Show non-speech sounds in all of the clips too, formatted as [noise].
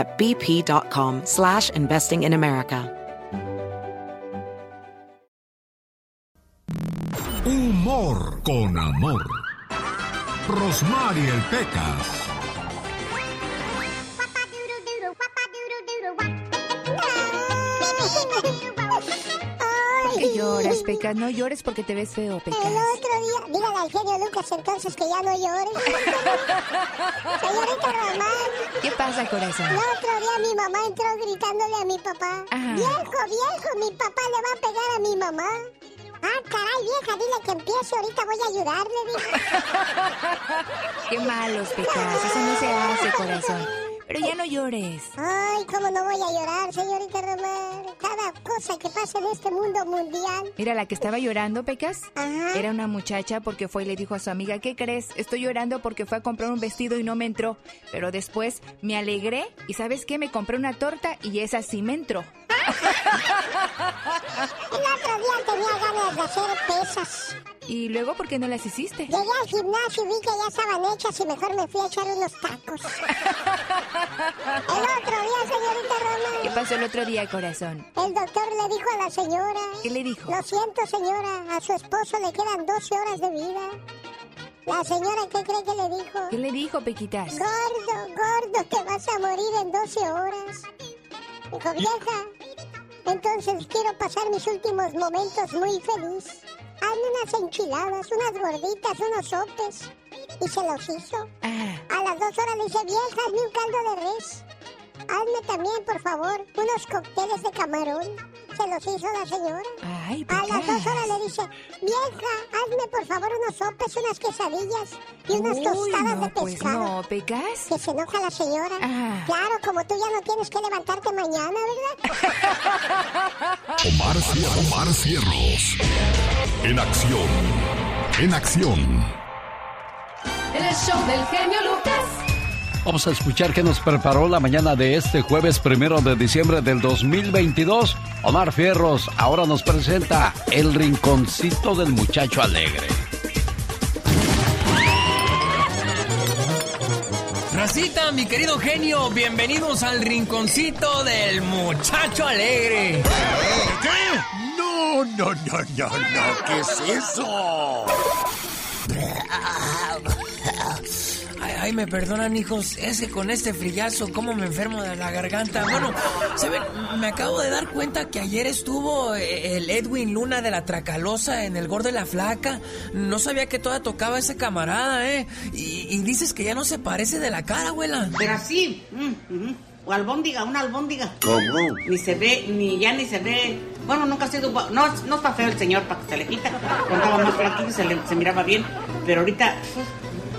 at bp.com slash investing in America. Humor con amor. Rosmarie el Pecas. [laughs] qué lloras, Pecas? No llores porque te ves feo, Pecas. El otro día, dígale al genio Lucas entonces que ya no llores. [laughs] Señorita Román. ¿Qué pasa, corazón? El otro día mi mamá entró gritándole a mi papá. Ajá. Viejo, viejo, mi papá le va a pegar a mi mamá. Ah, caray, vieja, dile que empiece, ahorita voy a ayudarle, dijo. [laughs] Qué malos, Pecas. Eso no se hace, corazón. Pero ya no llores. Ay, cómo no voy a llorar, señorita Román. Cada cosa que pasa en este mundo mundial. Mira, la que estaba llorando, Pecas, Ajá. era una muchacha porque fue y le dijo a su amiga, ¿qué crees? Estoy llorando porque fue a comprar un vestido y no me entró. Pero después me alegré y ¿sabes qué? Me compré una torta y esa sí me entró. El otro día tenía ganas de hacer pesas. ¿Y luego por qué no las hiciste? Llegué al gimnasio y vi que ya estaban hechas y mejor me fui a echar unos tacos. El otro día, señorita ¿Qué Román, pasó el otro día, corazón? el doctor le dijo a la señora... ¿Qué le dijo? Lo siento, señora, a su esposo le quedan 12 horas de vida. La señora, ¿qué cree que le dijo? ¿Qué le dijo, Pequitas? Gordo, gordo, te vas a morir en 12 horas. Dijo, vieja, entonces quiero pasar mis últimos momentos muy feliz. Hazme unas enchiladas, unas gorditas, unos sopes. Y se los hizo. Ah, A las dos horas le dice, vieja, hazme un caldo de res. Hazme también, por favor, unos cócteles de camarón. Se los hizo la señora. ay, A las dos horas le dice, vieja, hazme por favor unos sopes, unas quesadillas y unas Uy, tostadas no, de pues pescado. no, Pecas. Que se enoja la señora. Ah. Claro, como tú ya no tienes que levantarte mañana, ¿verdad? [laughs] Omar, Omar Cierros. En acción. En acción. El show del genio Lucas. Vamos a escuchar qué nos preparó la mañana de este jueves primero de diciembre del 2022. Omar Fierros ahora nos presenta El Rinconcito del Muchacho Alegre. Racita, mi querido genio, bienvenidos al rinconcito del muchacho alegre. ¿Qué? No, no, no, no, no. ¿Qué es eso? Ay, me perdonan, hijos, es que con este frillazo, cómo me enfermo de la garganta. Bueno, ¿saben? Me acabo de dar cuenta que ayer estuvo eh, el Edwin Luna de la Tracalosa en el Gordo de la Flaca. No sabía que todavía tocaba ese camarada, ¿eh? Y, y dices que ya no se parece de la cara, abuela. Pero así, mm, ujú. o albóndiga, una albóndiga. ¿Cómo? Ni se ve, ni ya ni se ve. Bueno, nunca ha sido. No, no está feo el señor para que se le quita. Cuando estaba más flaquito se, le- se miraba bien. Pero ahorita pues,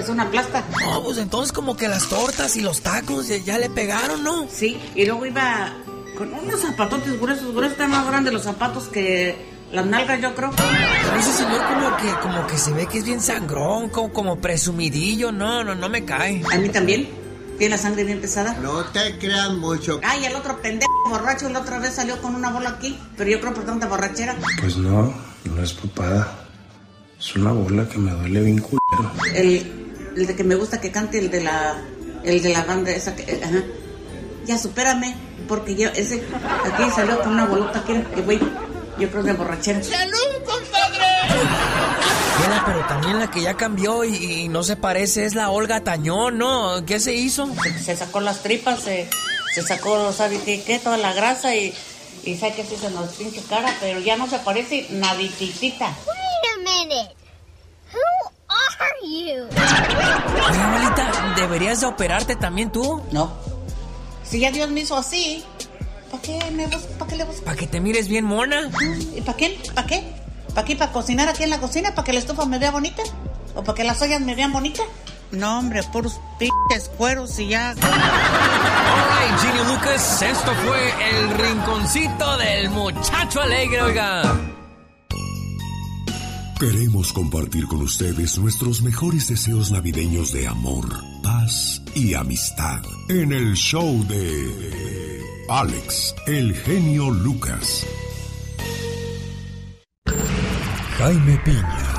es una plasta. No, pues entonces como que las tortas y los tacos ya, ya le pegaron, ¿no? Sí, y luego iba con unos zapatotes gruesos, gruesos, están más grandes los zapatos que las nalgas, yo creo. Pero ese señor como que, como que se ve que es bien sangrón, como, como presumidillo. No, no, no me cae. A mí también. Tiene la sangre bien pesada. No te creas mucho. Ay, el otro pendejo borracho la otra vez salió con una bola aquí, pero yo creo por tanta borrachera. Pues no, no es papada. Es una bola que me duele bien culero. El, el de que me gusta que cante, el de la, el de la banda esa que, ajá. Ya supérame, porque yo ese aquí salió con una bolota que, que güey, yo creo de borrachera. Mira, pero también la que ya cambió y, y no se parece es la Olga Tañón, ¿no? ¿Qué se hizo? Se sacó las tripas, se, se sacó, ¿sabe qué, qué? Toda la grasa y, Y sabe que sí se nos pinche cara, pero ya no se parece nadititita. Wait a minute. Who are you? Oye, abuelita, ¿deberías de operarte también tú? No. Si ya Dios me hizo así, ¿para qué, me bus- ¿para qué le busco? Para que te mires bien mona. ¿Y para qué? ¿Para qué? ¿Para qué? ¿Para cocinar aquí en la cocina? ¿Para que la estufa me vea bonita? ¿O para que las ollas me vean bonitas? No, hombre, puros pinches cueros y ya. Alright, Genio Lucas, esto fue el rinconcito del muchacho alegre, oiga. Queremos compartir con ustedes nuestros mejores deseos navideños de amor, paz y amistad en el show de Alex, el genio Lucas. Jaime Piña,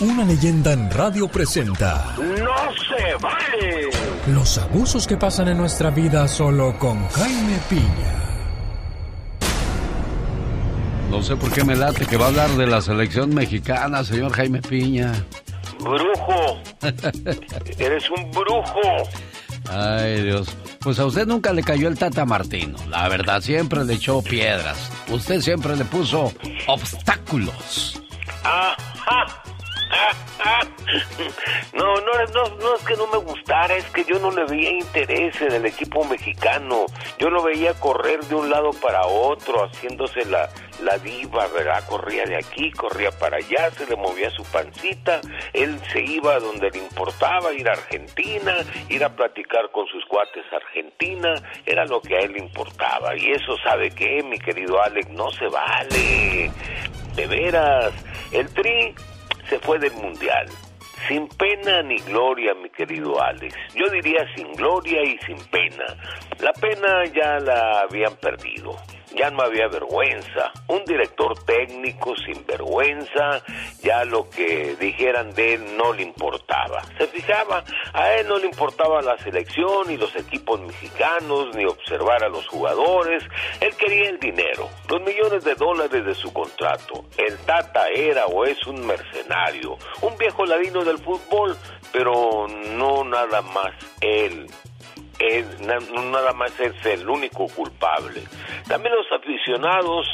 una leyenda en radio presenta ¡No se vale! los abusos que pasan en nuestra vida solo con Jaime Piña. No sé por qué me late que va a hablar de la selección mexicana, señor Jaime Piña. ¡Brujo! [laughs] ¡Eres un brujo! Ay, Dios. Pues a usted nunca le cayó el Tata Martino. La verdad, siempre le echó piedras. Usted siempre le puso obstáculos. Ajá. [laughs] No, no, no, es que no me gustara, es que yo no le veía interés en el equipo mexicano. Yo lo veía correr de un lado para otro, haciéndose la, la diva, ¿verdad? Corría de aquí, corría para allá, se le movía su pancita. Él se iba donde le importaba, ir a Argentina, ir a platicar con sus cuates a Argentina. Era lo que a él le importaba. Y eso, ¿sabe qué, mi querido Alex? No se vale. De veras. El Tri se fue del mundial. Sin pena ni gloria, mi querido Alex. Yo diría sin gloria y sin pena. La pena ya la habían perdido. Ya no había vergüenza. Un director técnico sin vergüenza, ya lo que dijeran de él no le importaba. Se fijaba, a él no le importaba la selección y los equipos mexicanos, ni observar a los jugadores. Él quería el dinero, los millones de dólares de su contrato. El Tata era o es un mercenario, un viejo ladino del fútbol, pero no nada más él nada más es el único culpable. También los aficionados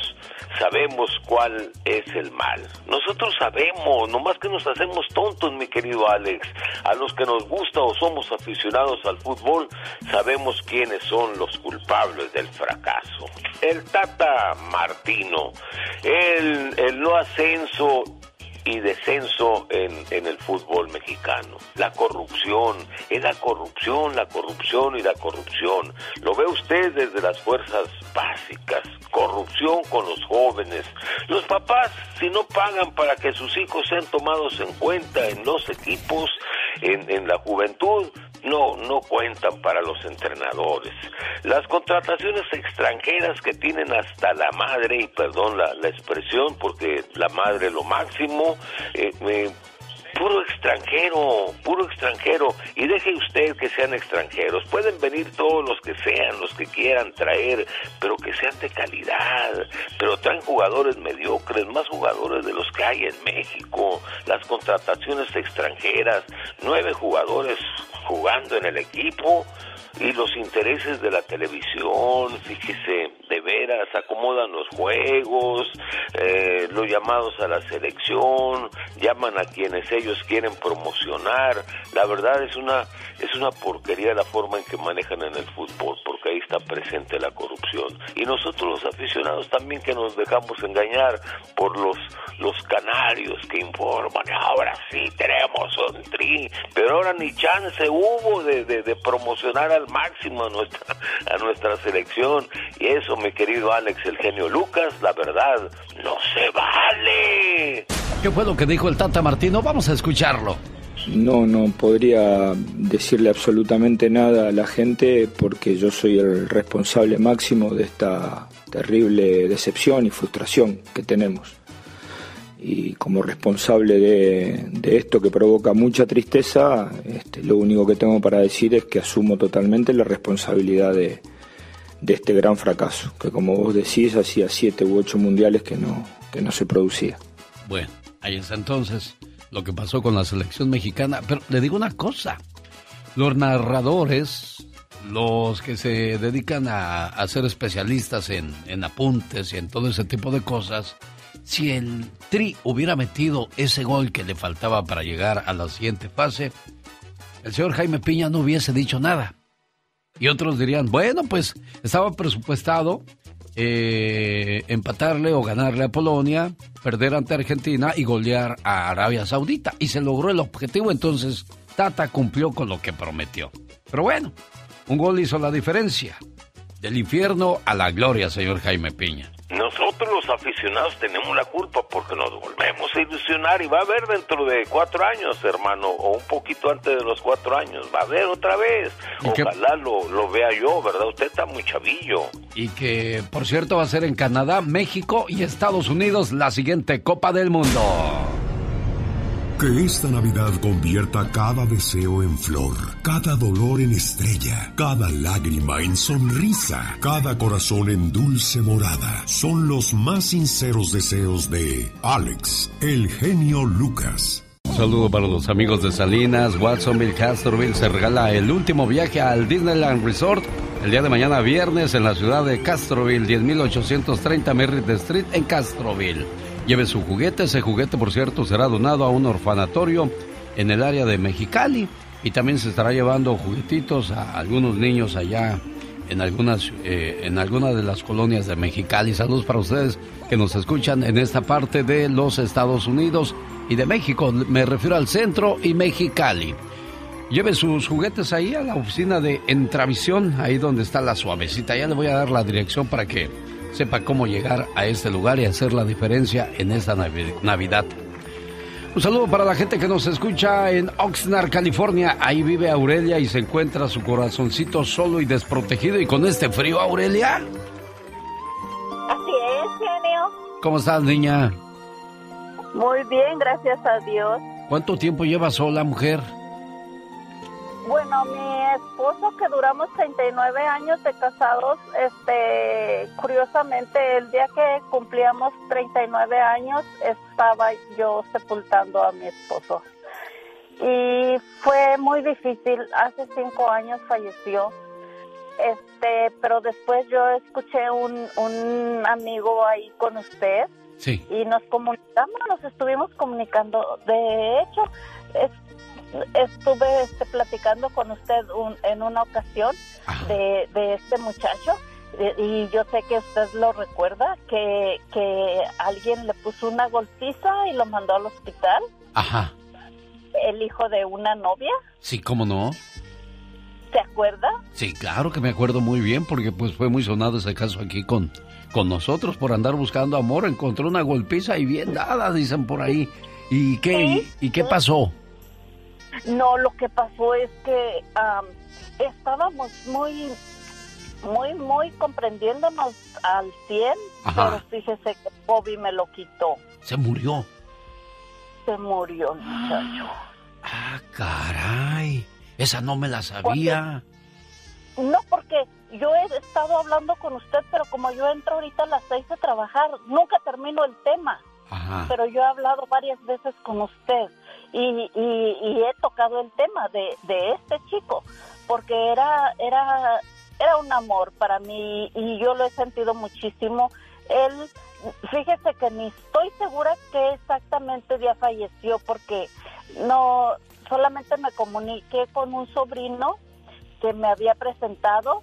sabemos cuál es el mal. Nosotros sabemos, nomás que nos hacemos tontos, mi querido Alex. A los que nos gusta o somos aficionados al fútbol, sabemos quiénes son los culpables del fracaso. El Tata Martino, el, el no ascenso y descenso en, en el fútbol mexicano. La corrupción, es la corrupción, la corrupción y la corrupción. Lo ve usted desde las fuerzas básicas, corrupción con los jóvenes. Los papás, si no pagan para que sus hijos sean tomados en cuenta en los equipos, en, en la juventud, no, no cuentan para los entrenadores. Las contrataciones extranjeras que tienen hasta la madre, y perdón la, la expresión, porque la madre es lo máximo, eh, eh, puro extranjero, puro extranjero. Y deje usted que sean extranjeros. Pueden venir todos los que sean, los que quieran traer, pero que sean de calidad. Pero traen jugadores mediocres, más jugadores de los que hay en México. Las contrataciones extranjeras, nueve jugadores jugando en el equipo y los intereses de la televisión, fíjese, de veras, acomodan los juegos, eh, los llamados a la selección, llaman a quienes ellos quieren promocionar. La verdad es una es una porquería la forma en que manejan en el fútbol, porque ahí está presente la corrupción. Y nosotros los aficionados también que nos dejamos engañar por los los canarios que informan, ahora sí tenemos un tri, pero ahora ni chance hubo de, de, de promocionar al máximo a nuestra, a nuestra selección. Y eso, mi querido Alex, el genio Lucas, la verdad, no se vale. ¿Qué fue lo que dijo el Tata Martino? Vamos a escucharlo. No, no podría decirle absolutamente nada a la gente porque yo soy el responsable máximo de esta terrible decepción y frustración que tenemos. Y como responsable de, de esto que provoca mucha tristeza, este, lo único que tengo para decir es que asumo totalmente la responsabilidad de, de este gran fracaso, que como vos decís, hacía siete u ocho mundiales que no, que no se producía. Bueno, ahí está entonces lo que pasó con la selección mexicana. Pero le digo una cosa, los narradores los que se dedican a, a ser especialistas en, en apuntes y en todo ese tipo de cosas, si el Tri hubiera metido ese gol que le faltaba para llegar a la siguiente fase, el señor Jaime Piña no hubiese dicho nada. Y otros dirían, bueno, pues estaba presupuestado eh, empatarle o ganarle a Polonia, perder ante Argentina y golear a Arabia Saudita. Y se logró el objetivo, entonces Tata cumplió con lo que prometió. Pero bueno, un gol hizo la diferencia. Del infierno a la gloria, señor Jaime Piña. Nosotros los aficionados tenemos la culpa porque nos volvemos a ilusionar y va a haber dentro de cuatro años, hermano, o un poquito antes de los cuatro años, va a haber otra vez. Ojalá lo, lo vea yo, ¿verdad? Usted está muy chavillo. Y que, por cierto, va a ser en Canadá, México y Estados Unidos la siguiente Copa del Mundo. Que esta Navidad convierta cada deseo en flor, cada dolor en estrella, cada lágrima en sonrisa, cada corazón en dulce morada. Son los más sinceros deseos de Alex, el genio Lucas. Un saludo para los amigos de Salinas, Watsonville, Castroville. Se regala el último viaje al Disneyland Resort el día de mañana viernes en la ciudad de Castroville, 10.830 Merritt Street en Castroville. Lleve su juguete, ese juguete por cierto será donado a un orfanatorio en el área de Mexicali y también se estará llevando juguetitos a algunos niños allá en algunas eh, en algunas de las colonias de Mexicali. Saludos para ustedes que nos escuchan en esta parte de los Estados Unidos y de México. Me refiero al centro y Mexicali. Lleve sus juguetes ahí a la oficina de Entravisión, ahí donde está la suavecita. Ya le voy a dar la dirección para que sepa cómo llegar a este lugar y hacer la diferencia en esta Navidad. Un saludo para la gente que nos escucha en Oxnard, California. Ahí vive Aurelia y se encuentra su corazoncito solo y desprotegido. Y con este frío, Aurelia. Así es, genio. ¿Cómo estás, niña? Muy bien, gracias a Dios. ¿Cuánto tiempo lleva sola, mujer? Bueno, mi esposo que duramos 39 años de casados, este, curiosamente el día que cumplíamos 39 años estaba yo sepultando a mi esposo. Y fue muy difícil, hace cinco años falleció. Este, pero después yo escuché un, un amigo ahí con usted Sí. y nos comunicamos, nos estuvimos comunicando. De hecho, es, estuve este, platicando con usted un- en una ocasión de, de este muchacho y, yo sé que usted lo recuerda, que, que alguien le puso una golpiza y lo mandó al hospital, Ajá. el hijo de una novia, Sí, ¿cómo no? ¿se acuerda? Sí, claro que me acuerdo muy bien porque pues fue muy sonado ese caso aquí con, con nosotros por andar buscando amor. Encontró una golpiza y bien dada, dicen por ahí. ¿Y qué, y, y qué pasó? No, lo que pasó es que am, estábamos muy, muy, muy comprendiéndonos al 100, Ajá. pero fíjese que Bobby me lo quitó. Se murió. Se murió muchacho. Ah, caray. Esa no me la sabía. No, porque yo he estado hablando con usted, pero como yo entro ahorita a las seis a trabajar, nunca termino el tema. Ajá. Pero yo he hablado varias veces con usted y, y- y he tocado el tema de, de este chico, porque era, era, era un amor para mí y yo lo he sentido muchísimo. Él, fíjese que ni estoy segura que exactamente día falleció, porque no, solamente me comuniqué con un sobrino que me había presentado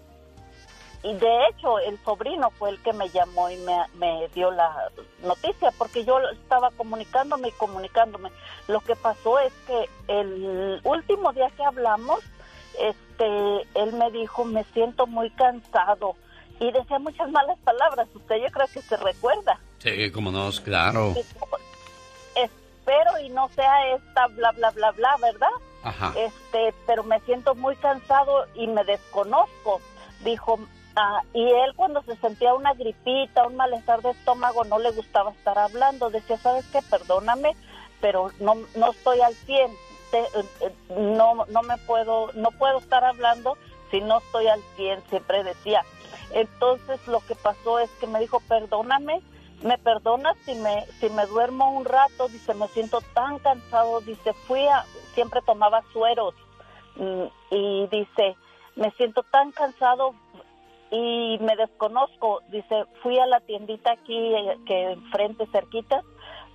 y de hecho el sobrino fue el que me llamó y me, me dio la noticia porque yo estaba comunicándome y comunicándome. Lo que pasó es que el último día que hablamos, este, él me dijo me siento muy cansado y decía muchas malas palabras. Usted yo creo que se recuerda. Sí, cómo no, claro. Espero y no sea esta bla bla bla bla, ¿verdad? Ajá. este pero me siento muy cansado y me desconozco dijo ah, y él cuando se sentía una gripita un malestar de estómago no le gustaba estar hablando. Decía sabes qué perdóname pero no no estoy al 100 Te- eh, eh, no no me puedo no puedo estar hablando si no estoy al 100 siempre decía. Entonces lo que pasó es que me dijo perdóname me perdonas si me si me duermo un rato dice me siento tan cansado dice fui a siempre tomaba sueros mm, y dice me siento tan cansado y me desconozco. Dice, fui a la tiendita aquí eh, que enfrente cerquita.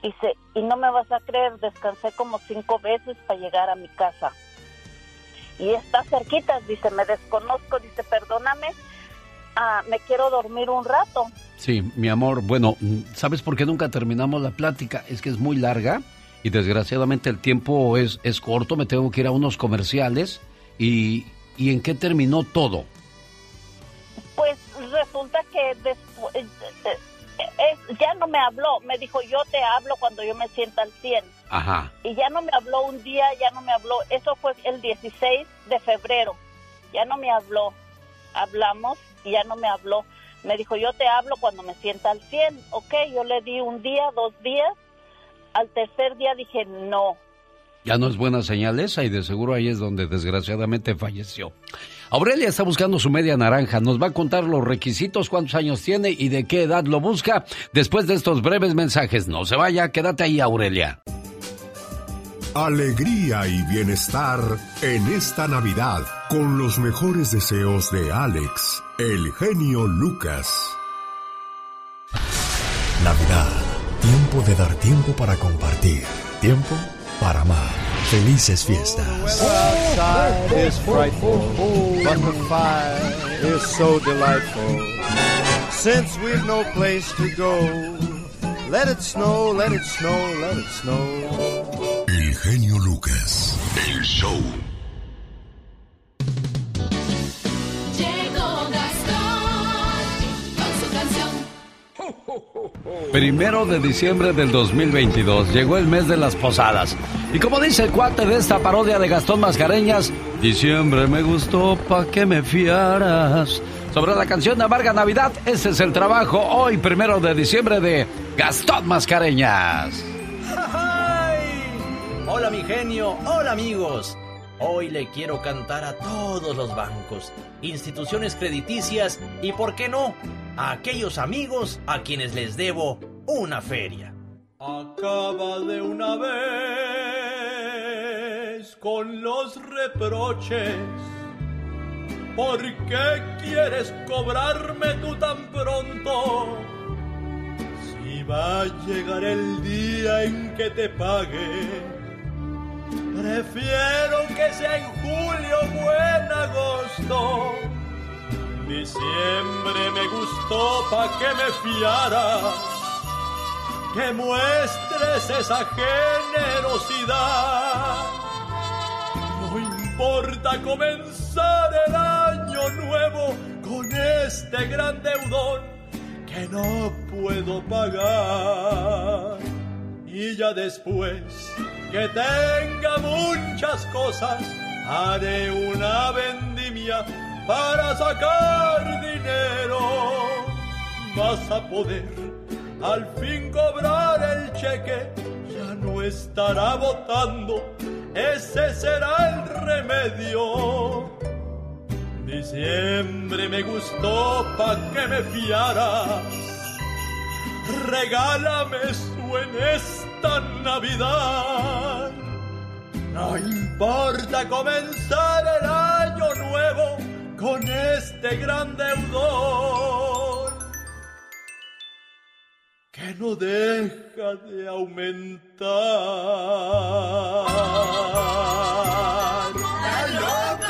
Dice, y no me vas a creer, descansé como cinco veces para llegar a mi casa. Y está cerquita, dice, me desconozco, dice, perdóname, ah, me quiero dormir un rato. Sí, mi amor, bueno, ¿sabes por qué nunca terminamos la plática? Es que es muy larga y desgraciadamente el tiempo es, es corto, me tengo que ir a unos comerciales. ¿Y, ¿y en qué terminó todo? Eh, ya no me habló, me dijo yo te hablo cuando yo me sienta al 100. Ajá. Y ya no me habló un día, ya no me habló, eso fue el 16 de febrero, ya no me habló, hablamos y ya no me habló. Me dijo yo te hablo cuando me sienta al 100, ok, yo le di un día, dos días, al tercer día dije no. Ya no es buena señal esa y de seguro ahí es donde desgraciadamente falleció. Aurelia está buscando su media naranja. Nos va a contar los requisitos, cuántos años tiene y de qué edad lo busca después de estos breves mensajes. No se vaya, quédate ahí, Aurelia. Alegría y bienestar en esta Navidad con los mejores deseos de Alex, el genio Lucas. Navidad, tiempo de dar tiempo para compartir, tiempo para amar. Felices fiestas. outside is frightful, but the fire is so delightful. Since we've no place to go, let it snow, let it snow, let it snow. El genio Lucas, el show. Primero de diciembre del 2022 llegó el mes de las posadas. Y como dice el cuate de esta parodia de Gastón Mascareñas, diciembre me gustó pa' que me fiaras. Sobre la canción de Amarga Navidad, ese es el trabajo hoy, primero de diciembre, de Gastón Mascareñas. Hola mi genio, hola amigos. Hoy le quiero cantar a todos los bancos, instituciones crediticias y, ¿por qué no?, a aquellos amigos a quienes les debo una feria. Acaba de una vez con los reproches. ¿Por qué quieres cobrarme tú tan pronto? Si va a llegar el día en que te pague, prefiero que sea en julio o en agosto. Diciembre me gustó pa' que me fiaras que muestres esa generosidad. No importa comenzar el año nuevo con este gran deudor que no puedo pagar. Y ya después que tenga muchas cosas, haré una vendimia para sacar dinero. Vas a poder al fin cobrar el cheque, ya no estará votando, ese será el remedio. Diciembre me gustó pa' que me fiaras, regálame su en esta Navidad. No importa comenzar el año nuevo con este gran deudor que no deja de aumentar. ¡La loca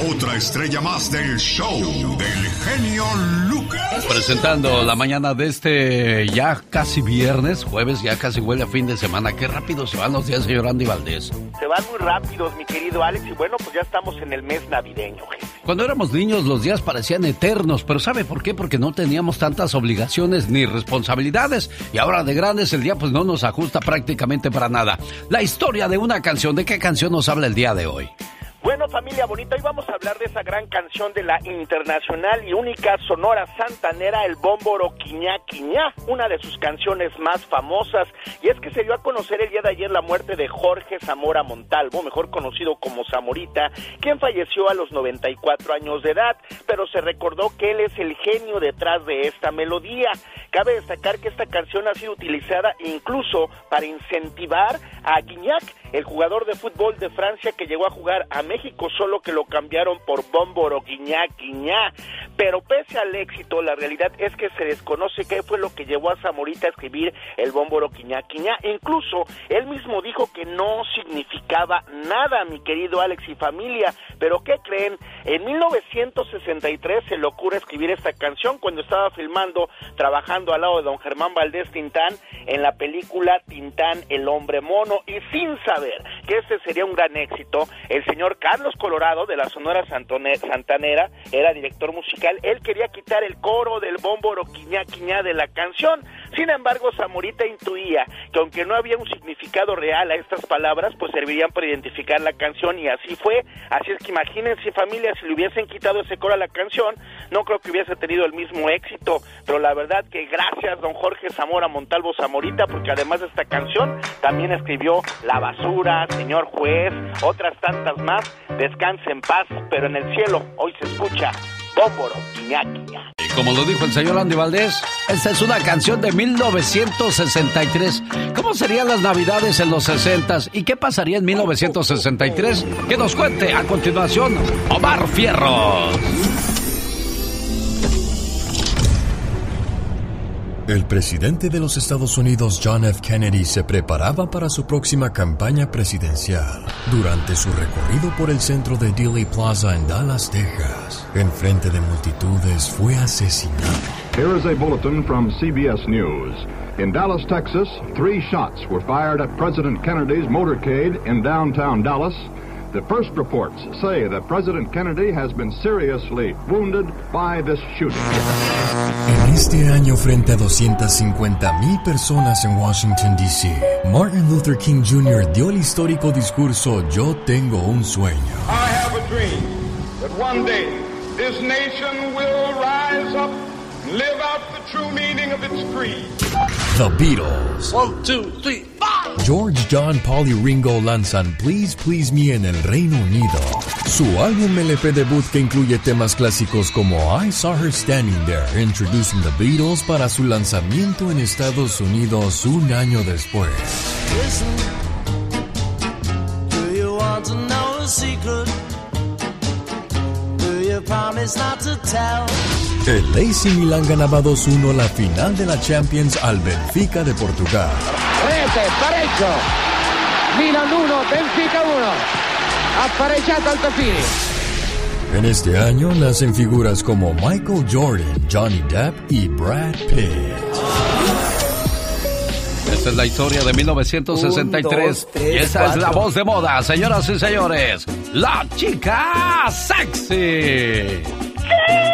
Otra estrella más del show del genio Lucas. Presentando la mañana de este ya casi viernes, jueves, ya casi huele a fin de semana. Qué rápido se van los días, señor Andy Valdés. Se van muy rápidos, mi querido Alex, y bueno, pues ya estamos en el mes navideño, jefe. Cuando éramos niños los días parecían eternos, pero ¿sabe por qué? Porque no teníamos tantas obligaciones ni responsabilidades y ahora de grandes el día pues no nos ajusta prácticamente para nada. La historia de una canción, ¿de qué canción nos habla el día de hoy? Bueno, familia bonita, hoy vamos a hablar de esa gran canción de la internacional y única sonora santanera, el Bómboro Quiñá Quiñá, una de sus canciones más famosas. Y es que se dio a conocer el día de ayer la muerte de Jorge Zamora Montalvo, mejor conocido como Zamorita, quien falleció a los 94 años de edad, pero se recordó que él es el genio detrás de esta melodía. Cabe destacar que esta canción ha sido utilizada incluso para incentivar a Guignac, el jugador de fútbol de Francia que llegó a jugar a México, solo que lo cambiaron por Bómboro Guiñá Guiñá. Pero pese al éxito, la realidad es que se desconoce qué fue lo que llevó a Zamorita a escribir el Bómboro Guiñá Guiñá. Incluso él mismo dijo que no significaba nada, mi querido Alex y familia. Pero ¿qué creen? En 1963 se le ocurre escribir esta canción cuando estaba filmando, trabajando al lado de don Germán Valdés Tintán en la película Tintán el hombre mono y sin saber que este sería un gran éxito, el señor Carlos Colorado de la Sonora Santanera era director musical, él quería quitar el coro del bómboro quiñá quiñá de la canción. Sin embargo, Zamorita intuía que aunque no había un significado real a estas palabras, pues servirían para identificar la canción y así fue. Así es que imagínense familia, si le hubiesen quitado ese coro a la canción, no creo que hubiese tenido el mismo éxito. Pero la verdad que gracias don Jorge Zamora Montalvo Zamorita, porque además de esta canción, también escribió La Basura, Señor Juez, otras tantas más. Descanse en paz, pero en el cielo hoy se escucha Bómboro, quiñá. Y como lo dijo el señor Andy Valdés, esta es una canción de 1963. ¿Cómo serían las navidades en los 60 y qué pasaría en 1963? Que nos cuente a continuación Omar Fierros. El presidente de los Estados Unidos, John F. Kennedy, se preparaba para su próxima campaña presidencial. Durante su recorrido por el centro de Dealey Plaza en Dallas, Texas, en frente de multitudes, fue asesinado. Here is a bulletin from CBS News. In Dallas, Texas, three shots were fired at President Kennedy's motorcade in downtown Dallas. The first reports say that President Kennedy has been seriously wounded by this shooting. En este año, frente a 250 mil personas en Washington, D.C., Martin Luther King Jr. dio el histórico discurso Yo tengo un sueño. I have a dream that one day this nation will rise up and live out the true meaning of its creed. The Beatles. One, two, three, George, John, Paul y Ringo lanzan Please Please Me en el Reino Unido. Su álbum LP debut que incluye temas clásicos como I Saw Her Standing There, Introducing the Beatles para su lanzamiento en Estados Unidos un año después. El AC Milan ganaba 2-1 la final de la Champions al Benfica de Portugal. Rete, pareggio. Milan 1, Benfica 1. Ha pareggiato Altafini. En este año nacen figuras como Michael Jordan, Johnny Depp y Brad Pitt. Esta es la historia de 1963 Un, dos, tres, y esta es la voz de moda, señoras y señores, la chica sexy. Oh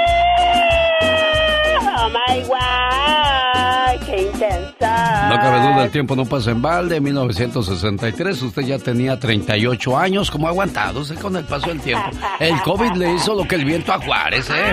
No cabe duda, el tiempo no pasa en balde. 1963, usted ya tenía 38 años. ¿Cómo ha aguantado usted con el paso del tiempo? El COVID le hizo lo que el viento a Juárez, ¿eh?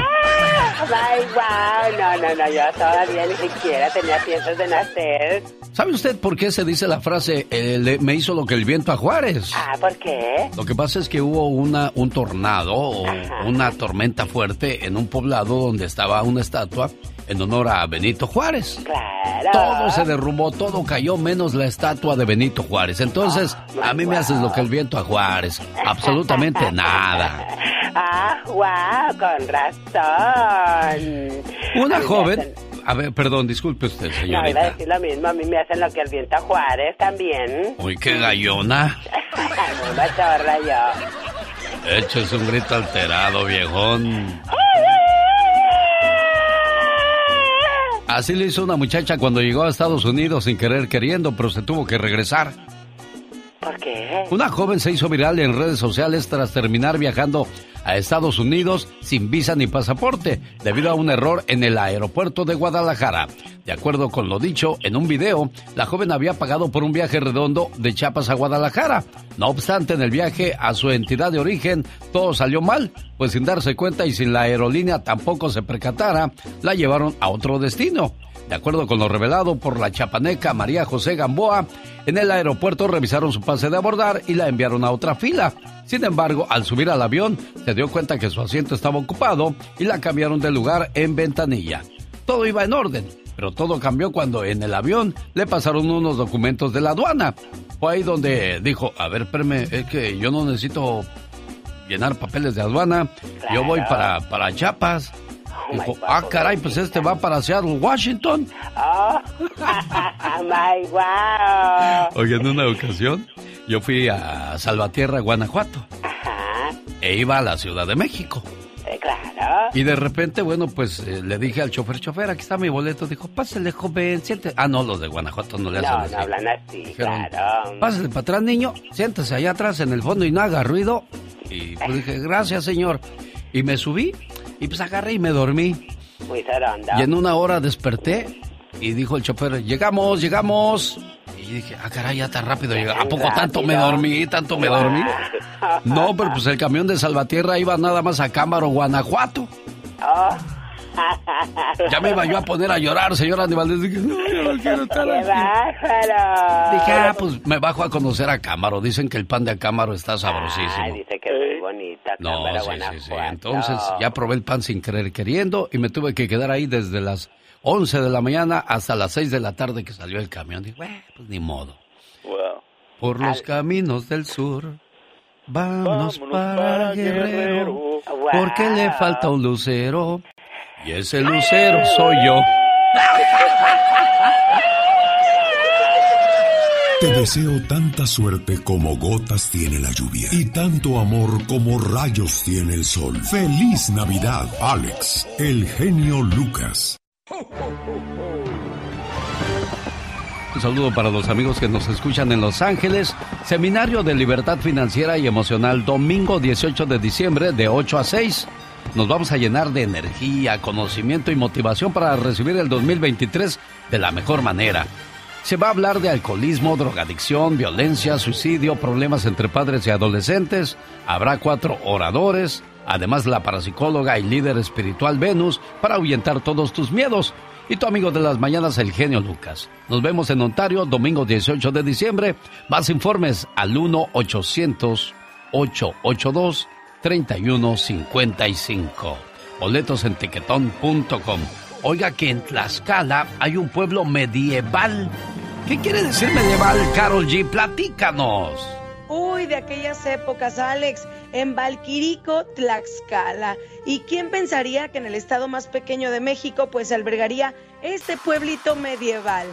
Ay, wow, no, no, no, yo todavía ni siquiera tenía piezas de nacer. ¿Sabe usted por qué se dice la frase eh, le- me hizo lo que el viento a Juárez? Ah, ¿por qué? Lo que pasa es que hubo una, un tornado o una tormenta fuerte en un poblado donde estaba una estatua en honor a Benito Juárez. Claro. Todo se derrumbó, todo cayó menos la estatua de Benito Juárez. Entonces, a mí me haces lo que el viento a Juárez. Absolutamente [laughs] nada. Ah, wow, con razón. Una joven... hacen- A ver, perdón, disculpe usted, No, iba a señorita. decir lo mismo, a mí me hacen lo que el viento a Juárez también. Uy, qué gallona. [laughs] Muy machorra yo. Eches un grito alterado, viejón. Así le hizo una muchacha cuando llegó a Estados Unidos sin querer queriendo, pero se tuvo que regresar. Una joven se hizo viral en redes sociales tras terminar viajando a Estados Unidos sin visa ni pasaporte, debido a un error en el aeropuerto de Guadalajara. De acuerdo con lo dicho en un video, la joven había pagado por un viaje redondo de Chiapas a Guadalajara. No obstante, en el viaje a su entidad de origen, todo salió mal, pues sin darse cuenta y sin la aerolínea tampoco se percatara, la llevaron a otro destino. De acuerdo con lo revelado por la chapaneca María José Gamboa, en el aeropuerto revisaron su pase de abordar y la enviaron a otra fila. Sin embargo, al subir al avión, se dio cuenta que su asiento estaba ocupado y la cambiaron de lugar en ventanilla. Todo iba en orden, pero todo cambió cuando en el avión le pasaron unos documentos de la aduana. Fue ahí donde dijo, a ver, espérame, es que yo no necesito llenar papeles de aduana, yo voy para, para Chiapas. Dijo, ah, caray, pues este va para Seattle, Washington. Oh, [laughs] my [laughs] wow. Oye, en una ocasión yo fui a Salvatierra, Guanajuato, Ajá, e iba a la Ciudad de México. eh, claro. Y de repente, bueno, pues eh, le dije al chofer, chofer, aquí está mi boleto. Dijo, pásale, joven, siéntese. Ah, no, los de Guanajuato no le hacen No, así. no hablan así, Dijeron, claro. Pásale para atrás, niño, siéntese allá atrás en el fondo y no haga ruido. Y pues [laughs] dije, gracias, señor. Y me subí y pues agarré y me dormí. Muy zaronda. Y en una hora desperté y dijo el chofer, llegamos, llegamos. Y dije, ah, caray, ya tan rápido. ¿A poco tanto me dormí? ¿Tanto me dormí? [laughs] No, pero pues el camión de Salvatierra iba nada más a Cámaro, Guanajuato. Ya me iba yo a poner a llorar, señora Aníbal. Dije, no, yo no quiero estar ¡Qué aquí. bárbaro! Dije, ah, pues me bajo a conocer a Cámaro. Dicen que el pan de Acámaro está sabrosísimo. dice que es muy bonita. No, Cámara, sí, sí, sí. Entonces ya probé el pan sin querer queriendo y me tuve que quedar ahí desde las 11 de la mañana hasta las 6 de la tarde que salió el camión. Dije, "Bueno, pues ni modo. Por los caminos del sur, vámonos, para, Guerrero, porque le falta un lucero y ese lucero soy yo. Te deseo tanta suerte como gotas tiene la lluvia y tanto amor como rayos tiene el sol. Feliz Navidad, Alex, el genio Lucas. Un saludo para los amigos que nos escuchan en Los Ángeles. Seminario de Libertad Financiera y Emocional, domingo 18 de diciembre de 8 a 6. Nos vamos a llenar de energía, conocimiento y motivación para recibir el 2023 de la mejor manera. Se va a hablar de alcoholismo, drogadicción, violencia, suicidio, problemas entre padres y adolescentes. Habrá cuatro oradores, además la parapsicóloga y líder espiritual Venus para ahuyentar todos tus miedos. Y tu amigo de las mañanas, el genio Lucas. Nos vemos en Ontario, domingo 18 de diciembre. Más informes al 1-800-882-3155. Boletos. Oiga que en Tlaxcala hay un pueblo medieval. ¿Qué quiere decir medieval, Carol G? Platícanos. Uy, de aquellas épocas, Alex, en Valquirico, Tlaxcala. ¿Y quién pensaría que en el estado más pequeño de México, pues albergaría este pueblito medieval?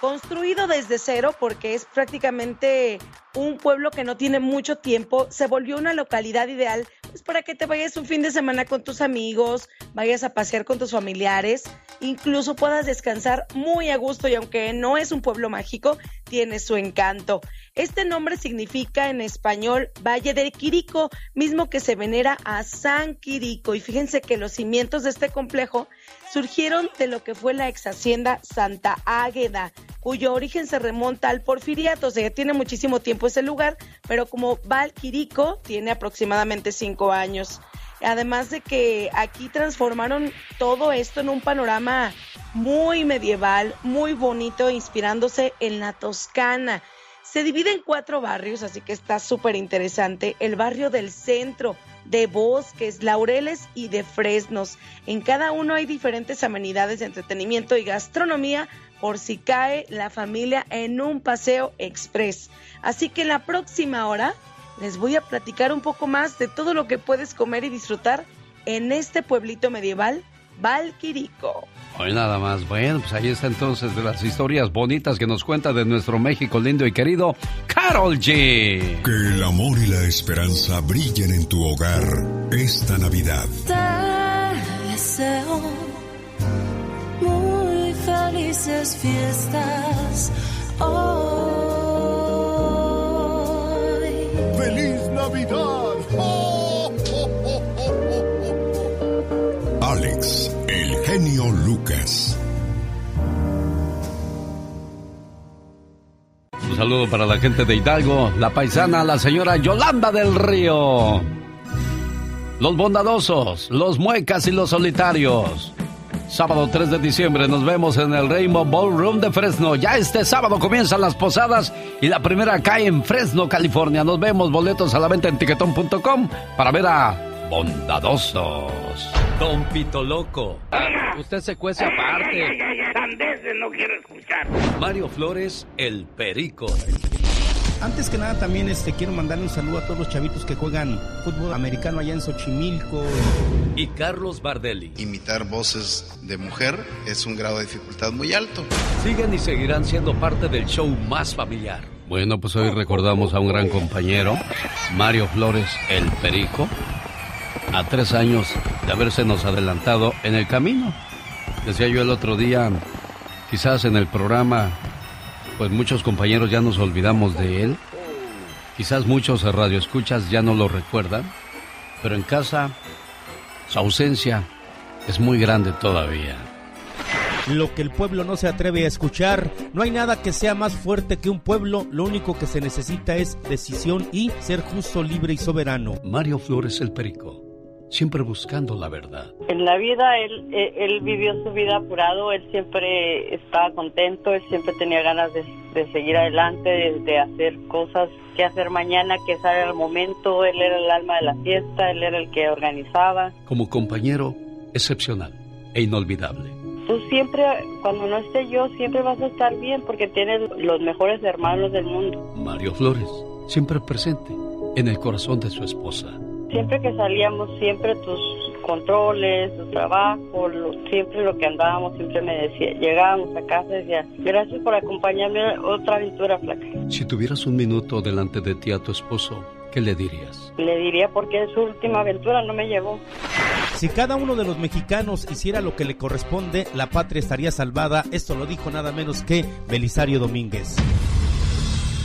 Construido desde cero porque es prácticamente un pueblo que no tiene mucho tiempo, se volvió una localidad ideal para que te vayas un fin de semana con tus amigos, vayas a pasear con tus familiares, incluso puedas descansar muy a gusto y aunque no es un pueblo mágico, tiene su encanto. Este nombre significa en español Valle del Quirico, mismo que se venera a San Quirico. Y fíjense que los cimientos de este complejo surgieron de lo que fue la ex hacienda Santa Águeda, cuyo origen se remonta al porfiriato, o sea, tiene muchísimo tiempo ese lugar, pero como Valquirico tiene aproximadamente cinco años. Además de que aquí transformaron todo esto en un panorama muy medieval, muy bonito, inspirándose en la Toscana. Se divide en cuatro barrios, así que está súper interesante. El barrio del centro, de bosques, laureles y de fresnos. En cada uno hay diferentes amenidades de entretenimiento y gastronomía por si cae la familia en un paseo express. Así que en la próxima hora les voy a platicar un poco más de todo lo que puedes comer y disfrutar en este pueblito medieval, Valquirico. Hoy nada más. Bueno, pues ahí está entonces de las historias bonitas que nos cuenta de nuestro México lindo y querido, Carol G. Que el amor y la esperanza brillen en tu hogar esta Navidad. Te deseo felices fiestas hoy. ¡Feliz Navidad! Alex, el genio Lucas. Un saludo para la gente de Hidalgo, la paisana, la señora Yolanda del Río. Los bondadosos, los muecas y los solitarios. Sábado 3 de diciembre nos vemos en el Rainbow Ballroom de Fresno. Ya este sábado comienzan las posadas y la primera cae en Fresno, California. Nos vemos boletos a la venta en tiquetón.com para ver a Bondadosos. Don Pito Loco. Usted se cuece aparte. Ay, ay, ay, sandeces no quiero escuchar. Mario Flores, el Perico. Antes que nada también este quiero mandarle un saludo a todos los chavitos que juegan fútbol americano allá en Xochimilco. Y Carlos Bardelli. Imitar voces de mujer es un grado de dificultad muy alto. Siguen y seguirán siendo parte del show más familiar. Bueno, pues hoy recordamos a un gran compañero, Mario Flores, el Perico, a tres años de haberse nos adelantado en el camino. Decía yo el otro día, quizás en el programa pues muchos compañeros ya nos olvidamos de él. Quizás muchos radioescuchas ya no lo recuerdan, pero en casa su ausencia es muy grande todavía. Lo que el pueblo no se atreve a escuchar, no hay nada que sea más fuerte que un pueblo, lo único que se necesita es decisión y ser justo, libre y soberano. Mario Flores el Perico, siempre buscando la verdad. En la vida él, él, él vivió su vida apurado, él siempre estaba contento, él siempre tenía ganas de, de seguir adelante, de, de, hacer cosas que hacer mañana, que sale al momento, él era el alma de la fiesta, él era el que organizaba. Como compañero excepcional e inolvidable. Tú siempre, cuando no esté yo, siempre vas a estar bien porque tienes los mejores hermanos del mundo. Mario Flores, siempre presente en el corazón de su esposa. Siempre que salíamos, siempre tus controles, tu trabajo, lo, siempre lo que andábamos, siempre me decía, llegábamos a casa y decía, gracias por acompañarme a otra aventura, flaca. Si tuvieras un minuto delante de ti a tu esposo, ¿qué le dirías? Le diría porque es su última aventura, no me llevó. Si cada uno de los mexicanos hiciera lo que le corresponde, la patria estaría salvada. Esto lo dijo nada menos que Belisario Domínguez.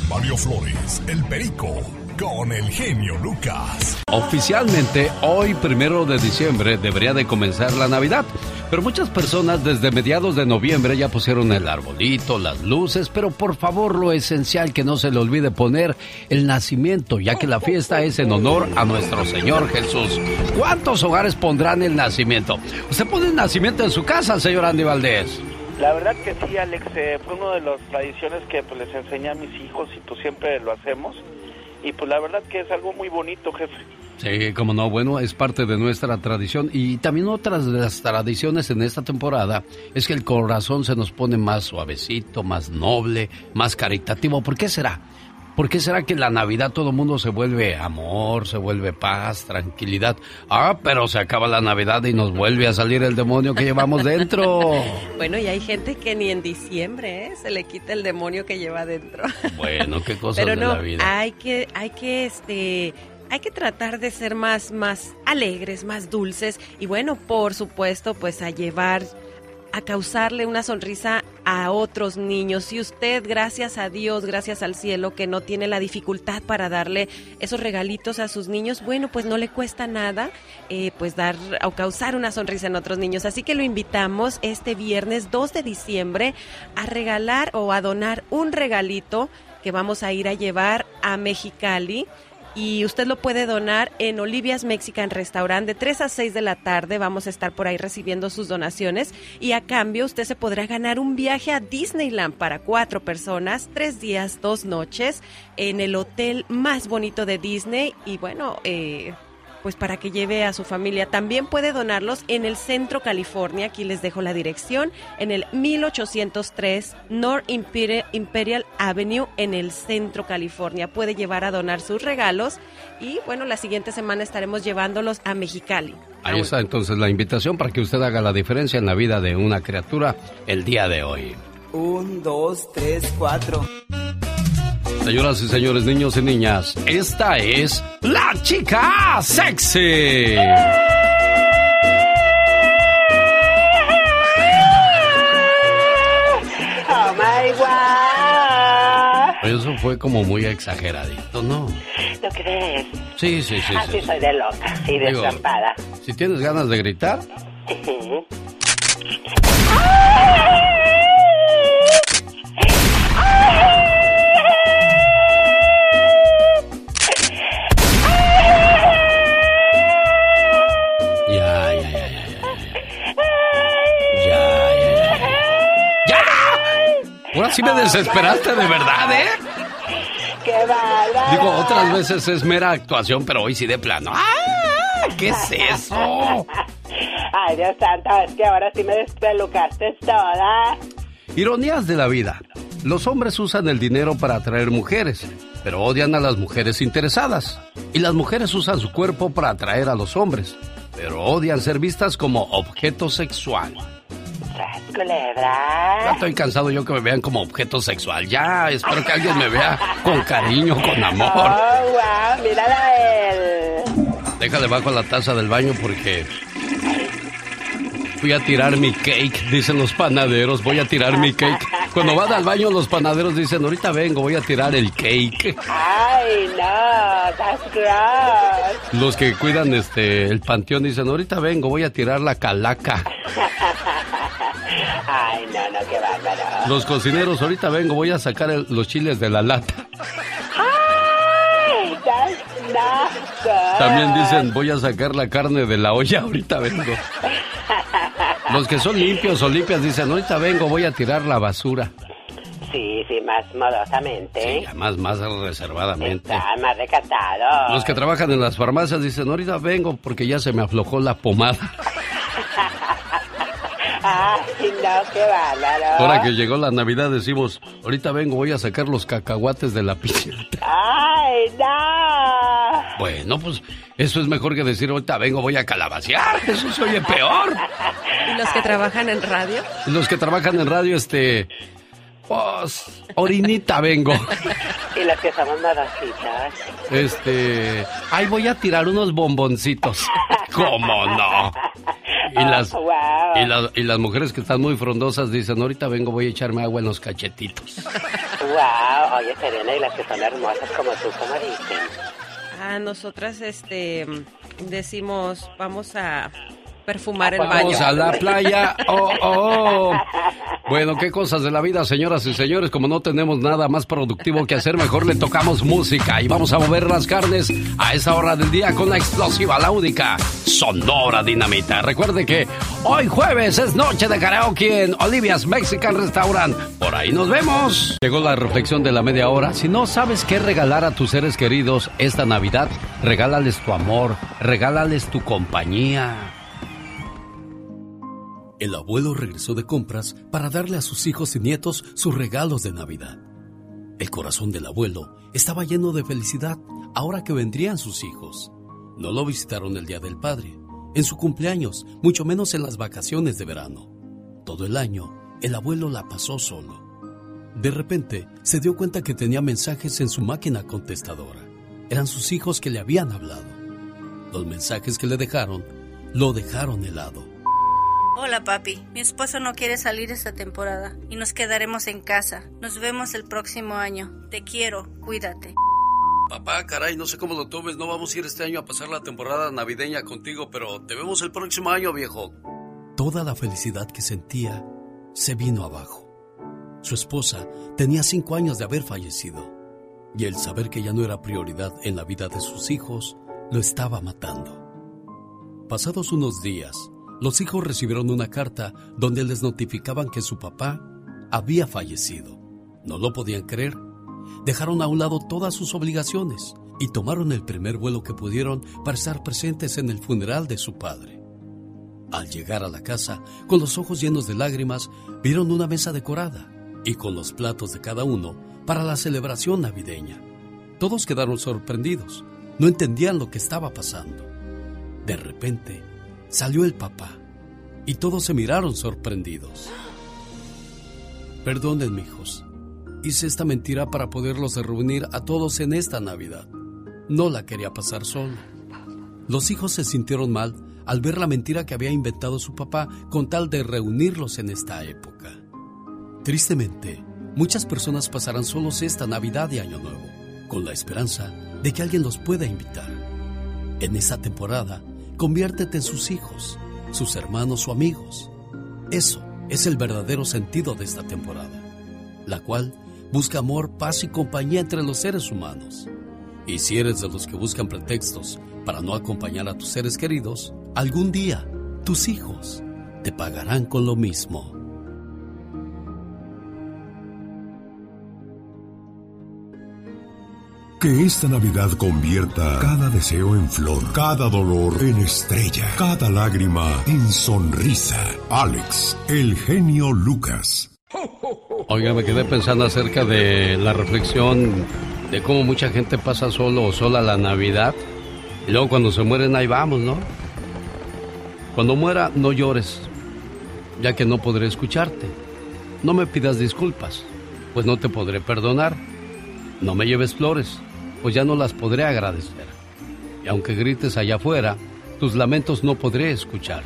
Mario Flores, el Perico, con el genio Lucas. Oficialmente, hoy, primero de diciembre, debería de comenzar la Navidad. Pero muchas personas desde mediados de noviembre ya pusieron el arbolito, las luces, pero por favor lo esencial que no se le olvide poner el nacimiento, ya que la fiesta es en honor a nuestro Señor Jesús. ¿Cuántos hogares pondrán el nacimiento? ¿Usted pone el nacimiento en su casa, señor Andy Valdés? La verdad que sí, Alex, eh, fue una de las tradiciones que pues, les enseñé a mis hijos y pues siempre lo hacemos. Y pues la verdad que es algo muy bonito, jefe. Sí, como no, bueno, es parte de nuestra tradición y también otras de las tradiciones en esta temporada es que el corazón se nos pone más suavecito, más noble, más caritativo. ¿Por qué será? ¿Por qué será que en la Navidad todo el mundo se vuelve amor, se vuelve paz, tranquilidad? Ah, pero se acaba la Navidad y nos vuelve a salir el demonio que llevamos dentro. [laughs] bueno, y hay gente que ni en diciembre ¿eh? se le quita el demonio que lleva dentro. [laughs] bueno, qué cosas pero no, de la vida. Hay que, hay que, este, hay que tratar de ser más, más alegres, más dulces y bueno, por supuesto, pues a llevar, a causarle una sonrisa a otros niños. Si usted, gracias a Dios, gracias al cielo, que no tiene la dificultad para darle esos regalitos a sus niños, bueno, pues no le cuesta nada, eh, pues dar o causar una sonrisa en otros niños. Así que lo invitamos este viernes 2 de diciembre a regalar o a donar un regalito que vamos a ir a llevar a Mexicali y usted lo puede donar en Olivia's Mexican Restaurant de 3 a 6 de la tarde. Vamos a estar por ahí recibiendo sus donaciones y a cambio usted se podrá ganar un viaje a Disneyland para cuatro personas, tres días, dos noches en el hotel más bonito de Disney y bueno, eh, pues para que lleve a su familia. También puede donarlos en el Centro California, aquí les dejo la dirección, en el 1803 North Imperial, Avenue en el Centro California. Puede llevar a donar sus regalos y bueno, la siguiente semana estaremos llevándolos a Mexicali. Ahí está entonces la invitación para que usted haga la diferencia en la vida de una criatura el día de hoy. Un, dos, tres, cuatro. Señoras y señores, niños y niñas, esta es la chica sexy. Oh my God. Eso fue como muy exageradito, ¿no? ¿Lo crees? Sí, sí, sí. Así sí. soy de loca y Digo, destrampada. Si tienes ganas de gritar, [laughs] sí me desesperaste de verdad, ¿eh? ¡Qué bárbaro! Digo, otras veces es mera actuación, pero hoy sí de plano. ¡Ah! ¿Qué es eso? [laughs] Ay, Dios santo, es que ahora sí me despelucaste toda. Ironías de la vida. Los hombres usan el dinero para atraer mujeres, pero odian a las mujeres interesadas. Y las mujeres usan su cuerpo para atraer a los hombres, pero odian ser vistas como objeto sexual. Ya estoy cansado yo que me vean como objeto sexual. Ya, espero que alguien me vea con cariño, con amor. Oh, wow, mírala a él. Déjale bajo la taza del baño porque fui a tirar mi cake, dicen los panaderos, voy a tirar mi cake. Cuando van al baño los panaderos dicen, ahorita vengo, voy a tirar el cake. Ay, no, that's gross. Los que cuidan este el panteón dicen, ahorita vengo, voy a tirar la calaca. [laughs] Ay, no, no, qué bárbaro. Los cocineros, ahorita vengo, voy a sacar el- los chiles de la lata. Ay. También dicen, voy a sacar la carne de la olla, ahorita vengo. Los que son limpios o limpias dicen, ahorita vengo, voy a tirar la basura. Sí, sí, más modosamente. Más, más reservadamente. Está más recatado. Los que trabajan en las farmacias dicen, ahorita vengo porque ya se me aflojó la pomada. Ay, no, qué bárbaro. Ahora que llegó la Navidad decimos, ahorita vengo, voy a sacar los cacahuates de la piscina. Ay, no. Bueno, pues eso es mejor que decir, ahorita vengo, voy a calabacear. Eso se oye peor. ¿Y los que trabajan en radio? Los que trabajan en radio, este... Pues, orinita vengo. Y los que somos modositos. Este... Ay, voy a tirar unos bomboncitos. ¿Cómo no? Y las, Wow. y, las, y las mujeres que están muy frondosas dicen, ahorita vengo, voy a echarme agua en los cachetitos. Wow, oye, Serena, y las que son hermosas como tú, ¿cómo dicen? A nosotras, este, decimos, vamos a perfumar el baño. Vamos a la playa. Oh, oh. Bueno, qué cosas de la vida, señoras y señores. Como no tenemos nada más productivo que hacer, mejor le tocamos música y vamos a mover las carnes a esa hora del día con la explosiva, la única, Sonora Dinamita. Recuerde que hoy jueves es noche de karaoke en Olivia's Mexican Restaurant. Por ahí nos vemos. Llegó la reflexión de la media hora. Si no sabes qué regalar a tus seres queridos esta Navidad, regálales tu amor, regálales tu compañía. El abuelo regresó de compras para darle a sus hijos y nietos sus regalos de Navidad. El corazón del abuelo estaba lleno de felicidad ahora que vendrían sus hijos. No lo visitaron el Día del Padre, en su cumpleaños, mucho menos en las vacaciones de verano. Todo el año, el abuelo la pasó solo. De repente, se dio cuenta que tenía mensajes en su máquina contestadora. Eran sus hijos que le habían hablado. Los mensajes que le dejaron, lo dejaron helado. Hola papi, mi esposo no quiere salir esta temporada y nos quedaremos en casa. Nos vemos el próximo año. Te quiero, cuídate. Papá, caray, no sé cómo lo tomes, no vamos a ir este año a pasar la temporada navideña contigo, pero te vemos el próximo año, viejo. Toda la felicidad que sentía se vino abajo. Su esposa tenía cinco años de haber fallecido y el saber que ya no era prioridad en la vida de sus hijos lo estaba matando. Pasados unos días, los hijos recibieron una carta donde les notificaban que su papá había fallecido. No lo podían creer. Dejaron a un lado todas sus obligaciones y tomaron el primer vuelo que pudieron para estar presentes en el funeral de su padre. Al llegar a la casa, con los ojos llenos de lágrimas, vieron una mesa decorada y con los platos de cada uno para la celebración navideña. Todos quedaron sorprendidos, no entendían lo que estaba pasando. De repente, salió el papá y todos se miraron sorprendidos. Perdonen, hijos. Hice esta mentira para poderlos reunir a todos en esta Navidad. No la quería pasar solo. Los hijos se sintieron mal al ver la mentira que había inventado su papá con tal de reunirlos en esta época. Tristemente, muchas personas pasarán solos esta Navidad y Año Nuevo, con la esperanza de que alguien los pueda invitar. En esta temporada, conviértete en sus hijos, sus hermanos o amigos. Eso es el verdadero sentido de esta temporada, la cual busca amor, paz y compañía entre los seres humanos. Y si eres de los que buscan pretextos para no acompañar a tus seres queridos, algún día tus hijos te pagarán con lo mismo. Que esta Navidad convierta cada deseo en flor, cada dolor en estrella, cada lágrima en sonrisa. Alex, el genio Lucas. Oiga, me quedé pensando acerca de la reflexión de cómo mucha gente pasa solo o sola la Navidad. Y luego cuando se mueren, ahí vamos, ¿no? Cuando muera, no llores, ya que no podré escucharte. No me pidas disculpas, pues no te podré perdonar. No me lleves flores, pues ya no las podré agradecer. Y aunque grites allá afuera, tus lamentos no podré escuchar.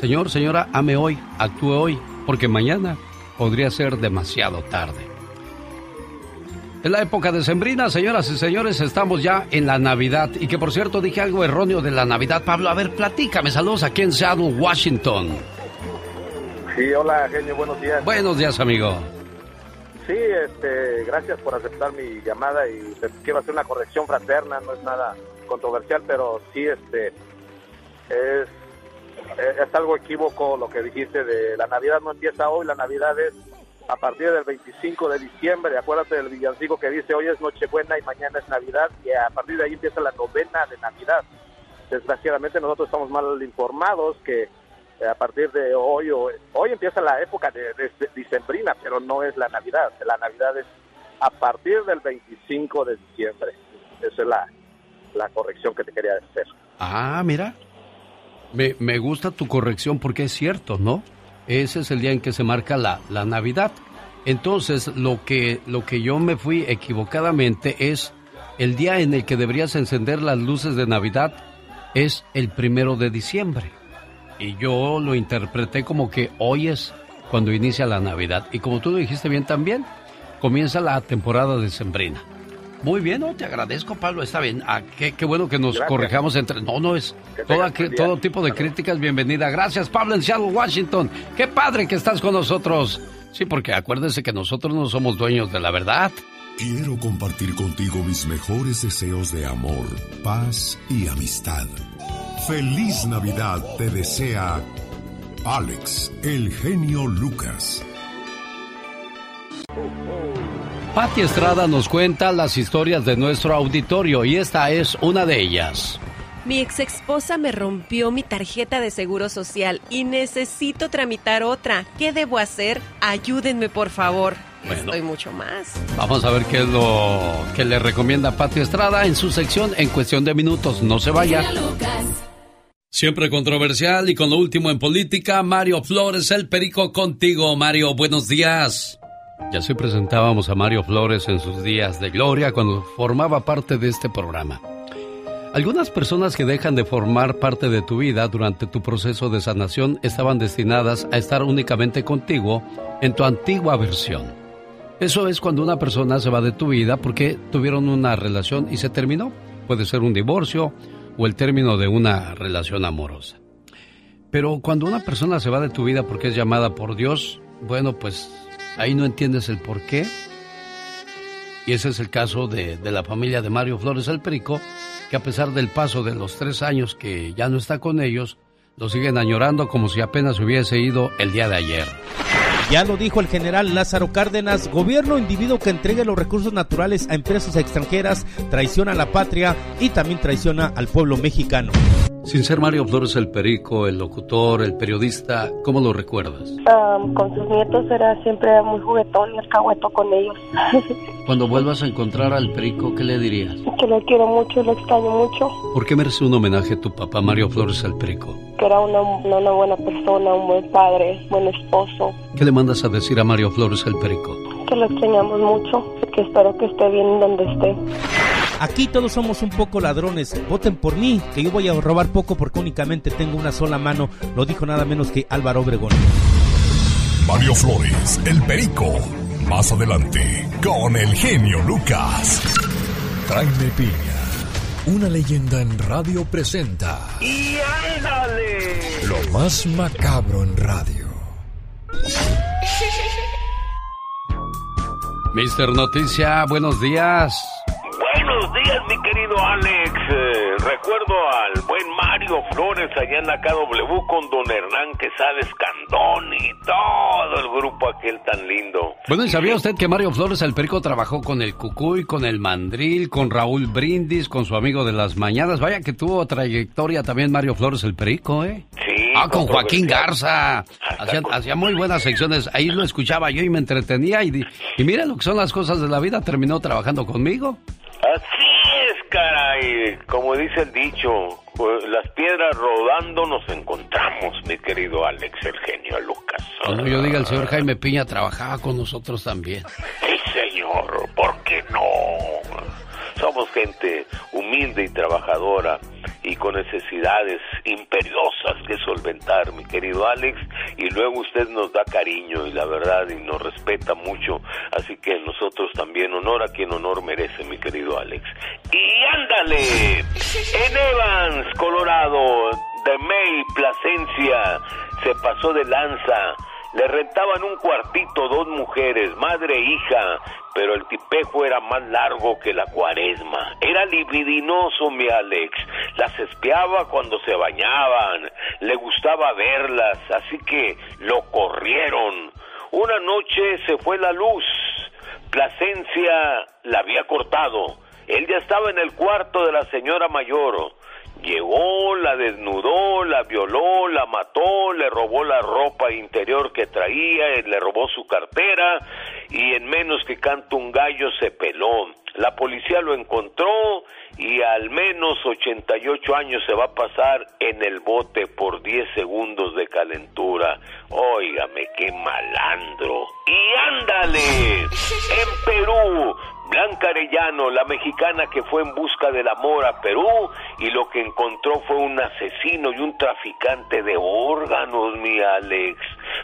Señor, señora, ame hoy, actúe hoy, porque mañana podría ser demasiado tarde. En la época de Sembrina, señoras y señores, estamos ya en la Navidad. Y que por cierto dije algo erróneo de la Navidad. Pablo, a ver, platícame. Saludos aquí en Seattle, Washington. Sí, hola, genio, buenos días. Buenos días, amigo. Sí, este, gracias por aceptar mi llamada y quiero hacer una corrección fraterna, no es nada controversial, pero sí, este, es, es algo equívoco lo que dijiste de la Navidad no empieza hoy, la Navidad es a partir del 25 de diciembre, acuérdate del villancico que dice hoy es Nochebuena y mañana es Navidad y a partir de ahí empieza la novena de Navidad. Desgraciadamente nosotros estamos mal informados que a partir de hoy, hoy empieza la época de, de, dicembrina, pero no es la Navidad. La Navidad es a partir del 25 de diciembre. Esa es la, la corrección que te quería hacer. Ah, mira. Me, me gusta tu corrección porque es cierto, ¿no? Ese es el día en que se marca la, la Navidad. Entonces, lo que, lo que yo me fui equivocadamente es el día en el que deberías encender las luces de Navidad es el primero de diciembre. Y yo lo interpreté como que hoy es cuando inicia la Navidad. Y como tú lo dijiste bien también, comienza la temporada de Sembrina. Muy bien, ¿no? te agradezco, Pablo. Está bien. Ah, qué, qué, bueno que nos Gracias. corrijamos entre. No, no es. Toda, que, todo tipo de críticas, bienvenida. Gracias, Pablo, en Seattle, Washington. Qué padre que estás con nosotros. Sí, porque acuérdese que nosotros no somos dueños de la verdad. Quiero compartir contigo mis mejores deseos de amor, paz y amistad. Feliz Navidad te desea Alex, el genio Lucas. Patti Estrada nos cuenta las historias de nuestro auditorio y esta es una de ellas. Mi ex esposa me rompió mi tarjeta de seguro social y necesito tramitar otra. ¿Qué debo hacer? Ayúdenme, por favor. Bueno, Estoy mucho más. Vamos a ver qué es lo que le recomienda Patti Estrada en su sección en cuestión de minutos. No se vaya. Siempre controversial y con lo último en política, Mario Flores, el perico contigo. Mario, buenos días. Ya se presentábamos a Mario Flores en sus días de gloria cuando formaba parte de este programa. Algunas personas que dejan de formar parte de tu vida durante tu proceso de sanación estaban destinadas a estar únicamente contigo en tu antigua versión. Eso es cuando una persona se va de tu vida porque tuvieron una relación y se terminó. Puede ser un divorcio o el término de una relación amorosa. Pero cuando una persona se va de tu vida porque es llamada por Dios, bueno, pues ahí no entiendes el por qué. Y ese es el caso de, de la familia de Mario Flores el Perico, que a pesar del paso de los tres años que ya no está con ellos, lo siguen añorando como si apenas hubiese ido el día de ayer. Ya lo dijo el general Lázaro Cárdenas, gobierno individuo que entregue los recursos naturales a empresas extranjeras, traiciona a la patria y también traiciona al pueblo mexicano. Sin ser Mario Flores el perico, el locutor, el periodista, ¿cómo lo recuerdas? con sus nietos era siempre muy juguetón y alcahueto con ellos. [laughs] Cuando vuelvas a encontrar al perico, ¿qué le dirías? Que lo quiero mucho, lo extraño mucho. ¿Por qué merece un homenaje a tu papá Mario Flores el perico? Que era una, una buena persona, un buen padre, buen esposo. ¿Qué le mandas a decir a Mario Flores el perico? Que lo extrañamos mucho, que espero que esté bien donde esté. Aquí todos somos un poco ladrones. Voten por mí, que yo voy a robar poco porque únicamente tengo una sola mano. Lo dijo nada menos que Álvaro Obregón. Mario Flores, el perico. Más adelante, con el genio Lucas. Jaime Piña, una leyenda en radio presenta. ¡Y ándale! Lo más macabro en radio. [laughs] Mister Noticia, buenos días. Buenos días, mi querido Alex. Eh, recuerdo al buen Mario Flores allá en la KW con don Hernán Quesades Candón y todo el grupo aquel tan lindo. Bueno, ¿y sabía usted que Mario Flores el Perico trabajó con el Cucuy, con el Mandril, con Raúl Brindis, con su amigo de las mañanas? Vaya que tuvo trayectoria también Mario Flores el Perico, ¿eh? Sí. Ah, con Joaquín Garza. Hacía, hacía, muy buenas secciones. Ahí lo escuchaba yo y me entretenía. Y, y mira lo que son las cosas de la vida. Terminó trabajando conmigo. Así es, caray. Como dice el dicho, las piedras rodando nos encontramos, mi querido Alex, el genio Lucas. Cuando yo diga, el señor Jaime Piña trabajaba con nosotros también. Sí, señor. ¿Por qué no? Somos gente humilde y trabajadora y con necesidades imperiosas que solventar, mi querido Alex, y luego usted nos da cariño y la verdad y nos respeta mucho, así que nosotros también honor a quien honor merece, mi querido Alex. Y ándale, en Evans, Colorado, de May, Plasencia, se pasó de lanza. Le rentaban un cuartito dos mujeres, madre e hija, pero el tipejo era más largo que la cuaresma. Era libidinoso, mi Alex. Las espiaba cuando se bañaban. Le gustaba verlas, así que lo corrieron. Una noche se fue la luz. Plasencia la había cortado. Él ya estaba en el cuarto de la señora mayor. Llegó, la desnudó, la violó, la mató, le robó la ropa interior que traía, le robó su cartera y en menos que canta un gallo se peló. La policía lo encontró y al menos 88 años se va a pasar en el bote por 10 segundos de calentura. Óigame, qué malandro. Y ándale, en Perú, Blanca Arellano, la mexicana que fue en busca del amor a Perú y lo que encontró fue un asesino y un traficante de órganos, mi Alex.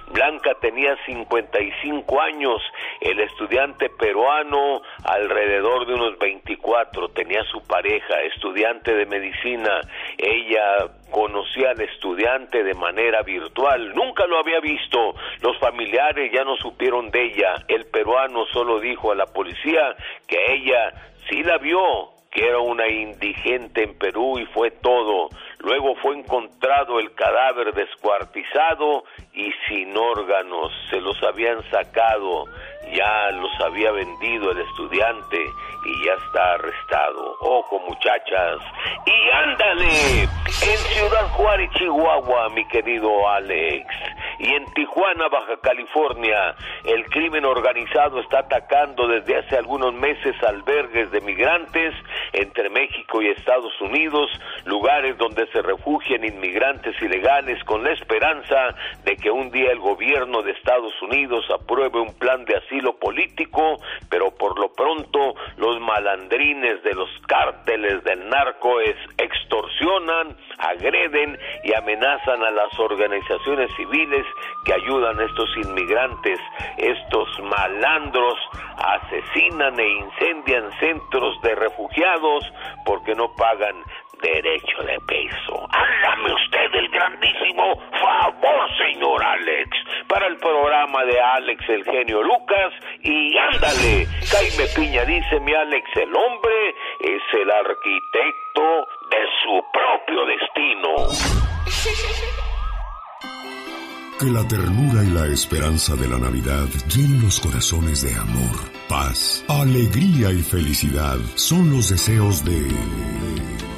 Blanca tenía 55 años, el estudiante peruano alrededor de unos 24, tenía su pareja, estudiante de medicina, ella conocía al estudiante de manera virtual, nunca lo había visto, los familiares ya no supieron de ella, el peruano solo dijo a la policía que ella sí la vio, que era una indigente en Perú y fue todo. Luego fue encontrado el cadáver descuartizado y sin órganos, se los habían sacado, ya los había vendido el estudiante y ya está arrestado. Ojo muchachas. Y ándale, en Ciudad Juárez, Chihuahua, mi querido Alex. Y en Tijuana, Baja California, el crimen organizado está atacando desde hace algunos meses albergues de migrantes entre México y Estados Unidos, lugares donde se refugian inmigrantes ilegales con la esperanza de que un día el gobierno de Estados Unidos apruebe un plan de asilo político, pero por lo pronto los malandrines de los cárteles del narco extorsionan, agreden y amenazan a las organizaciones civiles que ayudan a estos inmigrantes. Estos malandros asesinan e incendian centros de refugiados porque no pagan derecho de peso. Hágame usted el grandísimo favor, señor Alex, para el programa de Alex el genio Lucas y ándale, Jaime Piña dice mi Alex el hombre es el arquitecto de su propio destino. Que la ternura y la esperanza de la Navidad llenen los corazones de amor, paz, alegría y felicidad son los deseos de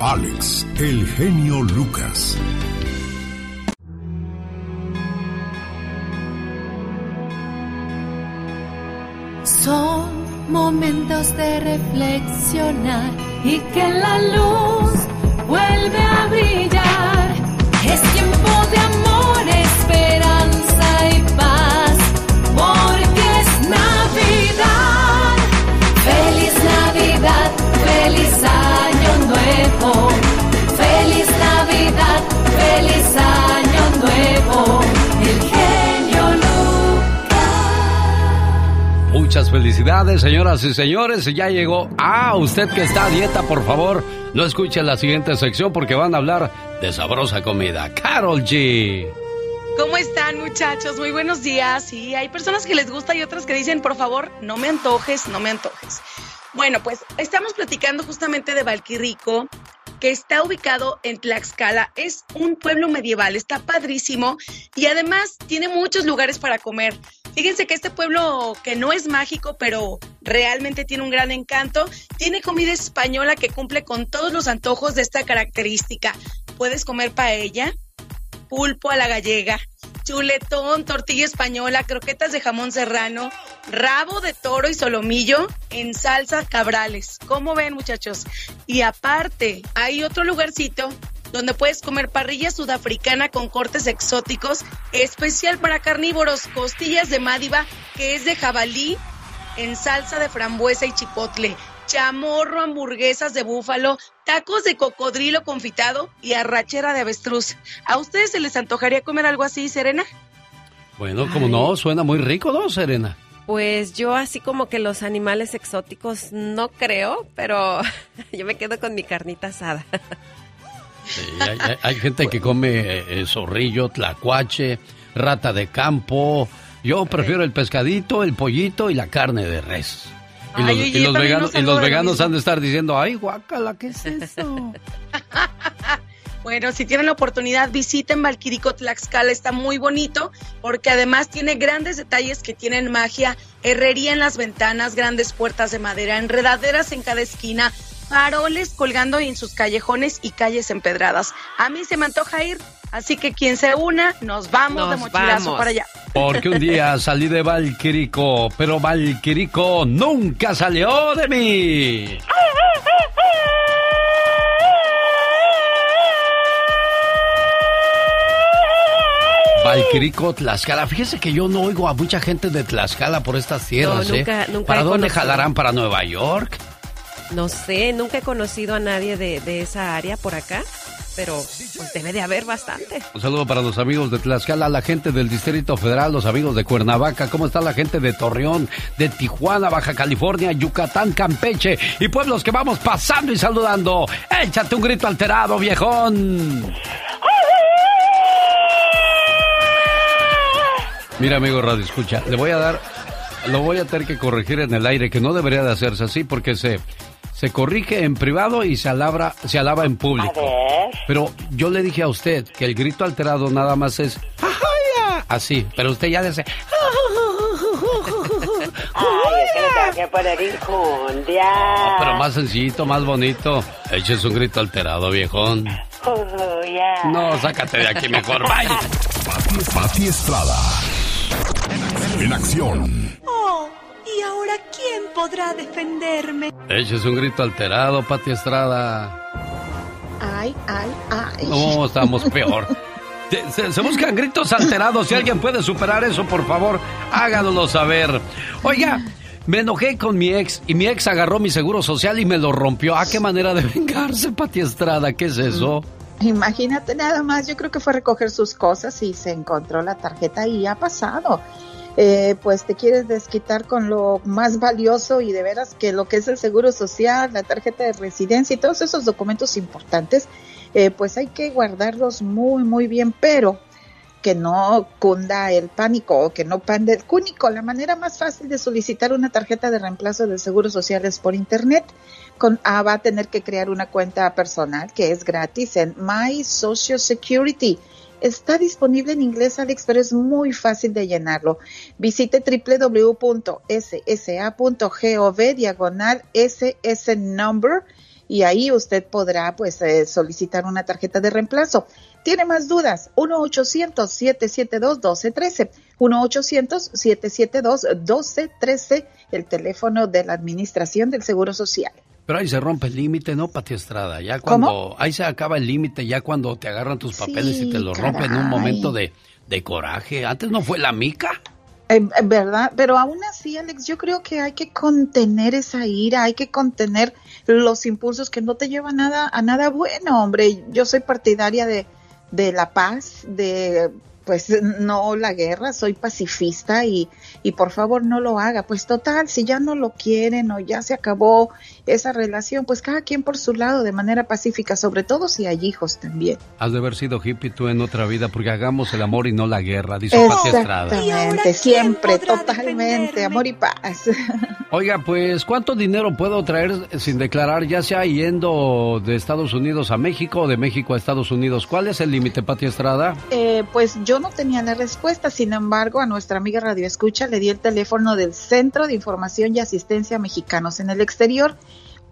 Alex, el genio Lucas. Son momentos de reflexionar y que la luz vuelve a brillar. Es tiempo de amor, esperanza Muchas felicidades, señoras y señores. Ya llegó. Ah, usted que está a dieta, por favor, no escuche la siguiente sección porque van a hablar de sabrosa comida. Carol G. ¿Cómo están muchachos? Muy buenos días. Y hay personas que les gusta y otras que dicen, por favor, no me antojes, no me antojes. Bueno, pues estamos platicando justamente de Valquirico, que está ubicado en Tlaxcala. Es un pueblo medieval, está padrísimo y además tiene muchos lugares para comer. Fíjense que este pueblo que no es mágico, pero realmente tiene un gran encanto, tiene comida española que cumple con todos los antojos de esta característica. Puedes comer paella, pulpo a la gallega, chuletón, tortilla española, croquetas de jamón serrano, rabo de toro y solomillo en salsa cabrales. ¿Cómo ven, muchachos? Y aparte, hay otro lugarcito donde puedes comer parrilla sudafricana con cortes exóticos, especial para carnívoros, costillas de mádiva, que es de jabalí en salsa de frambuesa y chipotle, chamorro, hamburguesas de búfalo, tacos de cocodrilo confitado y arrachera de avestruz. ¿A ustedes se les antojaría comer algo así, Serena? Bueno, como no, suena muy rico, ¿no, Serena? Pues yo así como que los animales exóticos no creo, pero [laughs] yo me quedo con mi carnita asada. [laughs] Sí, hay, hay- hay gente que come eh, eh, zorrillo, tlacuache, rata de campo. Yo prefiero el pescadito, el pollito y la carne de res. Y los, y veganos, no y los veganos han de estar diciendo, ay, guácala, ¿qué es eso? [laughs] Bueno, si tienen la oportunidad, visiten Valquirico Tlaxcala, está muy bonito porque además tiene grandes detalles que tienen magia, herrería en las ventanas, grandes puertas de madera, enredaderas en cada esquina, faroles colgando en sus callejones y calles empedradas. A mí se me antoja ir, así que quien se una, nos vamos de mochilazo vamos. para allá. Porque un día [laughs] salí de Valquirico, pero Valquirico nunca salió de mí. Valquirico, Tlaxcala. Fíjese que yo no oigo a mucha gente de Tlaxcala por estas tierras, No, ¿eh? nunca- nunca ¿Para dónde conocido. jalarán? ¿Para Nueva York? No sé, nunca he conocido a nadie de, de esa área por acá, pero pues debe de haber bastante. Un saludo para los amigos de Tlaxcala, la gente del Distrito Federal, los amigos de Cuernavaca, ¿cómo está la gente de Torreón, de Tijuana, Baja California, Yucatán, Campeche y pueblos que vamos pasando y saludando? Échate un grito alterado, viejón. Mira, amigo Radio Escucha, le voy a dar, lo voy a tener que corregir en el aire, que no debería de hacerse así porque se, se corrige en privado y se alabra, se alaba en público. Pero yo le dije a usted que el grito alterado nada más es así, pero usted ya dice [laughs] Ay, es que le tengo que poner injundia. pero más sencillito, más bonito. Eches un grito alterado, viejón. Oh, ya. No, sácate de aquí mejor, bye. Pati Estrada. En acción. ¿Y ahora quién podrá defenderme? Eches un grito alterado, Pati Estrada. Ay, ay, ay. No, estamos peor. Se, se, buscan gritos alterados. Si alguien puede superar eso, por favor, háganoslo saber. Oiga, me enojé con mi ex y mi ex agarró mi seguro social y me lo rompió. ¿A qué manera de vengarse, Pati Estrada? ¿Qué es eso? Imagínate nada más, yo creo que fue a recoger sus cosas y se encontró la tarjeta y ha pasado. Eh, pues te quieres desquitar con lo más valioso y de veras que lo que es el seguro social, la tarjeta de residencia y todos esos documentos importantes, eh, pues hay que guardarlos muy, muy bien, pero que no cunda el pánico o que no pande el cúnico. La manera más fácil de solicitar una tarjeta de reemplazo de seguros sociales por internet con, ah, va a tener que crear una cuenta personal que es gratis en My Social Security. Está disponible en inglés, Alex, pero es muy fácil de llenarlo. Visite www.ssa.gov diagonal SS number y ahí usted podrá pues eh, solicitar una tarjeta de reemplazo. ¿Tiene más dudas? 1-800-772-1213. 1-800-772-1213, el teléfono de la Administración del Seguro Social. Pero ahí se rompe el límite, ¿no, Pati Estrada? Ya cuando, ahí se acaba el límite, ya cuando te agarran tus papeles y te lo rompen en un momento de, de coraje. Antes no fue la mica. Eh, ¿Verdad? Pero aún así, Alex, yo creo que hay que contener esa ira, hay que contener los impulsos que no te llevan nada, a nada bueno, hombre. Yo soy partidaria de, de la paz, de pues no la guerra, soy pacifista y, y por favor no lo haga. Pues total, si ya no lo quieren o ya se acabó esa relación, pues cada quien por su lado de manera pacífica, sobre todo si hay hijos también. Has de haber sido hippie tú en otra vida porque hagamos el amor y no la guerra, dice Pati Estrada. Exactamente, siempre, totalmente, amor y paz. [laughs] Oiga, pues ¿cuánto dinero puedo traer sin declarar, ya sea yendo de Estados Unidos a México o de México a Estados Unidos? ¿Cuál es el límite, Pati Estrada? Eh, pues yo no tenía la respuesta, sin embargo, a nuestra amiga Radio Escucha le el teléfono del Centro de Información y Asistencia Mexicanos en el Exterior.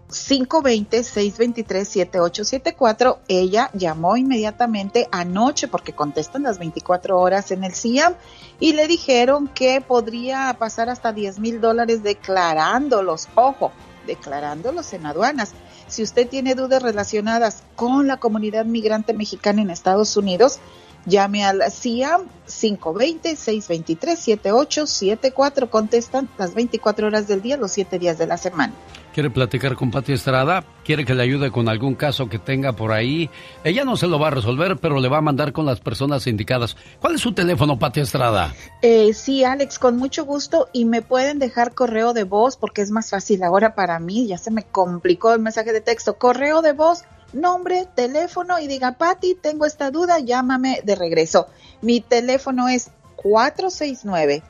520-623-7874. Ella llamó inmediatamente anoche porque contestan las 24 horas en el CIAM y le dijeron que podría pasar hasta 10 mil dólares declarándolos. Ojo, declarándolos en aduanas. Si usted tiene dudas relacionadas con la comunidad migrante mexicana en Estados Unidos, llame al CIAM 520-623-7874. Contestan las 24 horas del día, los 7 días de la semana. ¿Quiere platicar con Pati Estrada? ¿Quiere que le ayude con algún caso que tenga por ahí? Ella no se lo va a resolver, pero le va a mandar con las personas indicadas. ¿Cuál es su teléfono, Pati Estrada? Eh, sí, Alex, con mucho gusto. Y me pueden dejar correo de voz porque es más fácil ahora para mí. Ya se me complicó el mensaje de texto. Correo de voz, nombre, teléfono y diga, Pati, tengo esta duda, llámame de regreso. Mi teléfono es 469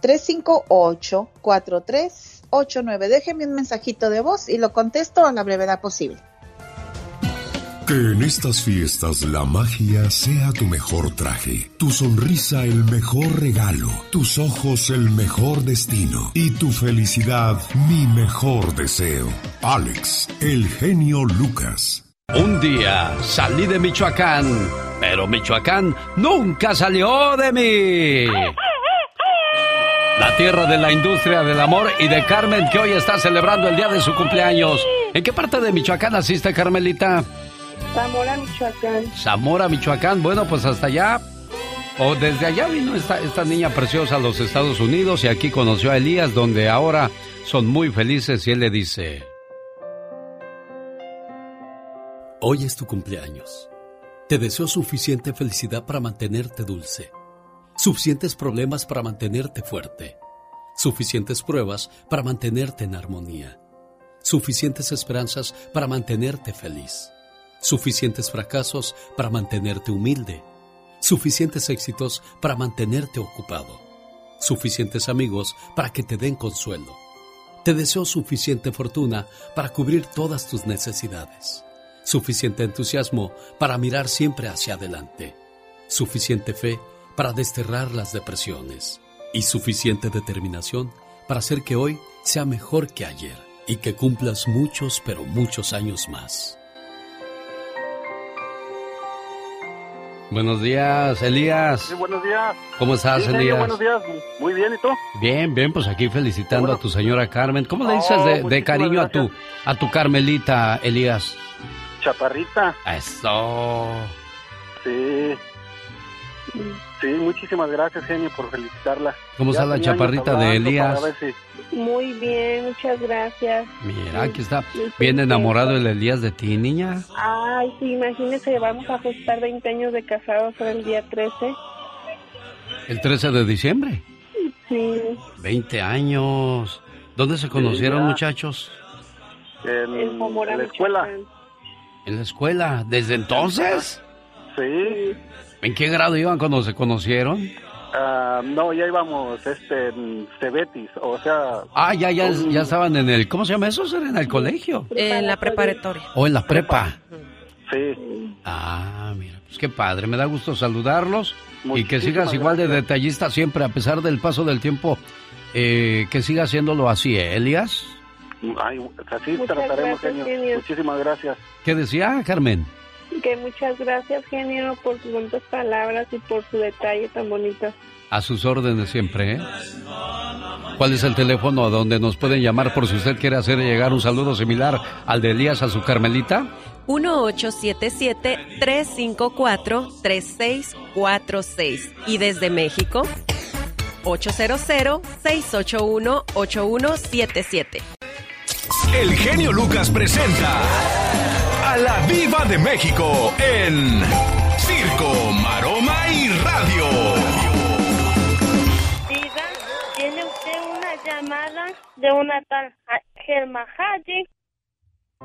358 43 89. Déjeme un mensajito de voz y lo contesto a la brevedad posible. Que en estas fiestas la magia sea tu mejor traje, tu sonrisa el mejor regalo, tus ojos el mejor destino y tu felicidad mi mejor deseo. Alex, el genio Lucas. Un día salí de Michoacán, pero Michoacán nunca salió de mí. La tierra de la industria del amor y de Carmen que hoy está celebrando el día de su cumpleaños. ¿En qué parte de Michoacán naciste, Carmelita? Zamora, Michoacán. Zamora, Michoacán. Bueno, pues hasta allá. O desde allá vino esta, esta niña preciosa a los Estados Unidos y aquí conoció a Elías, donde ahora son muy felices y él le dice... Hoy es tu cumpleaños. Te deseo suficiente felicidad para mantenerte dulce Suficientes problemas para mantenerte fuerte. Suficientes pruebas para mantenerte en armonía. Suficientes esperanzas para mantenerte feliz. Suficientes fracasos para mantenerte humilde. Suficientes éxitos para mantenerte ocupado. Suficientes amigos para que te den consuelo. Te deseo suficiente fortuna para cubrir todas tus necesidades. Suficiente entusiasmo para mirar siempre hacia adelante. Suficiente fe para desterrar las depresiones y suficiente determinación para hacer que hoy sea mejor que ayer y que cumplas muchos, pero muchos años más. Buenos días, Elías. Sí, buenos días. ¿Cómo estás, Sí, Elías? Buenos días. Muy bien, ¿y tú? Bien, bien, pues aquí felicitando a tu señora Carmen. ¿Cómo le Oh, dices de, de cariño a tu, a tu Carmelita, Elías? Chaparrita. Eso. Sí. Sí, muchísimas gracias, genio, por felicitarla. ¿Cómo Ya está la chaparrita de Elías? si- Muy bien, muchas gracias. Mira, aquí está. Bien enamorado el Elías de ti, niña. Ay, sí, imagínese, vamos a festejar 20 años de casados para el día 13. El 13 de diciembre. Sí, 20 años. ¿Dónde se conocieron, muchachos? En, en en la escuela. Michoacán. En la escuela. ¿Desde entonces? Sí. ¿En qué grado iban cuando se conocieron? Ah, no, ya íbamos este, en Cebetis, o sea... Ah, ya, ya, un- ya estaban en el. ¿Cómo se llama eso? ¿Era en el colegio? En la preparatoria. ¿O en la prepa? Sí. Ah, mira, pues qué padre. Me da gusto saludarlos y que sigas igual de detallista siempre, a pesar del paso del tiempo. Eh, que siga haciéndolo así, ¿eh, Elias? Ay, así Muchas trataremos, gracias, genio. genio. Muchísimas gracias. ¿Qué decía, Carmen? Que muchas gracias, genio, por sus bonitas palabras y por su detalle tan bonito. A sus órdenes siempre, ¿eh? ¿Cuál es el teléfono a donde nos pueden llamar por si usted quiere hacer llegar un saludo similar al de Elías a su Carmelita? 1877-354-3646. Y desde México, 800-681-8177. El genio Lucas presenta a la Viva de México en Circo, Maroma y Radio. Diga, tiene usted una llamada de una tal Gelma Haji.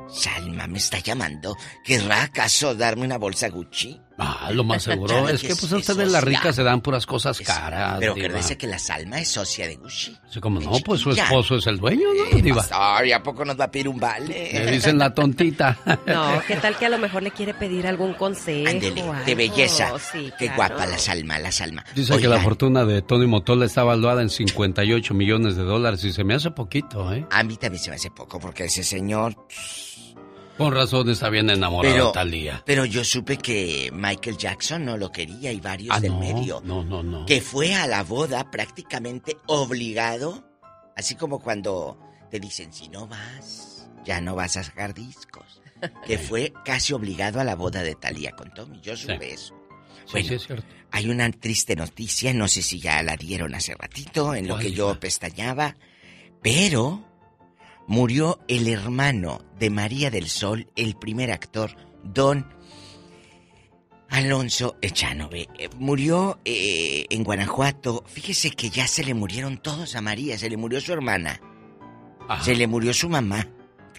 Salma me está llamando. ¿Querrá acaso darme una bolsa Gucci? Ah, lo más [laughs] seguro. Claro es que que es- pues es ustedes las ricas se dan puras cosas caras. Pero diva. acuérdese que la Salma es socia de Gucci. Sí, como no, pues su esposo es el dueño, ¿no, diva? Ay, ¿a poco nos va a pedir un vale? Le dicen la tontita. [laughs] No, ¿qué tal que a lo mejor le quiere pedir algún consejo? Ándele, de belleza. Sí, Qué claro. guapa la Salma, la Salma. Dice que la fortuna de Tony Motola está valuada en 58 millones de dólares y se me hace poquito, ¿eh? A mí también se me hace poco porque ese señor... Con razón está bien enamorado Pero, Talía. pero yo supe que Michael Jackson no lo quería y varios Ah, del no, medio. no, no, no. Que fue a la boda prácticamente obligado. Así como cuando te dicen, si no vas, ya no vas a sacar discos. [laughs] Que fue casi obligado a la boda de Talía con Tommy. Yo supe eso. Sí, Bueno, sí, es cierto. Hay una triste noticia, no sé si ya la dieron hace ratito, en lo ¿Cuál, que yo pestañaba, pero murió el hermano de María del Sol, el primer actor, don Alonso Echanove. Eh, Murió eh, en Guanajuato. Fíjese que ya se le murieron todos a María, se le murió su hermana, Ajá. se le murió su mamá,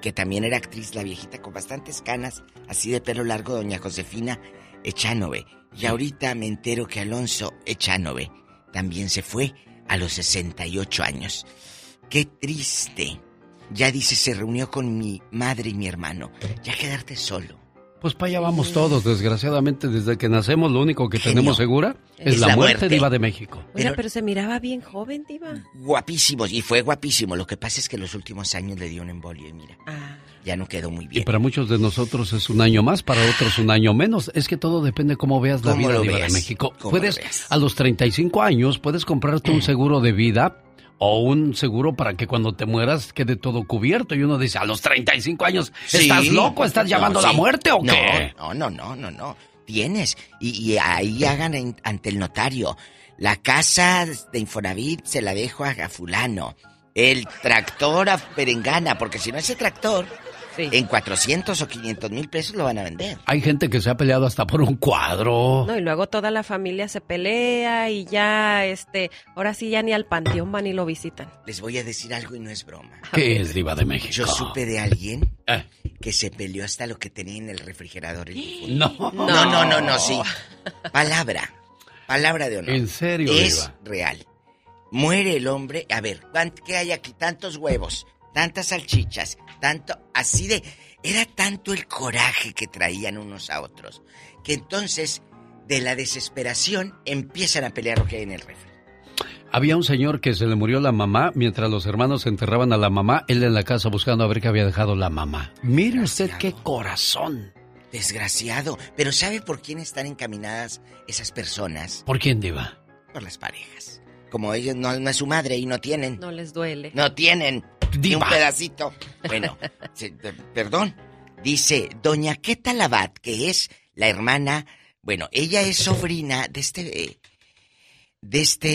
que también era actriz, la viejita con bastantes canas, así de pelo largo, doña Josefina Echanove. Y ahorita me entero que Alonso Echanove también se fue a los 68 años. Qué triste. Ya dice, se reunió con mi madre y mi hermano. Ya quedarte solo. Pues para allá vamos todos, desgraciadamente, desde que nacemos lo único que Genio. tenemos segura es, Es la, la muerte, muerte. diva de México. Oiga, Pero- pero se miraba bien joven, Diva. Guapísimos, y fue guapísimo. Lo que pasa es que los últimos años le dio un embolio y mira, Ah, ya no quedó muy Y bien. para muchos de nosotros es un año más, para otros un año menos. Es que todo depende cómo veas la ¿Cómo vida diva veas? de México. ¿Cómo Puedes, lo veas? a los 35 años, puedes comprarte un seguro de vida o un seguro para que cuando te mueras quede todo cubierto. Y uno dice, a los 35 años, ¿estás Sí. loco? ¿Estás No, llamando a la muerte o No, qué? No, no, no, no, no. Tienes. Y, y ahí hagan en- ante el notario. La casa de Infonavit se la dejo a, a fulano. El tractor a Perengana, porque si no ese tractor, en 400 o 500 mil pesos lo van a vender. Hay gente que se ha peleado hasta por un cuadro. no, y luego toda la familia se pelea y ya, este, ahora sí ya ni al panteón van y lo visitan. Les voy a decir algo y no es broma. ¿Qué es diva de México? Yo supe de alguien Eh. que se peleó hasta lo que tenía en el refrigerador. el difunto. No. No, no, no, no, sí. Palabra. Palabra de honor. ¿En serio, Es Diva? real. Muere el hombre. A ver, ¿cuánt- ¿qué hay aquí? Tantos huevos, tantas salchichas, tanto. Así de. Era tanto el coraje que traían unos a otros. Que entonces, de la desesperación, empiezan a pelear lo que hay en el refri. Había un señor que se le murió la mamá mientras los hermanos enterraban a la mamá, él en la casa buscando a ver qué había dejado la mamá. Mire usted qué corazón. Desgraciado. Pero ¿sabe por quién están encaminadas esas personas? ¿Por quién, Diva? Por las parejas. Como ellos no, no es su madre y no tienen. No les duele. No tienen. Ni un pedacito. Bueno, [laughs] se- de- perdón. Dice Doña Queta Labat, que es la hermana. Bueno, ella es sobrina de este. De este.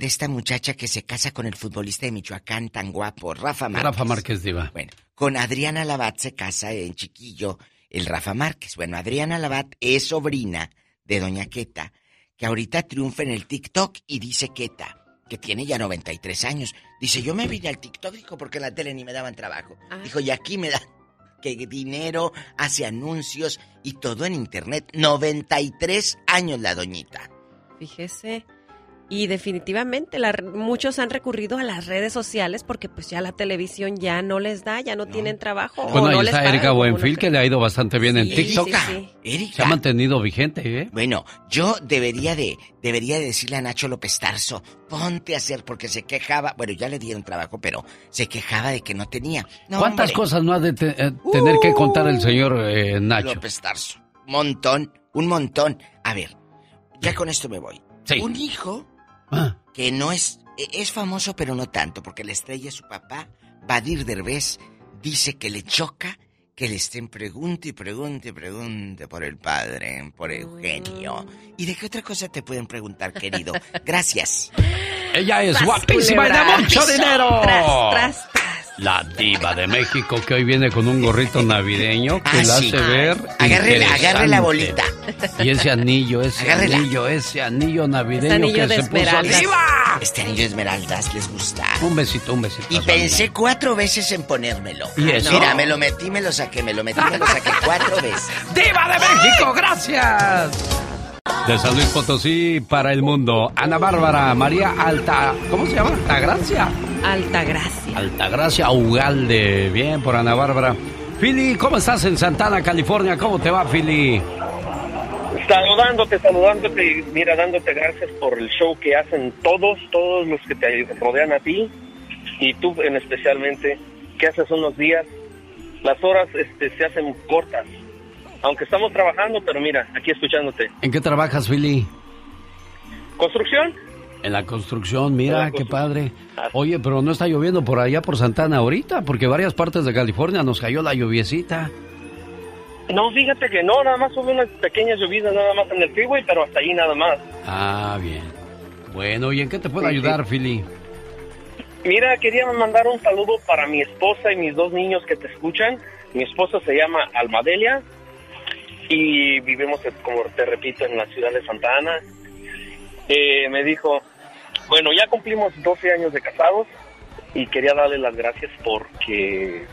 De esta muchacha que se casa con el futbolista de Michoacán tan guapo, Rafa Márquez. Rafa Márquez, Diva. Bueno, con Adriana Labat se casa en chiquillo el Rafa Márquez. Bueno, Adriana Labat es sobrina de Doña Queta, que ahorita triunfa en el TikTok y dice Queta, que tiene ya 93 años. Dice, yo me vine al TikTok, dijo, porque en la tele ni me daban trabajo. Dijo, y aquí me dan que dinero, hace anuncios y todo en internet. 93 años la doñita. Fíjese. Y definitivamente la- muchos han recurrido a las redes sociales porque pues ya la televisión ya no les da, ya no, tienen trabajo. o Bueno, no ahí les está pagan Erika Buenfil, que le ha ido bastante bien en TikTok. sí, sí. Erika. Se ha mantenido vigente, ¿eh? Bueno, yo debería de, debería de decirle a Nacho López Tarso, ponte a hacer, porque se quejaba, bueno, ya le dieron trabajo, pero se quejaba de que no tenía. No, ¿Cuántas hombre. cosas no ha de te- eh, tener que contar el señor eh, Nacho? López Tarso. Montón, un montón. A ver, ya con esto me voy. Un hijo Ah. que no es, e- es famoso, pero no tanto, porque la estrella es su papá, Badir Derbez, dice que le choca que le estén pregunte y pregunte y pregunte por el padre, por Eugenio. ¿Y de qué otra cosa te pueden preguntar, querido? Gracias. Ella es Tras, guapísima y de mucho dinero. Tras, tras, La diva de México que hoy viene con un gorrito navideño que Ah, la sí. hace ver Agarre la- agarre la interesante. bolita. Y ese anillo, ese Agárrela. anillo, ese anillo navideño anillo que de se puso esmeraldas. ¡Diva! Este anillo de esmeraldas les gusta. Un besito, un besito. Y pensé cuatro veces en ponérmelo. ¿Y eso? Mira, me lo metí, me lo saqué, me lo metí, me lo saqué cuatro veces. [laughs] ¡Diva de México! ¡Gracias! De San Luis Potosí para el mundo, Ana Bárbara, María Alta, ¿cómo se llama? Altagracia. Altagracia. Altagracia Ugalde, bien por Ana Bárbara. Philly, ¿cómo estás en Santana, California? ¿Cómo te va, Philly? Saludándote, saludándote y mira, dándote gracias por el show que hacen todos, todos los que te rodean a ti y tú en especialmente, que haces unos días, las horas este, se hacen cortas, aunque estamos trabajando, pero mira, aquí escuchándote. ¿En qué trabajas, Philly? ¿Construcción? En la construcción, mira, qué padre. Oye, pero no está lloviendo por allá por Santana ahorita, porque varias partes de California nos cayó la lluviecita. No, fíjate que no, nada más hubo unas pequeñas llovidas nada más en el freeway, pero hasta ahí nada más. Ah, bien. Bueno, ¿y en qué te puedo Sí, sí. ayudar, Philly? Mira, quería mandar un saludo para mi esposa y mis dos niños que te escuchan. Mi esposa se llama Almadelia y vivimos, como te repito, en la ciudad de Santa Ana. Eh, me dijo, bueno, ya cumplimos 12 años de casados y quería darle las gracias porque,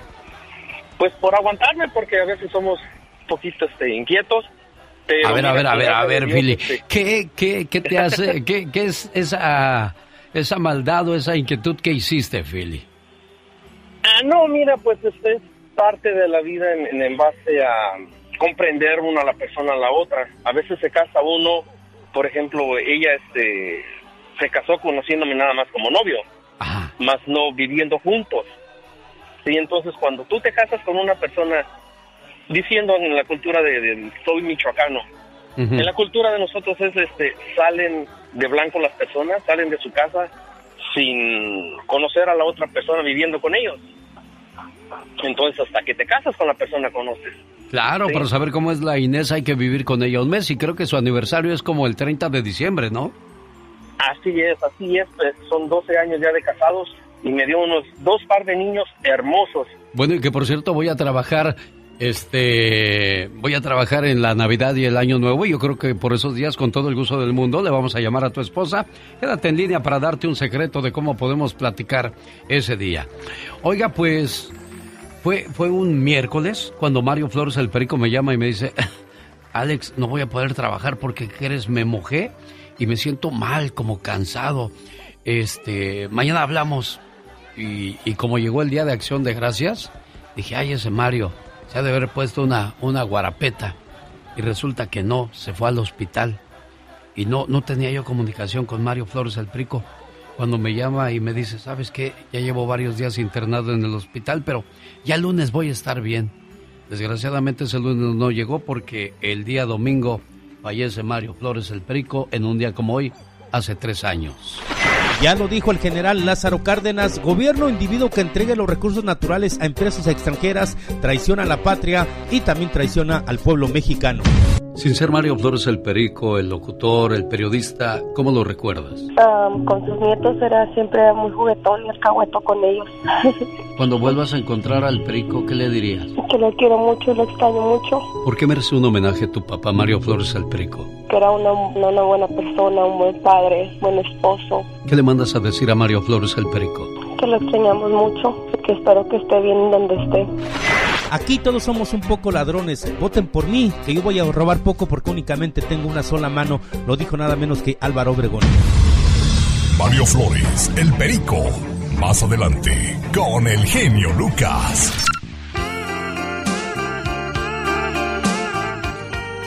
pues por aguantarme, porque a veces somos poquito este, inquietos. pero A ver, a ver, a ver, a ver, Philly. este, ¿Qué, qué, qué te hace, [laughs] qué, qué es esa, esa maldad o esa inquietud que hiciste, Philly? Ah, no, mira, pues este es parte de la vida en, en- en base a comprender una a la persona a la otra. A veces se casa uno, por ejemplo, ella este se casó conociéndome nada más como novio, más no viviendo juntos. Sí, entonces cuando tú te casas con una persona diciendo en la cultura de, de soy michoacano, en la cultura de nosotros es este salen de blanco las personas, salen de su casa sin conocer a la otra persona viviendo con ellos. Entonces, hasta que te casas con la persona conoces. Claro, Sí. para saber cómo es la Inés hay que vivir con ella un mes y creo que su aniversario es como el 30 de diciembre, ¿no? Así es, así es. pues, son 12 años ya de casados y me dio unos dos par de niños hermosos. Bueno, y que por cierto voy a trabajar, este, voy a trabajar en la Navidad y el Año Nuevo y yo creo que por esos días con todo el gusto del mundo le vamos a llamar a tu esposa. Quédate en línea para darte un secreto de cómo podemos platicar ese día. Oiga, pues fue, fue un miércoles cuando Mario Flores el Perico me llama y me dice, [laughs] Alex, no voy a poder trabajar porque ¿qué crees? me mojé y me siento mal, como cansado. Este, mañana hablamos. Y, y como llegó el día de acción de gracias, dije, ay, ese Mario se ha de haber puesto una, una guarapeta. Y resulta que no, se fue al hospital. Y no, no tenía yo comunicación con Mario Flores el Prico. Cuando me llama y me dice, ¿sabes qué? Ya llevo varios días internado en el hospital, pero ya el lunes voy a estar bien. Desgraciadamente ese lunes no llegó porque el día domingo fallece Mario Flores el Perico en un día como hoy, hace tres años. Ya lo dijo el general Lázaro Cárdenas, gobierno individuo que entregue los recursos naturales a empresas extranjeras, traiciona a la patria y también traiciona al pueblo mexicano. Sin ser Mario Flores el perico, el locutor, el periodista, ¿cómo lo recuerdas? con sus nietos era siempre muy juguetón y alcahueto con ellos. [laughs] Cuando vuelvas a encontrar al perico, ¿qué le dirías? Que lo quiero mucho lo extraño mucho. ¿Por qué merece un homenaje a tu papá Mario Flores el perico? Que era una, una buena persona, un buen padre, buen esposo. ¿Qué le mandas a decir a Mario Flores el perico? Que lo extrañamos mucho, que espero que esté bien donde esté. Aquí todos somos un poco ladrones. Voten por mí, que yo voy a robar poco porque únicamente tengo una sola mano. Lo dijo nada menos que Álvaro Obregón. Mario Flores, el perico. Más adelante, con el genio Lucas.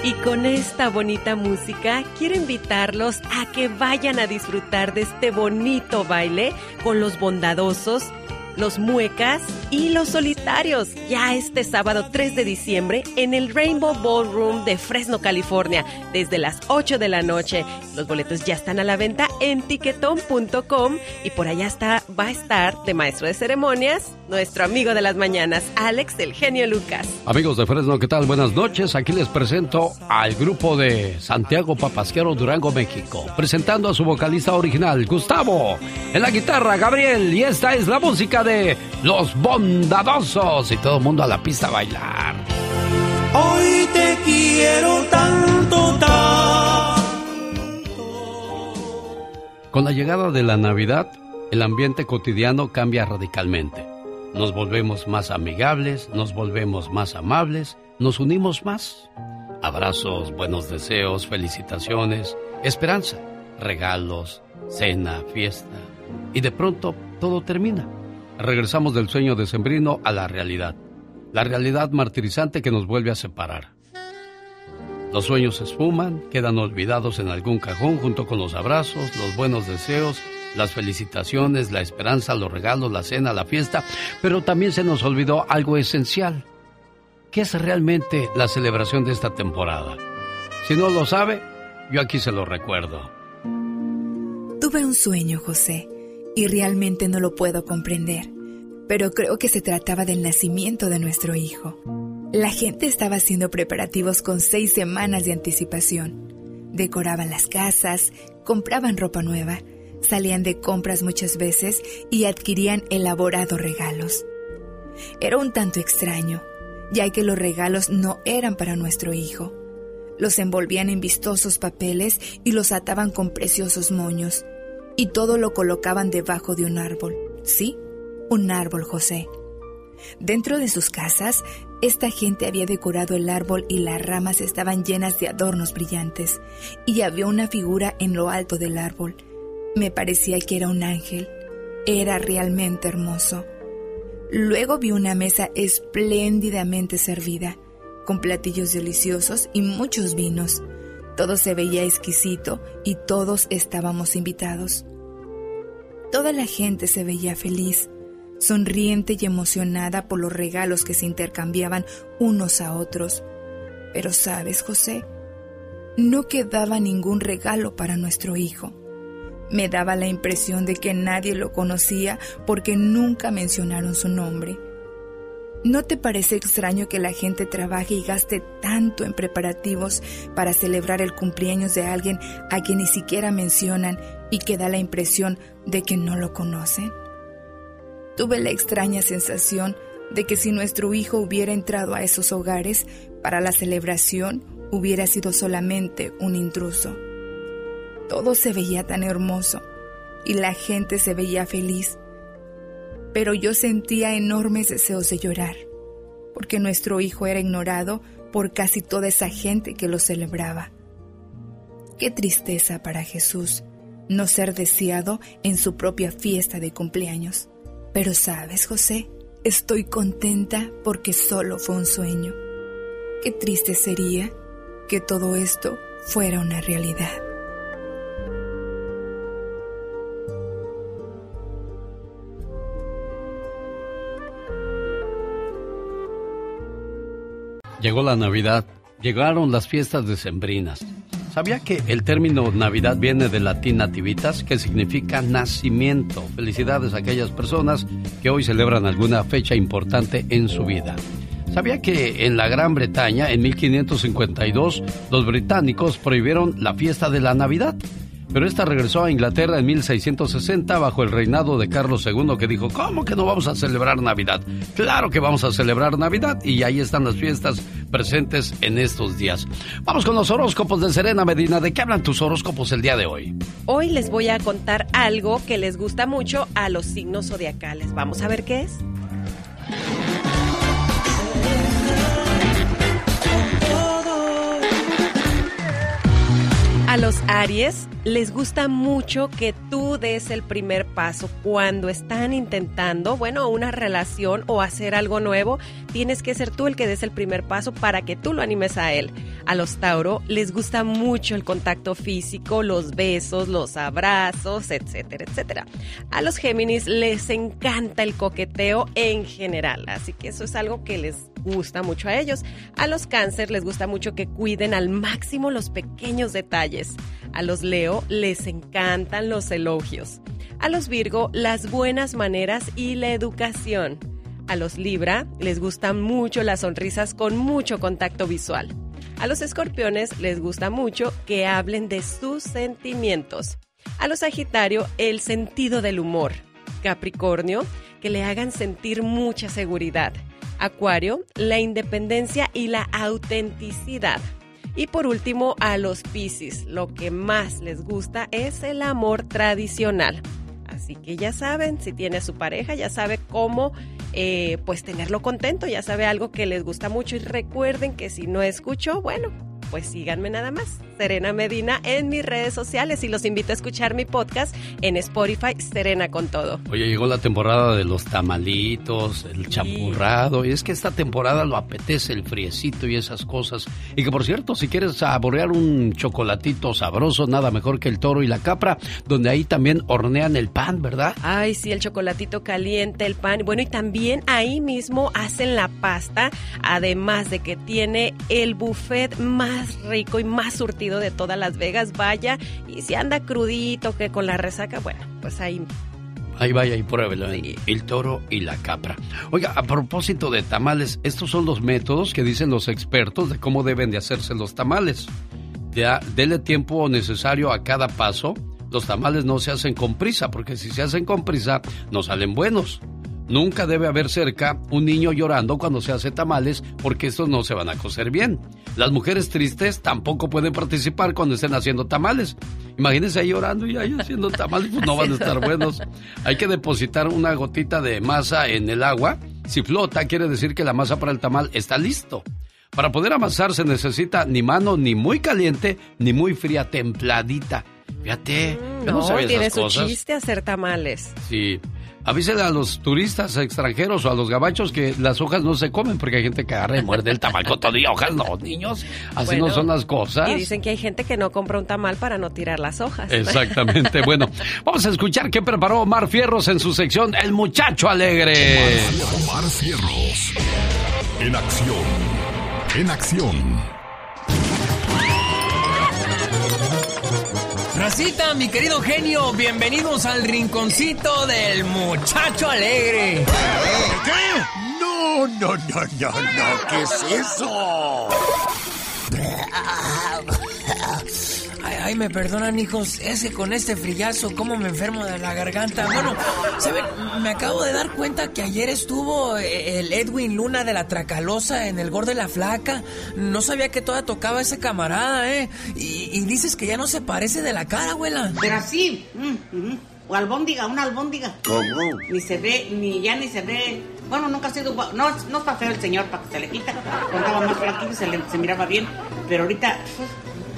Y con esta bonita música quiero invitarlos a que vayan a disfrutar de este bonito baile con los bondadosos los muecas y los solitarios. Ya este sábado 3 de diciembre en el Rainbow Ballroom de Fresno, California, desde las 8 de la noche. Los boletos ya están a la venta en tiquetón.com y por allá está, va a estar de maestro de ceremonias nuestro amigo de las mañanas, Alex el genio Lucas. Amigos de Fresno, ¿qué tal? Buenas noches. Aquí les presento al grupo de Santiago Papasquero Durango, México, presentando a su vocalista original, Gustavo, en la guitarra, Gabriel, y esta es la música de Los Bondadosos y todo el mundo a la pista a bailar. Hoy te quiero tanto, tanto. Con la llegada de la Navidad, el ambiente cotidiano cambia radicalmente. Nos volvemos más amigables, nos volvemos más amables, nos unimos más. Abrazos, buenos deseos, felicitaciones, esperanza, regalos, cena, fiesta. Y de pronto todo termina regresamos del sueño decembrino a la realidad, la realidad martirizante que nos vuelve a separar. Los sueños se esfuman, quedan olvidados en algún cajón junto con los abrazos, los buenos deseos, las felicitaciones, la esperanza, los regalos, la cena, la fiesta, pero también se nos olvidó algo esencial. ¿Qué es realmente la celebración de esta temporada? Si no lo sabe, yo aquí se lo recuerdo. Tuve un sueño, José y realmente no lo puedo comprender, pero creo que se trataba del nacimiento de nuestro hijo. La gente estaba haciendo preparativos con seis semanas de anticipación. Decoraban las casas, compraban ropa nueva, salían de compras muchas veces y adquirían elaborados regalos. Era un tanto extraño, ya que los regalos no eran para nuestro hijo. Los envolvían en vistosos papeles y los ataban con preciosos moños y todo lo colocaban debajo de un árbol. Sí, un árbol, José. Dentro de sus casas, esta gente había decorado el árbol y las ramas estaban llenas de adornos brillantes, y había una figura en lo alto del árbol. Me parecía que era un ángel. Era realmente hermoso. Luego vi una mesa espléndidamente servida, con platillos deliciosos y muchos vinos. Todo se veía exquisito y todos estábamos invitados. Toda la gente se veía feliz, sonriente y emocionada por los regalos que se intercambiaban unos a otros. Pero sabes, José, no quedaba ningún regalo para nuestro hijo. Me daba la impresión de que nadie lo conocía porque nunca mencionaron su nombre. ¿No te parece extraño que la gente trabaje y gaste tanto en preparativos para celebrar el cumpleaños de alguien a quien ni siquiera mencionan y que da la impresión de que no lo conocen? Tuve la extraña sensación de que si nuestro hijo hubiera entrado a esos hogares para la celebración, hubiera sido solamente un intruso. Todo se veía tan hermoso y la gente se veía feliz pero yo sentía enormes deseos de llorar, porque nuestro hijo era ignorado por casi toda esa gente que lo celebraba. Qué tristeza para Jesús no ser deseado en su propia fiesta de cumpleaños. Pero sabes, José, estoy contenta porque solo fue un sueño. Qué triste sería que todo esto fuera una realidad. Llegó la Navidad, llegaron las fiestas decembrinas. ¿Sabía que el término Navidad viene del latín nativitas, que significa nacimiento? Felicidades a aquellas personas que hoy celebran alguna fecha importante en su vida. ¿Sabía que en la Gran Bretaña, en 1552, los británicos prohibieron la fiesta de la Navidad? Pero esta regresó a Inglaterra en 1660 bajo el reinado de Carlos II que dijo, ¿cómo que no vamos a celebrar Navidad? Claro que vamos a celebrar Navidad y ahí están las fiestas presentes en estos días. Vamos con los horóscopos de Serena Medina. ¿De qué hablan tus horóscopos el día de hoy? Hoy les voy a contar algo que les gusta mucho a los signos zodiacales. Vamos a ver qué es. A los Aries les gusta mucho que tú des el primer paso cuando están intentando, bueno, una relación o hacer algo nuevo. Tienes que ser tú el que des el primer paso para que tú lo animes a él. A los Tauro les gusta mucho el contacto físico, los besos, los abrazos, etcétera, etcétera. A los Géminis les encanta el coqueteo en general, así que eso es algo que les gusta mucho a ellos. A los cáncer les gusta mucho que cuiden al máximo los pequeños detalles. A los Leo les encantan los elogios. A los Virgo las buenas maneras y la educación. A los Libra les gustan mucho las sonrisas con mucho contacto visual. A los escorpiones les gusta mucho que hablen de sus sentimientos. A los Sagitario el sentido del humor. Capricornio que le hagan sentir mucha seguridad. Acuario, la independencia y la autenticidad. Y por último, a los Piscis, lo que más les gusta es el amor tradicional. Así que ya saben, si tiene su pareja, ya sabe cómo eh, pues tenerlo contento, ya sabe algo que les gusta mucho y recuerden que si no escuchó, bueno, pues síganme nada más, Serena Medina, en mis redes sociales y los invito a escuchar mi podcast en Spotify, Serena con todo. Oye, llegó la temporada de los tamalitos, el champurrado, y es que esta temporada lo apetece el friecito y esas cosas. Y que por cierto, si quieres saborear un chocolatito sabroso, nada mejor que el toro y la capra, donde ahí también hornean el pan, ¿verdad? Ay, sí, el chocolatito caliente, el pan. Bueno, y también ahí mismo hacen la pasta, además de que tiene el buffet más rico y más surtido de todas Las Vegas. Vaya, y si anda crudito, que con la resaca, bueno, pues ahí Ahí vaya y pruébelo. ¿eh? El toro y la capra. Oiga, a propósito de tamales, estos son los métodos que dicen los expertos de cómo deben de hacerse los tamales. Ya, dele tiempo necesario a cada paso. Los tamales no se hacen con prisa, porque si se hacen con prisa, no salen buenos. Nunca debe haber cerca un niño llorando cuando se hace tamales porque estos no se van a cocer bien. Las mujeres tristes tampoco pueden participar cuando estén haciendo tamales. Imagínense ahí llorando y ahí haciendo tamales, pues no van a estar buenos. Hay que depositar una gotita de masa en el agua. Si flota, quiere decir que la masa para el tamal está listo. Para poder amasar se necesita ni mano ni muy caliente ni muy fría, templadita. Fíjate, yo no, no sabía tiene su chiste hacer tamales. Sí. Avísele a los turistas extranjeros o a los gabachos que las hojas no se comen porque hay gente que agarra y muerde el tamal con todo y hojas. No, niños, así Bueno, no son las cosas. Y dicen que hay gente que no compra un tamal para no tirar las hojas. Exactamente. [laughs] Bueno, vamos a escuchar qué preparó Omar Fierros en su sección El Muchacho Alegre. Omar Fierros. En acción. En acción. Racita, mi querido genio, bienvenidos al rinconcito del muchacho alegre. ¿Qué? No, no, no, no, no, ¿qué es eso? Ay, me perdonan, hijos, ese con este frillazo, cómo me enfermo de la garganta. Bueno, ¿saben? Me acabo de dar cuenta que ayer estuvo eh, el Edwin Luna de la Tracalosa en el Gordo de la Flaca. No sabía que todavía tocaba ese camarada, ¿eh? Y, y dices que ya no se parece de la cara, abuela. Pero así, mm, mm, o albóndiga, una albóndiga. ¿Cómo? Ni se ve, ni ya ni se ve. Bueno, nunca ha sido. No, no está feo el señor para que se le quita. Cuando estaba más flaquito se, le, se miraba bien. Pero ahorita pues,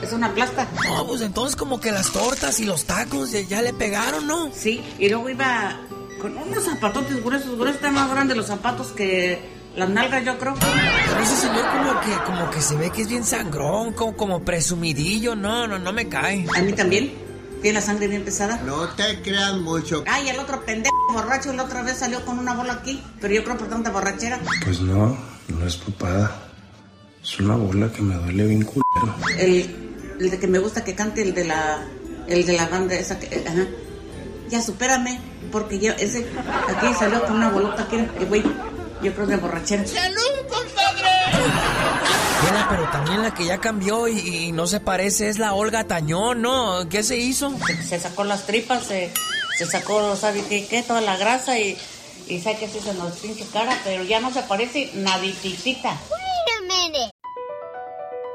es una plasta. No, pues entonces como que las tortas y los tacos ya, ya le pegaron, ¿no? Sí, y luego iba con unos zapatotes gruesos, gruesos. Están más grandes los zapatos que las nalgas, yo creo. Pero ese señor como que, como que se ve que es bien sangrón, como, como presumidillo. No, no, no me cae. A mí también. Tiene la sangre bien pesada. No te creas mucho. Ay, el otro pendejo borracho la otra vez salió con una bola aquí. Pero yo creo por tanta borrachera. Pues no, no es papada. Es una bola que me duele bien culero. El, el de que me gusta que cante, el de la, el de la banda esa. Que, ajá. Ya supérame, porque yo, ese, aquí salió con una bolota que, que güey, yo creo de borrachera. ¡Salud, compadre! pero también la que ya cambió y, y no se parece es la Olga Tañón, ¿no? ¿Qué se hizo? Se sacó las tripas, se, se sacó, ¿sabe qué? qué? Toda la grasa y, y sabe que sí se nos pinche cara, pero ya no se parece nadititita.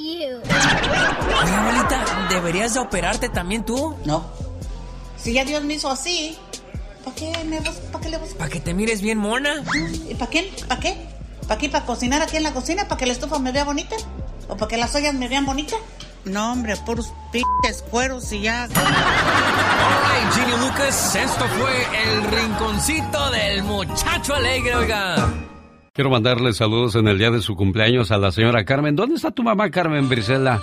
You? Oye, abuelita, ¿deberías de operarte también tú? No. Si ya Dios me hizo así, ¿para qué, me bus- ¿para qué le busco? ¿Para que te mires bien mona? ¿Y para qué? ¿Para qué? ¿Para qué? ¿Para cocinar aquí en la cocina? ¿Para que la estufa me vea bonita? ¿O para que las ollas me vean bonitas? No, hombre, puros pinches cueros y ya. Alright, Ginny Lucas, esto fue el rinconcito del muchacho alegre, oiga. Quiero mandarle saludos en el día de su cumpleaños a la señora Carmen. ¿Dónde está tu mamá, Carmen Brisela?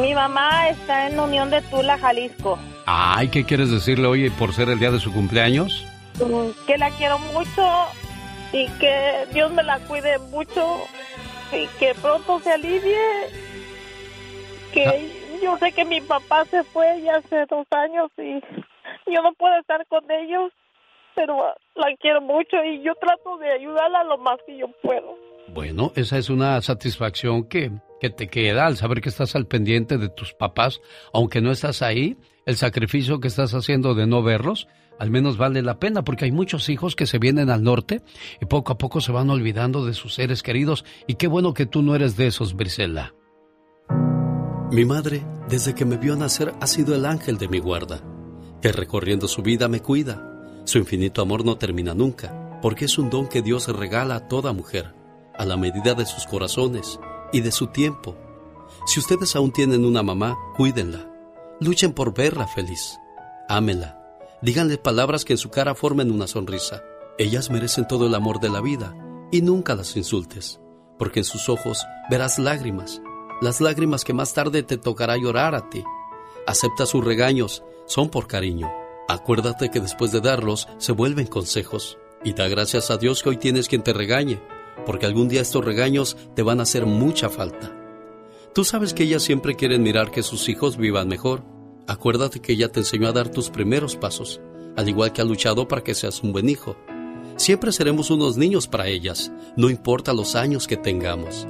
Mi mamá está en Unión de Tula, Jalisco. Ay, ¿qué quieres decirle hoy por ser el día de su cumpleaños? Mm, Que la quiero mucho y que Dios me la cuide mucho y que pronto se alivie. Que yo sé que mi papá se fue ya hace dos años y yo no puedo estar con ellos, pero la quiero mucho y yo trato de ayudarla lo más que yo puedo. Bueno, esa es una satisfacción que, que te queda al saber que estás al pendiente de tus papás, aunque no estás ahí, el sacrificio que estás haciendo de no verlos, al menos vale la pena, porque hay muchos hijos que se vienen al norte y poco a poco se van olvidando de sus seres queridos, y qué bueno que tú no eres de esos, Brisela. Mi madre, desde que me vio nacer, ha sido el ángel de mi guarda, que recorriendo su vida me cuida. Su infinito amor no termina nunca, porque es un don que Dios regala a toda mujer, a la medida de sus corazones y de su tiempo. Si ustedes aún tienen una mamá, cuídenla. Luchen por verla feliz. Ámenla. Díganle palabras que en su cara formen una sonrisa. Ellas merecen todo el amor de la vida y nunca las insultes, porque en sus ojos verás lágrimas, las lágrimas que más tarde te tocará llorar a ti. Acepta sus regaños, son por cariño. Acuérdate que después de darlos se vuelven consejos. Y da gracias a Dios que hoy tienes quien te regañe, porque algún día estos regaños te van a hacer mucha falta. Tú sabes que ellas siempre quieren mirar que sus hijos vivan mejor. Acuérdate que ella te enseñó a dar tus primeros pasos, al igual que ha luchado para que seas un buen hijo. Siempre seremos unos niños para ellas, no importa los años que tengamos.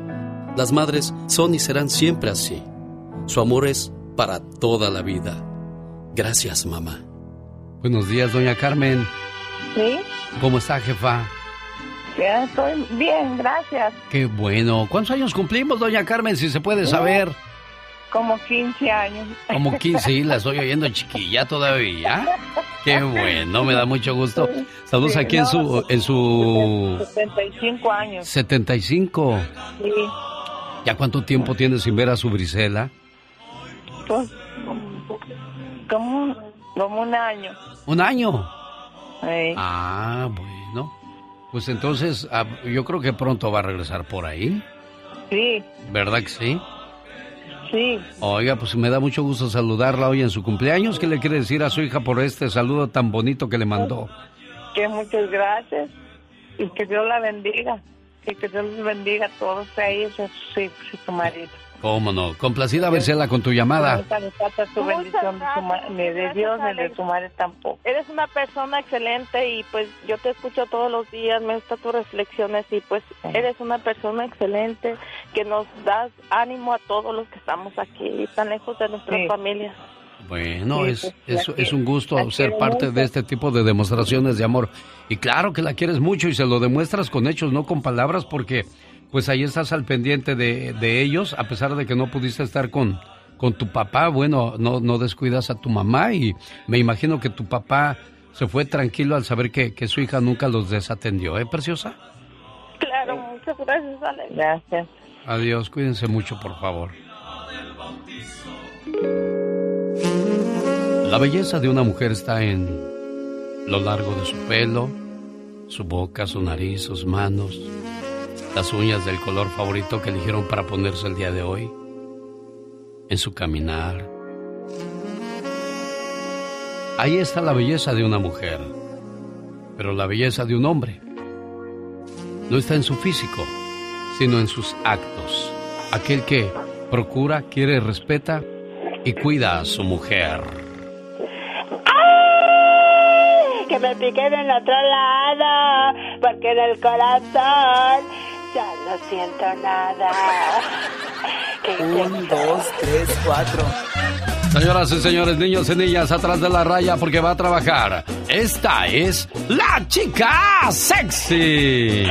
Las madres son y serán siempre así. Su amor es para toda la vida. Gracias, mamá. Buenos días, doña Carmen. ¿Sí? ¿Cómo está, jefa? Ya estoy bien, gracias. Qué bueno. ¿Cuántos años cumplimos, doña Carmen, si se puede saber? Como 15 años. Como [laughs] 15, sí, la estoy oyendo chiquilla todavía. Qué bueno, me da mucho gusto. Saludos Sí, aquí en su en su 75 años. 75. Sí, ¿Ya cuánto tiempo tiene sin ver a su Brisela? pues como como un año. Un año. Sí. Ah, bueno. Pues entonces, ah, yo creo que pronto va a regresar por ahí. Sí, ¿Verdad que sí? sí. Oiga, pues me da mucho gusto saludarla hoy en su cumpleaños. ¿Qué le quiere decir a su hija por este saludo tan bonito que le mandó? Que muchas gracias y que Dios la bendiga. Y que Dios los bendiga a todos a ellos y a sus hijos y su marido. ¿Cómo no? Complacida Marcela con tu llamada. Tu bendición de, Dios ni de su madre tampoco. Eres una persona excelente y pues yo te escucho todos los días, me gustan tus reflexiones y pues eres una persona excelente que nos das ánimo a todos los que estamos aquí, tan lejos de nuestras Sí. familias. Bueno, Sí, es, pues, es, es quiero- un gusto ser parte mucho. de este tipo de demostraciones de amor. Y claro que la quieres mucho y se lo demuestras con hechos, no con palabras, porque pues ahí estás al pendiente de, de ellos, a pesar de que no pudiste estar con, con tu papá. Bueno, no, no descuidas a tu mamá y me imagino que tu papá se fue tranquilo al saber que, que su hija nunca los desatendió, ¿eh, preciosa? Claro, muchas gracias, Alex. Gracias. Adiós, cuídense mucho, por favor. La belleza de una mujer está en lo largo de su pelo, su boca, su nariz, sus manos, las uñas del color favorito que eligieron para ponerse el día de hoy, en su caminar. Ahí está la belleza de una mujer, pero la belleza de un hombre no está en su físico, sino en sus actos. Aquel que procura, quiere, respeta y cuida a su mujer. que me piquen en otro lado, porque en el corazón ya no siento nada. [laughs] Un, dos, tres, cuatro. Señoras y señores, niños y niñas, atrás de la raya porque va a trabajar. Esta es la chica sexy.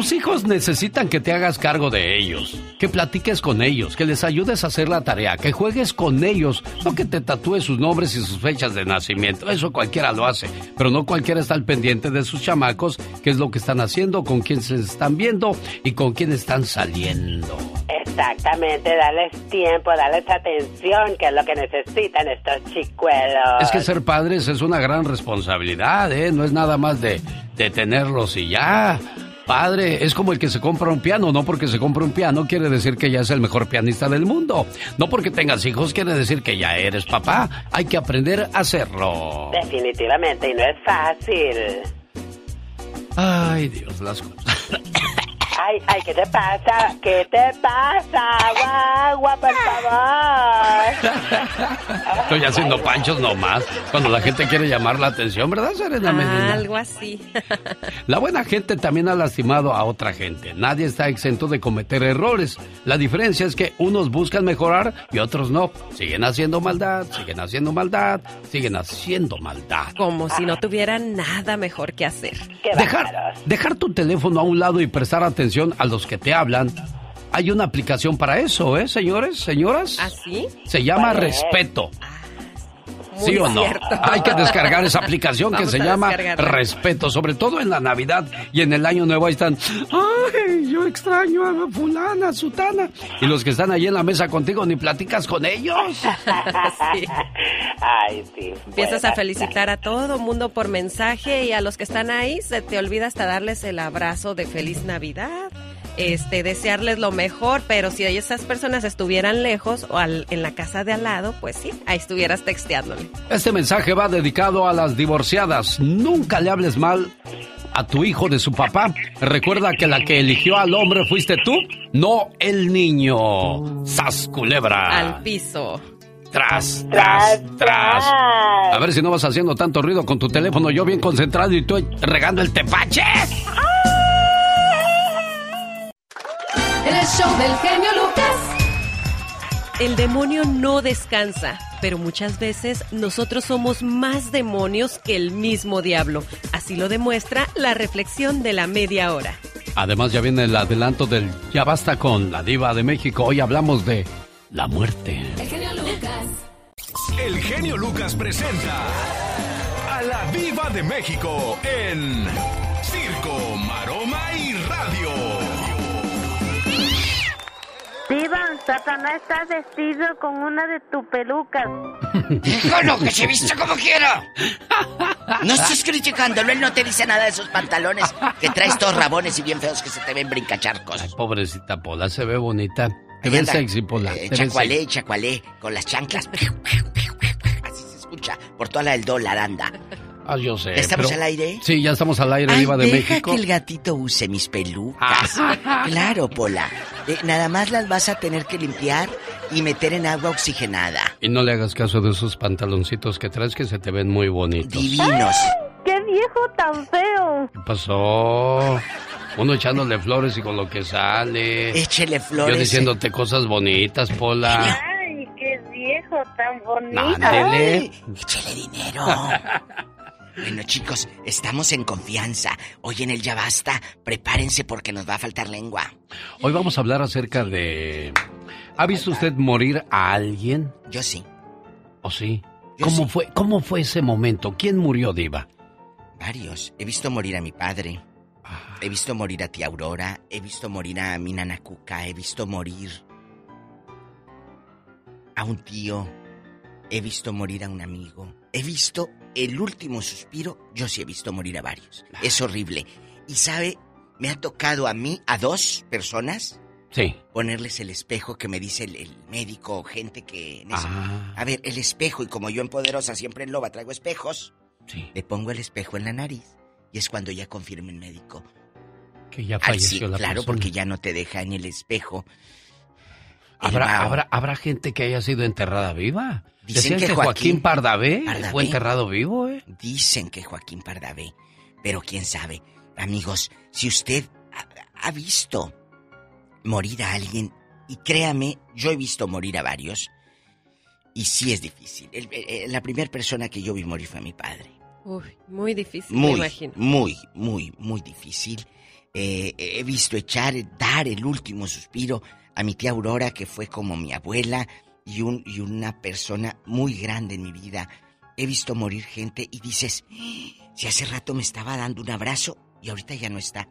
Tus hijos necesitan que te hagas cargo de ellos, que platiques con ellos, que les ayudes a hacer la tarea, que juegues con ellos, no que te tatúes sus nombres y sus fechas de nacimiento. Eso cualquiera lo hace, pero no cualquiera está al pendiente de sus chamacos, qué es lo que están haciendo, con quién se están viendo y con quién están saliendo. Exactamente, darles tiempo, darles atención, que es lo que necesitan estos chicuelos. Es que ser padres es una gran responsabilidad, ¿eh? No es nada más de, de tenerlos y ya. Padre es como el que se compra un piano, no porque se compra un piano quiere decir que ya es el mejor pianista del mundo. No porque tengas hijos quiere decir que ya eres papá. Hay que aprender a hacerlo. Definitivamente, y no es fácil. Ay, Dios, las cosas. Ay, ay, ¿qué te pasa? ¿Qué te pasa? Guagua, por favor. Estoy haciendo panchos nomás. Cuando la gente quiere llamar la atención, ¿verdad, Serena Medina? Algo así. La buena gente también ha lastimado a otra gente. Nadie está exento de cometer errores. La diferencia es que unos buscan mejorar y otros no. Siguen haciendo maldad, siguen haciendo maldad, siguen haciendo maldad. Como si no tuvieran nada mejor que hacer. Dejar, dejar tu teléfono a un lado y prestar atención a los que te hablan. Hay una aplicación para eso, ¿eh, señores, señoras? ¿Ah, sí? Se llama. Respeto. Muy ¿Sí o no? cierto. Hay que descargar esa [laughs] aplicación que se llama descargarla. Respeto, sobre todo en la Navidad y en el Año Nuevo. Ahí están, ay, yo extraño a fulana, sutana. Y los que están ahí en la mesa contigo, ni platicas con ellos. [laughs] Sí. Ay, sí. Empiezas a felicitar a todo mundo por mensaje y a los que están ahí se te olvida hasta darles el abrazo de feliz Navidad. Este, desearles lo mejor, pero si esas personas estuvieran lejos o al- en la casa de al lado, pues sí, ahí estuvieras texteándole. Este mensaje va dedicado a las divorciadas. Nunca le hables mal a tu hijo de su papá. Recuerda que la que eligió al hombre fuiste tú, no el niño. Sas culebra. Al piso. Tras, tras, tras. A ver si no vas haciendo tanto ruido con tu teléfono, yo bien concentrado y tú regando el tepache. El show del genio Lucas. El demonio no descansa, pero muchas veces nosotros somos más demonios que el mismo diablo. Así lo demuestra la reflexión de la media hora. Además ya viene el adelanto del Ya basta con la diva de México. Hoy hablamos de la muerte. El genio Lucas. El genio Lucas presenta a la Viva de México en Circo, Diva, Satanás está vestido con una de tus pelucas. [laughs] Déjalo, que se vista como quiera. No estés criticándolo, él no te dice nada de esos pantalones que traes todos rabones y bien feos que se te ven brincacharcos. Pobrecita Pola, se ve bonita. Te Ahí ves anda, sexy, Pola. eh, chacualé, sexy. chacualé, con las chanclas. Así se escucha por toda la del dólar, anda. Ah, yo sé. ¿Ya estamos pero- al aire? Sí, ya estamos al aire, Ay, Diva de deja México. que el gatito use mis pelucas. [laughs] claro, Pola. Eh, nada más las vas a tener que limpiar y meter en agua oxigenada. Y no le hagas caso de esos pantaloncitos que traes que se te ven muy bonitos. Divinos. ¡Qué viejo tan feo! ¿Qué pasó? Uno echándole flores y con lo que sale. Échele flores. Yo diciéndote cosas bonitas, Pola. ¡Ay, qué viejo tan bonito! Ándele. Échele dinero. [laughs] Bueno, chicos, estamos en confianza. Hoy en el Ya Basta, prepárense porque nos va a faltar lengua. Hoy vamos a hablar acerca de... ¿Ha visto usted morir a alguien? Yo sí. ¿O sí? ¿Cómo, Fue, ¿Cómo fue ese momento? ¿Quién murió, Diva? Varios. He visto morir a mi padre. He visto morir a tía Aurora. He visto morir a mi nana Cuca. He visto morir a un tío. He visto morir a un amigo. He visto el último suspiro. Yo sí he visto morir a varios. Es horrible. Y sabe, me ha tocado a mí, a dos personas, Sí. ponerles el espejo que me dice el, el médico o gente que... Ah. A ver, el espejo, y como yo en Poderosa siempre en Loba traigo espejos, Sí. le pongo el espejo en la nariz. Y es cuando ya confirma el médico. Que ya falleció sí, la claro, persona. porque ya no te deja en el espejo. ¿Habrá, habrá, ¿Habrá gente que haya sido enterrada viva? Dicen Decían que que Joaquín Joaquín Pardavé, Pardavé. fue enterrado vivo, ¿eh? Dicen que Joaquín Pardavé, pero quién sabe. Amigos, si usted ha, ha visto morir a alguien, y créame, yo he visto morir a varios, y sí es difícil. El- el- la primera persona que yo vi morir fue mi padre. Uy, muy difícil, me Muy, imagino. muy, muy, muy difícil. Eh, he visto echar, dar el último suspiro a mi tía Aurora, que fue como mi abuela y, un, y una persona muy grande en mi vida. He visto morir gente y dices, "Ah, si hace rato me estaba dando un abrazo y ahorita ya no está.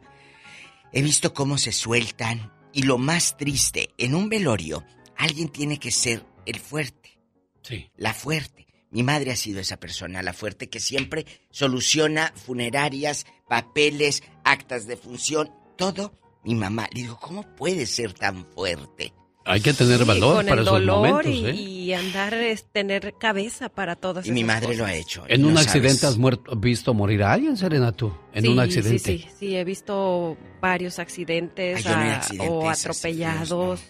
He visto cómo se sueltan y lo más triste, en un velorio, alguien tiene que ser el fuerte. Sí. La fuerte. Mi madre ha sido esa persona, la fuerte, que siempre soluciona funerarias, papeles, actas de función, todo. Mi mamá, le digo, ¿cómo puede ser tan fuerte? Hay que tener Sí, valor con para el esos dolor momentos, y, ¿eh? y andar es tener cabeza para todas Y mi madre lo cosas. ha hecho. En un no accidente sabes. has muerto, visto morir a alguien, Serena, tú. En Sí, un sí, accidente. Sí, sí, he visto varios accidentes, Ay, no accidentes o atropellados.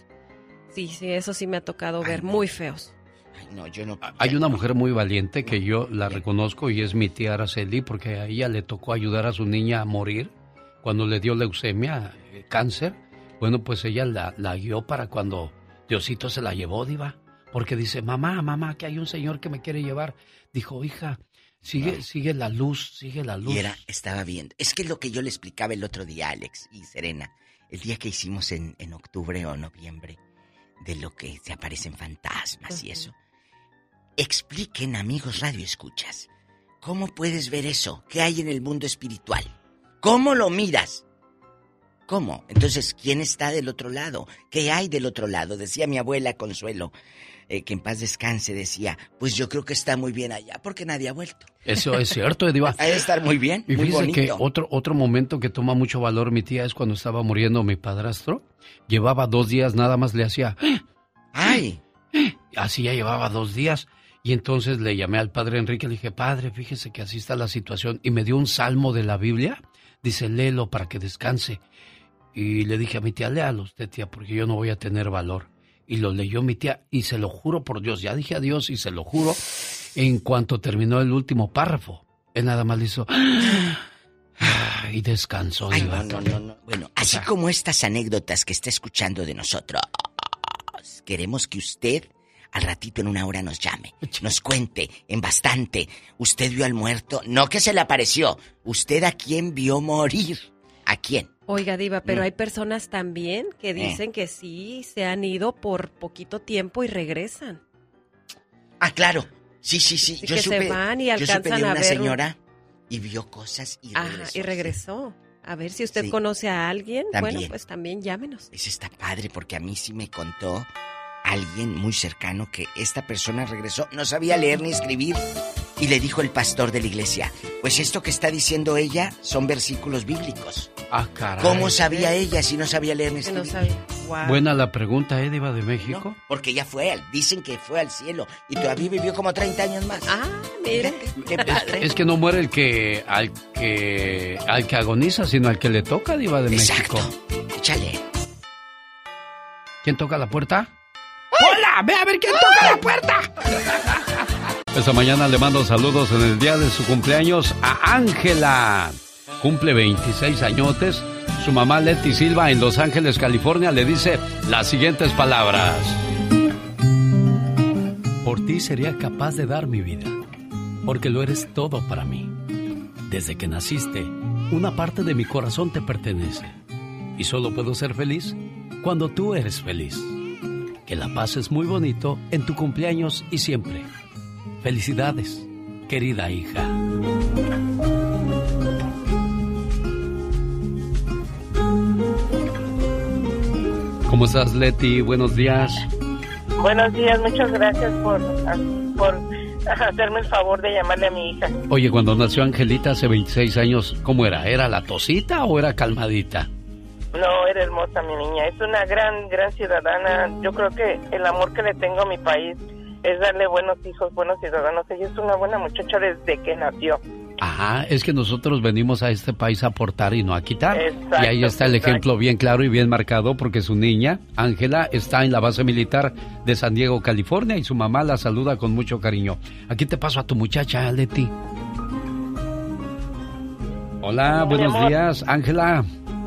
Sí, sí, eso sí me ha tocado ver, muy feos. Ay, no, yo no. Hay una mujer muy valiente que yo la reconozco y es mi tía Araceli porque a ella le tocó ayudar a su niña a morir cuando le dio leucemia, eh, cáncer. Bueno, pues ella la, la guió para cuando Diosito se la llevó, diva. Porque dice, mamá, mamá, que hay un señor que me quiere llevar. Dijo, hija, sigue, sigue la luz, sigue la luz. Y era, estaba viendo. Es que es lo que yo le explicaba el otro día, Alex y Serena. El día que hicimos en, en octubre o noviembre, de lo que se aparecen fantasmas y eso. Expliquen, amigos radio escuchas, ¿cómo puedes ver eso? ¿Qué hay en el mundo espiritual? ¿Cómo lo miras? ¿Cómo? Entonces, ¿quién está del otro lado? ¿Qué hay del otro lado? Decía mi abuela Consuelo, eh, que en paz descanse, decía, pues yo creo que está muy bien allá, porque nadie ha vuelto. Eso es cierto, eh, diva. [laughs] Ha de estar muy bien, Y muy bonito. que otro, otro momento que toma mucho valor mi tía es cuando estaba muriendo mi padrastro. Llevaba dos días, nada más le hacía... ¡Ay! Así ya llevaba dos días. Y entonces le llamé al padre Enrique, le dije, padre, fíjese que así está la situación. Y me dio un salmo de la Biblia. Dice, léelo para que descanse. Y le dije a mi tía, léalo usted, tía, porque yo no voy a tener valor. Y lo leyó mi tía, y se lo juro por Dios, ya dije adiós y se lo juro. En cuanto terminó el último párrafo, él nada más le hizo... Y descansó. Ay, no, no, no, no. Bueno, así como estas anécdotas que está escuchando de nosotros, queremos que usted al ratito en una hora nos llame, nos cuente en bastante. ¿Usted vio al muerto? No que se le apareció. ¿Usted a quién vio morir? ¿A quién? Oiga, Diva, pero Mm. hay personas también que dicen que sí se han ido por poquito tiempo y regresan. Ah, claro. Sí, sí, sí. Yo que se supe, van y yo supe alcanzan de a una ver señora y vio cosas y Ajá, regresó. y regresó. A ver si usted Sí. conoce a alguien. Bueno, pues también llámenos. Ese está padre porque a mí sí me contó alguien muy cercano que esta persona regresó, no sabía leer ni escribir y le dijo el pastor de la iglesia, pues esto que está diciendo ella son versículos bíblicos. Ah, caray. ¿Cómo sabía ella si no sabía leer ni Que no escribir? sabía. Buena la pregunta, ¿eh, Diva de México? porque ya fue, al- dicen que fue al cielo y todavía vivió como 30 años más. Ah. Qué padre. Es que no muere el que al que al que agoniza, sino al que le toca, Diva de México. Échale. ¿Quién toca la puerta? ¡Hola! ¡Ve a ver quién toca la puerta! Esta mañana le mando saludos en el día de su cumpleaños a Ángela. Cumple 26 añotes. Su mamá Leti Silva en Los Ángeles, California, le dice las siguientes palabras. Por ti sería capaz de dar mi vida, porque lo eres todo para mí. Desde que naciste, una parte de mi corazón te pertenece. Y solo puedo ser feliz cuando tú eres feliz. Que la pases muy bonito en tu cumpleaños y siempre. Felicidades, querida hija. ¿Cómo estás, Leti? Buenos días. Buenos días, muchas gracias por, por hacerme el favor de llamarle a mi hija. Oye, cuando nació Angelita hace 26 años, ¿cómo era? ¿Era la tosita o era calmadita? No, era hermosa mi niña, es una gran, gran ciudadana. Yo creo que el amor que le tengo a mi país es darle buenos hijos, buenos ciudadanos. Ella es una buena muchacha desde que nació. Ajá, es que nosotros venimos a este país a aportar y no a quitar. Exacto, y ahí está el exacto. ejemplo bien claro y bien marcado porque su niña, Ángela, está en la base militar de San Diego, California y su mamá la saluda con mucho cariño. Aquí te paso a tu muchacha, Leti. Hola, buenos días, Ángela.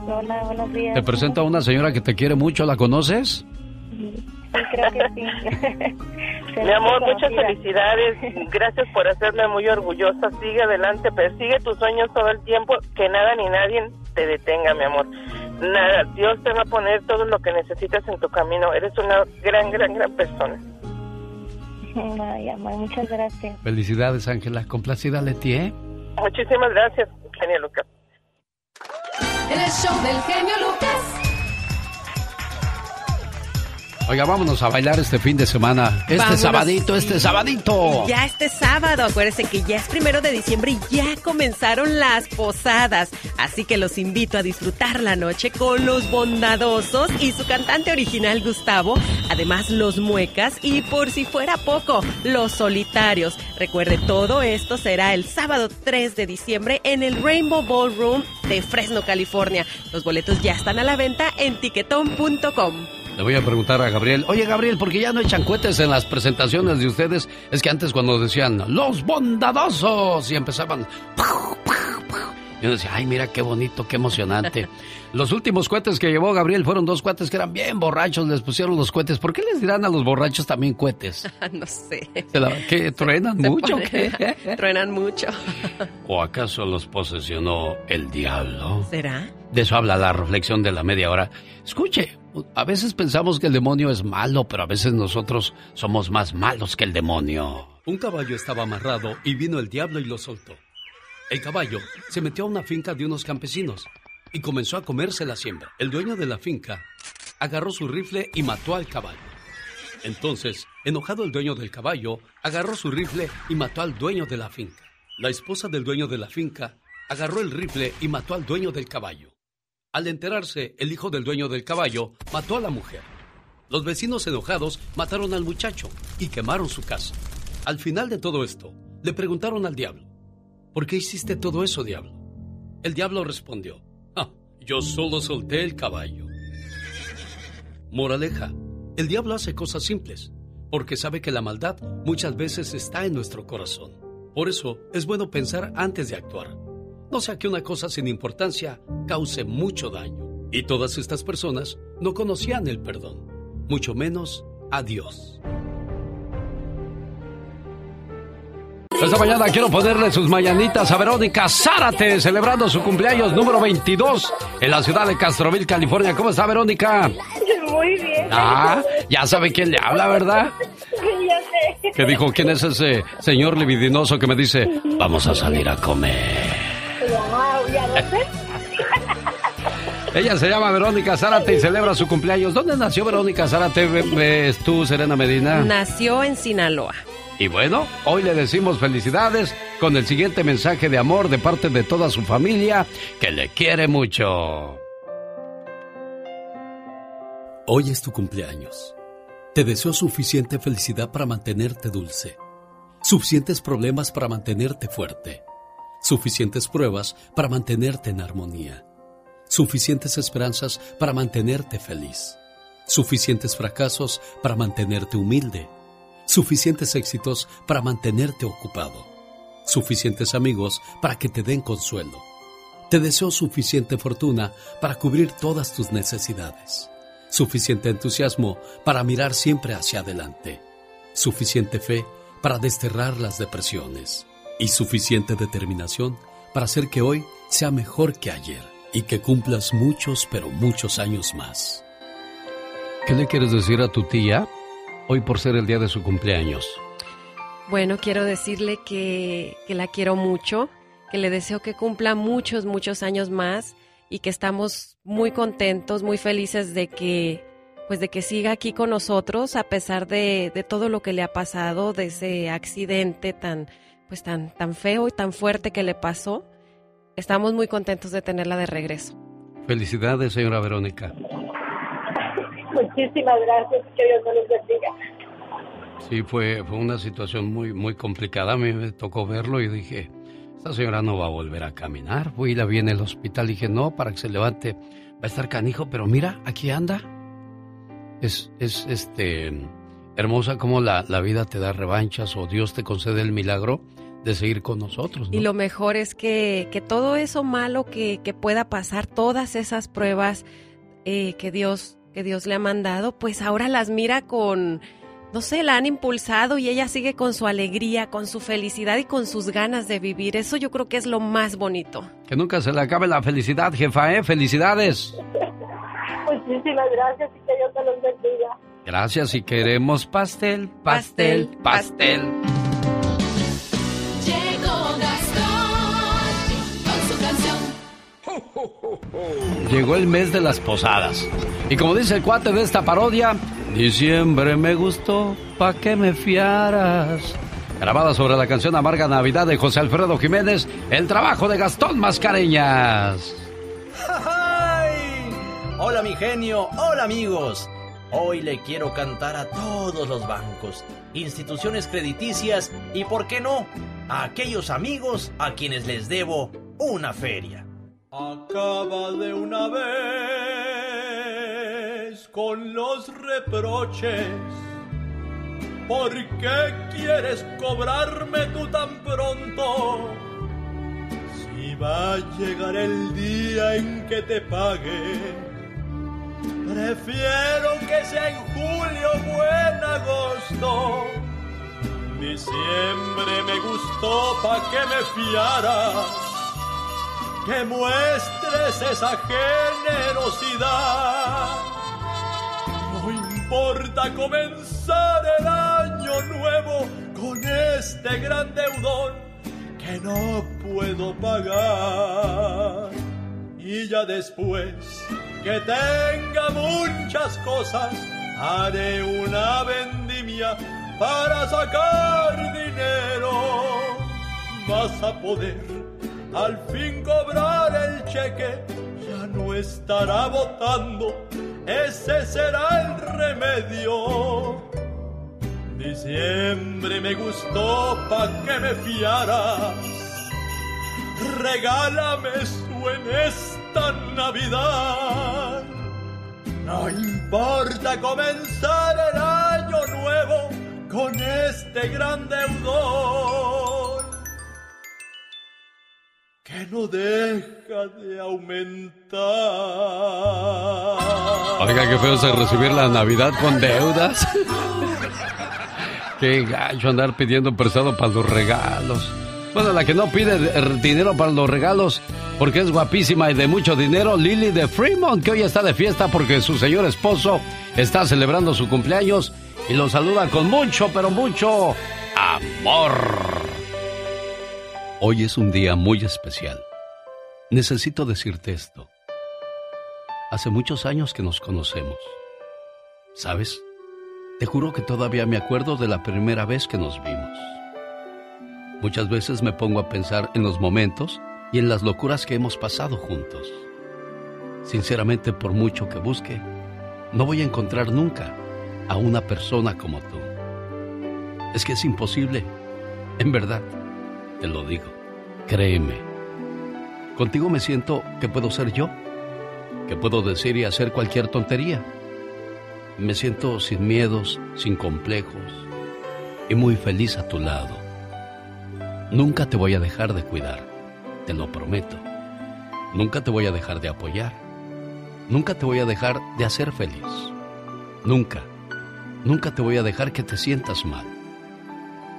Hola, buenos días. Te presento a una señora que te quiere mucho, ¿la conoces? Sí, creo que sí. [laughs] [laughs] Mi amor, muchas felicidades. Gracias por hacerme muy orgullosa. Sigue adelante, persigue tus sueños todo el tiempo. Que nada ni nadie te detenga, mi amor. Nada, Dios te va a poner todo lo que necesitas en tu camino. Eres una gran, gran, gran persona. Ay, amor, muchas gracias. Felicidades, Ángela. Complacida, Leti, ¿eh? Muchísimas gracias, Genia Lucas. El show del genio Lucas. Oiga, vámonos a bailar este fin de semana. Este Vámonos. sabadito, este sabadito. Ya este sábado, acuérdense que ya es primero de diciembre y ya comenzaron las posadas. Así que los invito a disfrutar la noche con los bondadosos y su cantante original Gustavo. Además, los muecas y por si fuera poco, los solitarios. Recuerde, todo esto será el sábado 3 de diciembre en el Rainbow Ballroom de Fresno, California. Los boletos ya están a la venta en tiquetón.com. Le voy a preguntar a Gabriel. Oye, Gabriel, ¿por qué ya no echan cohetes en las presentaciones de ustedes? Es que antes cuando decían, los bondadosos, y empezaban... Y uno decía, ay, mira qué bonito, qué emocionante. [laughs] Los últimos cohetes que llevó Gabriel fueron dos cohetes que eran bien borrachos, les pusieron los cohetes. ¿Por qué les dirán a los borrachos también cohetes? [laughs] no sé. ¿Se la- ¿Qué, truenan Se mucho qué? [laughs] Truenan mucho. ¿O acaso los posesionó el diablo? ¿Será? De eso habla la reflexión de la media hora. Escuche, a veces pensamos que el demonio es malo, pero a veces nosotros somos más malos que el demonio. Un caballo estaba amarrado y vino el diablo y lo soltó. El caballo se metió a una finca de unos campesinos y comenzó a comerse la siembra. El dueño de la finca agarró su rifle y mató al caballo. Entonces, enojado el dueño del caballo, agarró su rifle y mató al dueño de la finca. La esposa del dueño de la finca agarró el rifle y mató al dueño del caballo. Al enterarse, el hijo del dueño del caballo mató a la mujer. Los vecinos enojados mataron al muchacho y quemaron su casa. Al final de todo esto, le preguntaron al diablo, ¿por qué hiciste todo eso, diablo? El diablo respondió, "Ah, yo solo solté el caballo. Moraleja, el diablo hace cosas simples, porque sabe que la maldad muchas veces está en nuestro corazón. Por eso es bueno pensar antes de actuar. No sea que una cosa sin importancia cause mucho daño. Y todas estas personas no conocían el perdón, mucho menos a Dios. Esta mañana quiero ponerle sus mañanitas a Verónica Zárate, celebrando su cumpleaños número 22 en la ciudad de Castroville, California. ¿Cómo está Verónica? Muy bien. Ah, ya sabe quién le habla, ¿verdad? Ya sé. Que dijo, ¿quién es ese señor libidinoso que me dice, vamos a salir a comer? Ella se llama Verónica Zárate y celebra su cumpleaños. ¿Dónde nació Verónica Zárate? Ve- ¿Ves tú, Serena Medina? Nació en Sinaloa. Y bueno, hoy le decimos felicidades con el siguiente mensaje de amor de parte de toda su familia que le quiere mucho. Hoy es tu cumpleaños. Te deseo suficiente felicidad para mantenerte dulce, suficientes problemas para mantenerte fuerte, suficientes pruebas para mantenerte en armonía, suficientes esperanzas para mantenerte feliz, suficientes fracasos para mantenerte humilde, suficientes éxitos para mantenerte ocupado, suficientes amigos para que te den consuelo. Te deseo suficiente fortuna para cubrir todas tus necesidades suficiente entusiasmo para mirar siempre hacia adelante, suficiente fe para desterrar las depresiones y suficiente determinación para hacer que hoy sea mejor que ayer y que cumplas muchos, pero muchos años más. ¿Qué le quieres decir a tu tía hoy por ser el día de su cumpleaños? Bueno, quiero decirle que, que la quiero mucho, que le deseo que cumpla muchos, muchos años más y que estamos muy contentos, muy felices de que pues de que siga aquí con nosotros a pesar de, de, todo lo que le ha pasado, de ese accidente tan pues tan tan feo y tan fuerte que le pasó. Estamos muy contentos de tenerla de regreso. Felicidades, señora Verónica. Muchísimas gracias, que Dios me los bendiga. Sí, fue, fue una situación muy, muy complicada. A mí me tocó verlo y dije, esta señora no va a volver a caminar. Fui y la vi en el hospital. Dije, no, para que se levante va a estar canijo, pero mira, aquí anda. Es, es este hermosa como la, la vida te da revanchas o Dios te concede el milagro de seguir con nosotros. Y lo mejor es que, que todo eso malo que, que, pueda pasar, todas esas pruebas eh, que Dios, que Dios le ha mandado, pues ahora las mira con no sé, la han impulsado y ella sigue con su alegría, con su felicidad y con sus ganas de vivir. Eso yo creo que es lo más bonito. Que nunca se le acabe la felicidad, jefa, ¿eh? Felicidades. [laughs] Muchísimas gracias y que Dios te los bendiga. Gracias y queremos pastel, pastel, pastel. Llegó el mes de las posadas. Y como dice el cuate de esta parodia, Diciembre me gustó, pa' que me fiaras. Grabada sobre la canción Amarga Navidad de José Alfredo Jiménez, el trabajo de Gastón Mascareñas. Hola mi genio, hola amigos. Hoy le quiero cantar a todos los bancos, instituciones crediticias y, ¿por qué no?, a aquellos amigos a quienes les debo una feria. Acaba de una vez con los reproches. ¿Por qué quieres cobrarme tú tan pronto? Si va a llegar el día en que te pague, prefiero que sea en julio o en agosto. Diciembre me gustó pa' que me fiaras, que muestres esa generosidad. No importa comenzar el año nuevo con este gran deudor que no puedo pagar. Y ya después que tenga muchas cosas, haré una vendimia para sacar dinero. Vas a poder al fin cobrar el cheque, ya no estará votando, ese será el remedio. Diciembre me gustó pa' que me fiaras, regálame su en esta Navidad. No importa comenzar el año nuevo con este gran deudor que no deja de aumentar. Oiga, qué feo es recibir la Navidad con deudas. qué gacho andar pidiendo prestado para los regalos. Bueno, la que no pide dinero para los regalos porque es guapísima y de mucho dinero, Lily de Fremont, que hoy está de fiesta porque su señor esposo está celebrando su cumpleaños y lo saluda con mucho, pero mucho amor. Hoy es un día muy especial. Necesito decirte esto. Hace muchos años que nos conocemos. ¿Sabes? Te juro que todavía me acuerdo de la primera vez que nos vimos. Muchas veces me pongo a pensar en los momentos y en las locuras que hemos pasado juntos. Sinceramente, por mucho que busque, no voy a encontrar nunca a una persona como tú. Es que es imposible. En verdad, te lo digo. Créeme. Contigo me siento que puedo ser yo, que puedo decir y hacer cualquier tontería. Me siento sin miedos, sin complejos y muy feliz a tu lado. Nunca te voy a dejar de cuidar, te lo prometo. Nunca te voy a dejar de apoyar. Nunca te voy a dejar de hacer feliz. Nunca, nunca te voy a dejar que te sientas mal.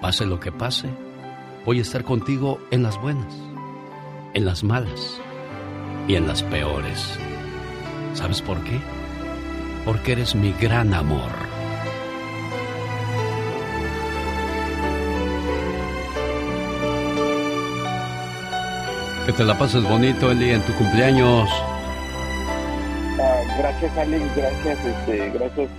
Pase lo que pase, voy a estar contigo en las buenas, en las malas y en las peores. ¿Sabes por qué? Porque eres mi gran amor. Que te la pases bonito, Eli, en tu cumpleaños. Ah, gracias, Alex. Gracias, este, gracias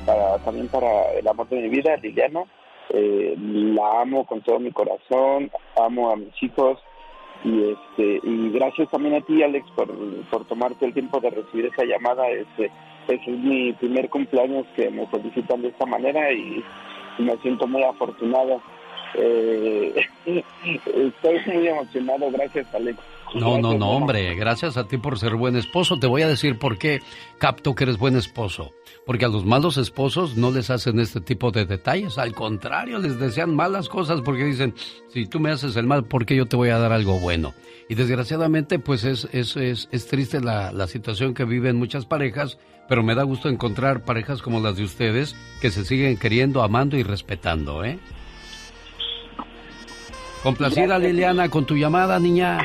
también para el amor de mi vida, Liliana. Eh, la amo con todo mi corazón, amo a mis hijos y este y gracias también a ti, Alex, por, por tomarte el tiempo de recibir esa llamada. Este, es mi primer cumpleaños que me felicitan de esta manera y, me siento muy afortunado. Eh, [laughs] estoy muy emocionado, gracias, Alex. No, no, no, hombre, gracias a ti por ser buen esposo. Te voy a decir por qué capto que eres buen esposo. Porque a los malos esposos no les hacen este tipo de detalles. Al contrario, les desean malas cosas porque dicen, si tú me haces el mal, ¿por qué yo te voy a dar algo bueno? Y desgraciadamente, pues es, es, es, es triste la, la situación que viven muchas parejas, pero me da gusto encontrar parejas como las de ustedes que se siguen queriendo, amando y respetando, ¿eh? Complacida Liliana con tu llamada, niña.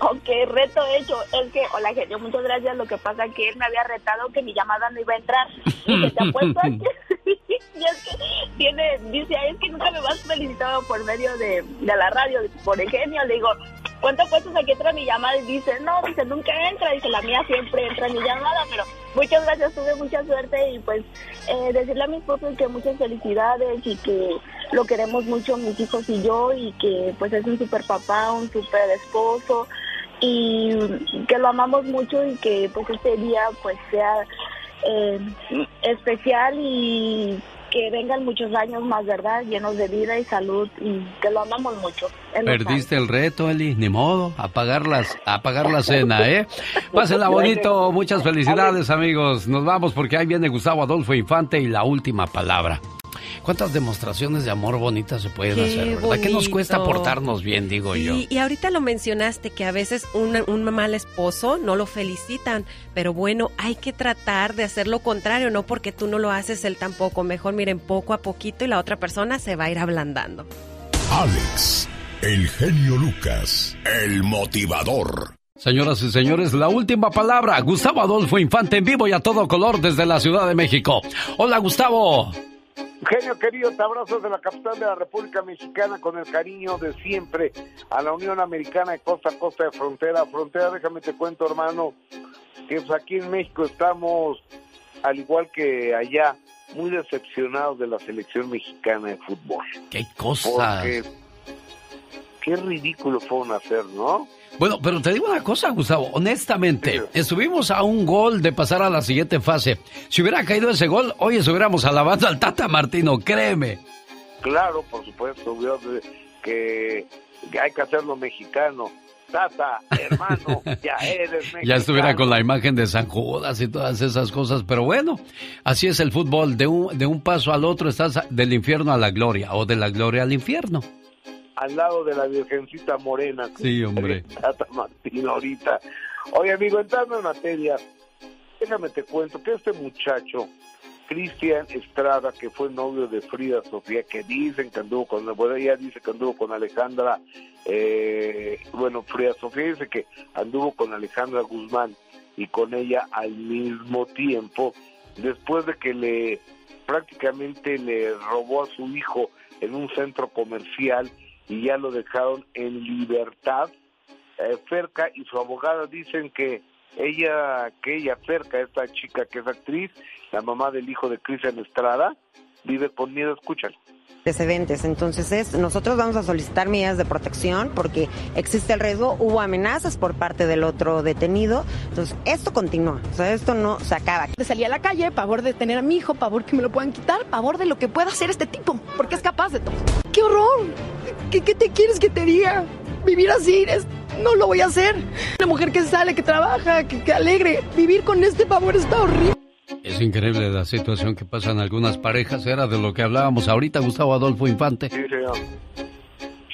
Ok, reto hecho. Es que, hola genio, muchas gracias. Lo que pasa es que él me había retado que mi llamada no iba a entrar. Y que te apuesto a [laughs] que... [laughs] y es que tiene, dice, es que nunca me vas felicitado por medio de, de la radio, por el genio. Le digo, ¿cuánto puestos aquí entra mi llamada? Y dice, no, dice, nunca entra. Dice, la mía siempre entra en mi llamada, pero muchas gracias, tuve mucha suerte. Y pues, eh, decirle a mi esposo que muchas felicidades y que lo queremos mucho mis hijos y yo y que pues es un super papá, un super esposo y que lo amamos mucho y que pues este día pues sea eh, especial y que vengan muchos años más, ¿verdad? Llenos de vida y salud y que lo amamos mucho. Perdiste el reto, Eli, ni modo, apagar, las, apagar la cena, ¿eh? [laughs] Pásenla bonito, muchas felicidades amigos. Nos vamos porque ahí viene Gustavo Adolfo Infante y la última palabra. ¿Cuántas demostraciones de amor bonitas se pueden hacer, verdad? ¿Qué nos cuesta portarnos bien, digo yo? Y ahorita lo mencionaste, que a veces un, un mal esposo no lo felicitan, pero bueno, hay que tratar de hacer lo contrario, no porque tú no lo haces, él tampoco. Mejor miren poco a poquito y la otra persona se va a ir ablandando. Alex, el genio Lucas, el motivador. Señoras y señores, la última palabra. Gustavo Adolfo Infante en vivo y a todo color desde la Ciudad de México. Hola, Gustavo. Genio querido, te abrazo de la capital de la República Mexicana con el cariño de siempre a la Unión Americana de costa a costa, de frontera a frontera. Déjame te cuento, hermano, que pues, aquí en México estamos, al igual que allá, muy decepcionados de la selección mexicana de fútbol. ¡Qué! Porque qué ridículo fueron a hacer, ¿no? Bueno, pero te digo una cosa, Gustavo, honestamente, estuvimos a un gol de pasar a la siguiente fase. Si hubiera caído ese gol, hoy estuviéramos alabando al Tata Martino, créeme. Claro, por supuesto, que, que hay que hacerlo mexicano. Tata, hermano, [laughs] ya eres mexicano. Ya estuviera con la imagen de San Judas y todas esas cosas, pero bueno, así es el fútbol, de un, de un paso al otro estás del infierno a la gloria o de la gloria al infierno al lado de la Virgencita Morena. Sí, hombre. Tata Martino ahorita. Oye, amigo, entrando en materia, déjame te cuento que este muchacho, Cristian Estrada, que fue novio de Frida Sofía, que dicen que anduvo con, bueno, ella dice que anduvo con Alejandra, eh, bueno, Frida Sofía dice que anduvo con Alejandra Guzmán y con ella al mismo tiempo, después de que le prácticamente le robó a su hijo en un centro comercial y ya lo dejaron en libertad. Eh, Ferca y su abogada dicen que ella, que ella Ferca, esta chica que es actriz, la mamá del hijo de Cristian Estrada, vive con miedo, escúchalo. Antecedentes. Entonces es, nosotros vamos a solicitar medidas de protección porque existe el riesgo, hubo amenazas por parte del otro detenido. Entonces esto continúa, o sea, esto no se acaba. Salir a la calle, pavor de tener a mi hijo, pavor que me lo puedan quitar, pavor de lo que pueda hacer este tipo, porque es capaz de todo. ¡Qué horror! ¿Qué, qué te quieres que te diga? Vivir así es, no lo voy a hacer. Una mujer que sale, que trabaja, que, que alegre. Vivir con este pavor está horrible. Es increíble la situación que pasan algunas parejas. Era de lo que hablábamos ahorita, Gustavo Adolfo Infante. Sí, señor.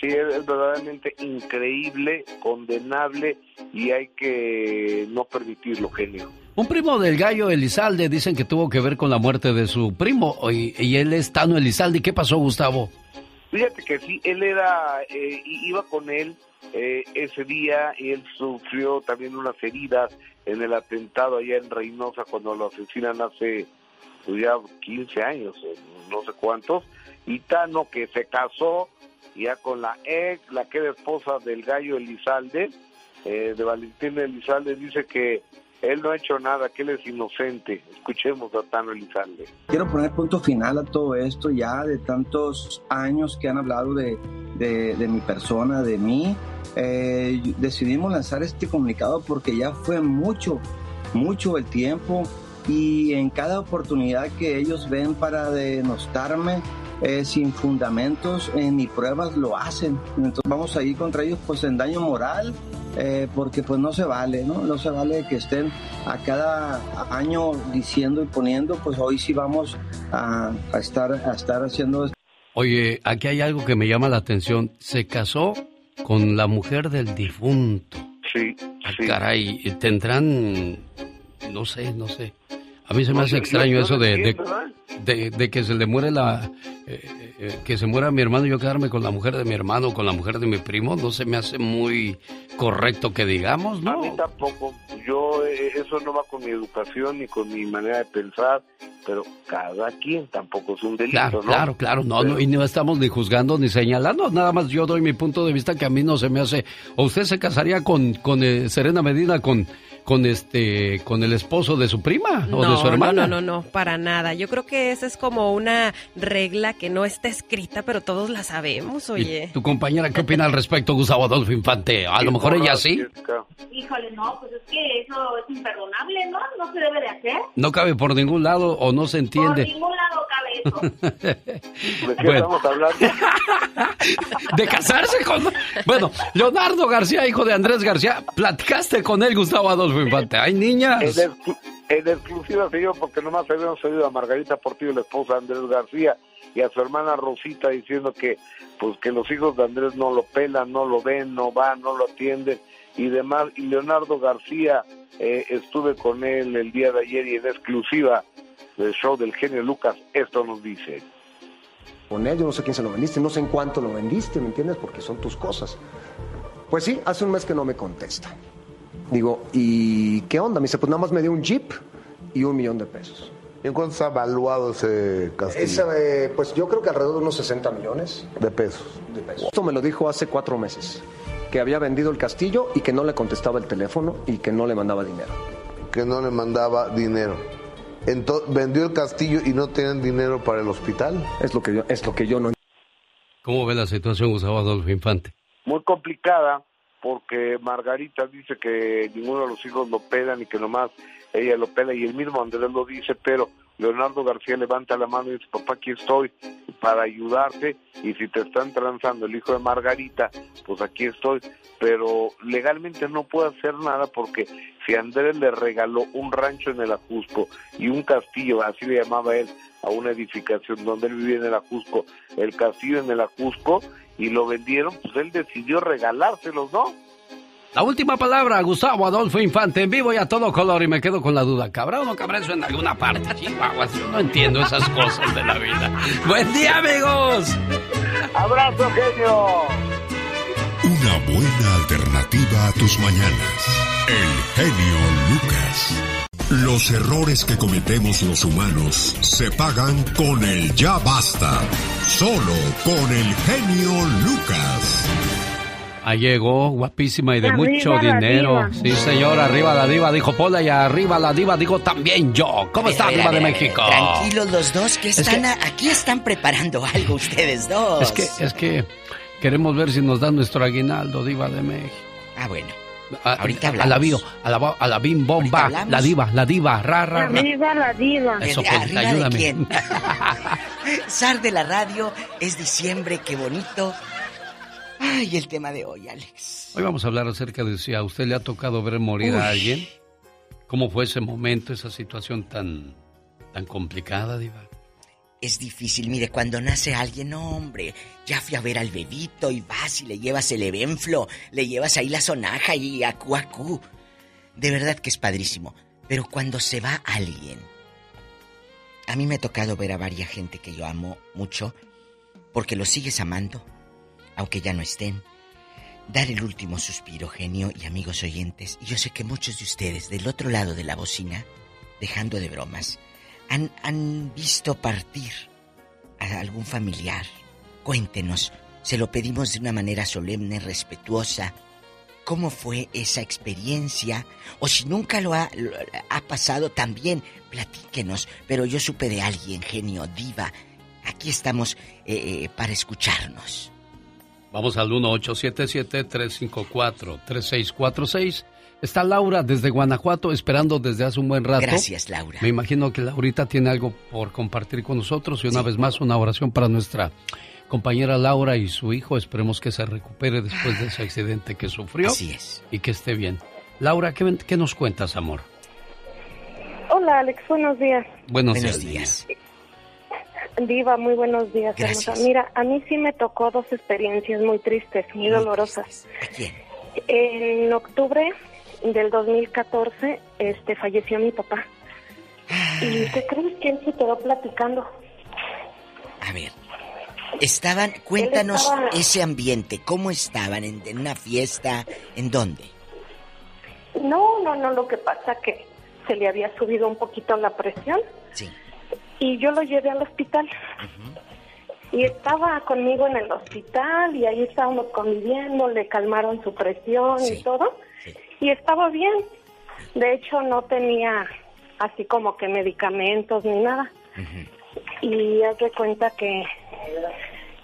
Sí, es, es verdaderamente increíble, condenable y hay que no permitirlo, genio. Un primo del gallo Elizalde dicen que tuvo que ver con la muerte de su primo y, y él es Tano Elizalde. ¿Qué pasó, Gustavo? Fíjate que sí, él era, eh, iba con él eh, ese día él sufrió también unas heridas en el atentado allá en Reynosa cuando lo asesinan hace pues, ya 15 años, eh, no sé cuántos, y Tano que se casó ya con la ex, la que era esposa del gallo Elizalde, eh, de Valentín Elizalde, dice que él no ha hecho nada, que él es inocente. Escuchemos a Tano Elizalde. Quiero poner punto final a todo esto ya de tantos años que han hablado de, de, mi persona, de mí. Eh, decidimos lanzar este comunicado porque ya fue mucho, mucho el tiempo y en cada oportunidad que ellos ven para denostarme eh, sin fundamentos eh, ni pruebas lo hacen. Entonces vamos a ir contra ellos pues en daño moral eh, porque pues no se vale, ¿no? No se vale que estén a cada año diciendo y poniendo, pues hoy sí vamos a, a estar, a estar haciendo esto. Oye, aquí hay algo que me llama la atención. Se casó con la mujer del difunto. Sí, Ah, Caray, tendrán, no sé, no sé. A mí se me hace extraño eso de, de, que se le muere la, eh, eh, que se muera mi hermano y yo quedarme con la mujer de mi hermano o con la mujer de mi primo. No se me hace muy correcto que digamos, A ¿no? mí tampoco. Yo, eh, eso no va con mi educación ni con mi manera de pensar, pero cada quien tampoco es un delito, Claro, ¿no? claro, claro, no, no, y no estamos ni juzgando ni señalando, nada más yo doy mi punto de vista que a mí no se me hace. ¿O usted se casaría con, con eh, Serena Medina con, con este, con el esposo de su prima o de su hermana? No, no, no, no, para nada. Yo creo que esa es como una regla que no está escrita, pero todos la sabemos, oye. ¿Tu compañera qué opina al respecto, Gustavo Adolfo Infante? A lo mejor ella sí. Híjole, no, pues es que eso es imperdonable, ¿no? No se debe de hacer. No cabe por ningún lado o no se Por entiende. ningún lado cabe eso. ¿De qué Bueno. estamos hablando? [laughs] De casarse con... Bueno, Leonardo García, hijo de Andrés García, platicaste con él, Gustavo Adolfo Infante. ¡Ay, niñas! En, exclu- en exclusiva, señor, porque nomás habíamos oído a Margarita Portillo, la esposa de Andrés García, y a su hermana Rosita diciendo que pues que los hijos de Andrés no lo pelan, no lo ven, no van, no lo atienden y demás. Y Leonardo García, eh, estuve con él el día de ayer y en exclusiva del show del genio Lucas, esto nos dice. con él, yo no sé quién se lo vendiste, no sé en cuánto lo vendiste, ¿me entiendes? Porque son tus cosas. Pues sí, hace un mes que no me contesta. Digo, ¿y qué onda? Me dice, pues nada más me dio un jeep y un millón de pesos. ¿En cuánto está valuado ese castillo? Esa, eh, pues yo creo que alrededor de unos 60 millones De pesos. de pesos. Esto me lo dijo hace cuatro meses, que había vendido el castillo y que no le contestaba el teléfono y que no le mandaba dinero. Que no le mandaba dinero. Entonces, vendió el castillo y no tenían dinero para el hospital. Es lo que yo, es lo que yo no ¿Cómo ve la situación, Gustavo Adolfo Infante? muy complicada porque Margarita dice que ninguno de los hijos lo pelan y que nomás ella lo pela y el mismo Andrés lo dice, pero Leonardo García levanta la mano y dice, papá, aquí estoy para ayudarte y si te están transando el hijo de Margarita, pues aquí estoy, pero legalmente no puedo hacer nada porque si Andrés le regaló un rancho en el Ajusco y un castillo, así le llamaba él, a una edificación donde él vivía en el Ajusco, el castillo en el Ajusco, y lo vendieron, pues él decidió regalárselos, ¿no? La última palabra, Gustavo Adolfo Infante, en vivo y a todo color, y me quedo con la duda. ¿Cabrá o no cabrá eso en alguna parte? Chihuahuas, yo no entiendo esas cosas de la vida. ¡Buen día, amigos! ¡Abrazo, genio! Una buena alternativa a tus mañanas. El genio Lucas. Los errores que cometemos los humanos se pagan con el ya basta. Solo con el genio Lucas. Ahí llegó, guapísima y de Arriba mucho dinero. Sí, señor, arriba la diva, dijo Pola, y arriba la diva, digo también yo. ¿Cómo está, diva de México? Tranquilos los dos, que Es están que- a- aquí están preparando algo ustedes dos. Es que, es que queremos ver si nos dan nuestro aguinaldo, diva de México. Ah, bueno. A, Ahorita a hablamos. la bio, a la, a la bim bomba, la diva, la diva, ra, ra, ra. Arriba la diva. Eso, ¿De- arriba de ayúdame. quién? [laughs] Zar de la radio, es diciembre, qué bonito. Ay, el tema de hoy, Alex. Hoy vamos a hablar acerca de si a usted le ha tocado ver morir Uy. a alguien. ¿Cómo fue ese momento, esa situación tan, tan complicada, diva? Es difícil, mire, cuando nace alguien, no, hombre, ya fui a ver al bebito y vas y le llevas el evenflo, le llevas ahí la sonaja y acu acu. De verdad que es padrísimo. Pero cuando se va alguien, a mí me ha tocado ver a varias gente que yo amo mucho, porque los sigues amando, aunque ya no estén. Dar el último suspiro, genio y amigos oyentes. Y yo sé que muchos de ustedes, del otro lado de la bocina, dejando de bromas, han, visto partir a algún familiar. Cuéntenos, se lo pedimos de una manera solemne, respetuosa. ¿Cómo fue esa experiencia? O si nunca lo ha, lo ha pasado también, platíquenos. Pero yo supe de alguien, genio, diva. Aquí estamos eh, eh, para escucharnos. Vamos al 1877-354-3646. Está Laura desde Guanajuato esperando desde hace un buen rato. Gracias, Laura. Me imagino que Laurita tiene algo por compartir con nosotros y una vez más una oración para nuestra compañera Laura y su hijo. Esperemos que se recupere después de ese accidente que sufrió. Así es. Y que esté bien. Laura, ¿qué, qué nos cuentas, amor? Hola, Alex, buenos días. Buenos, Buenos días. días. Diva, muy buenos días, Gracias. hermosa. Mira, a mí sí me tocó dos experiencias muy tristes, muy dolorosas. ¿A quién? En octubre del 2014, este, falleció mi papá. ¿Y qué crees que él se quedó platicando? A ver. Estaban, cuéntanos estaba- ese ambiente, ¿cómo estaban? ¿En, en una fiesta? ¿En dónde? No, no, no, lo que pasa que se le había subido un poquito la presión. Sí. Y yo lo llevé al hospital. Y estaba conmigo en el hospital y ahí estábamos conviviendo, le calmaron su presión y todo. Y estaba bien. De hecho, no tenía así como que medicamentos ni nada. Y haz de cuenta que,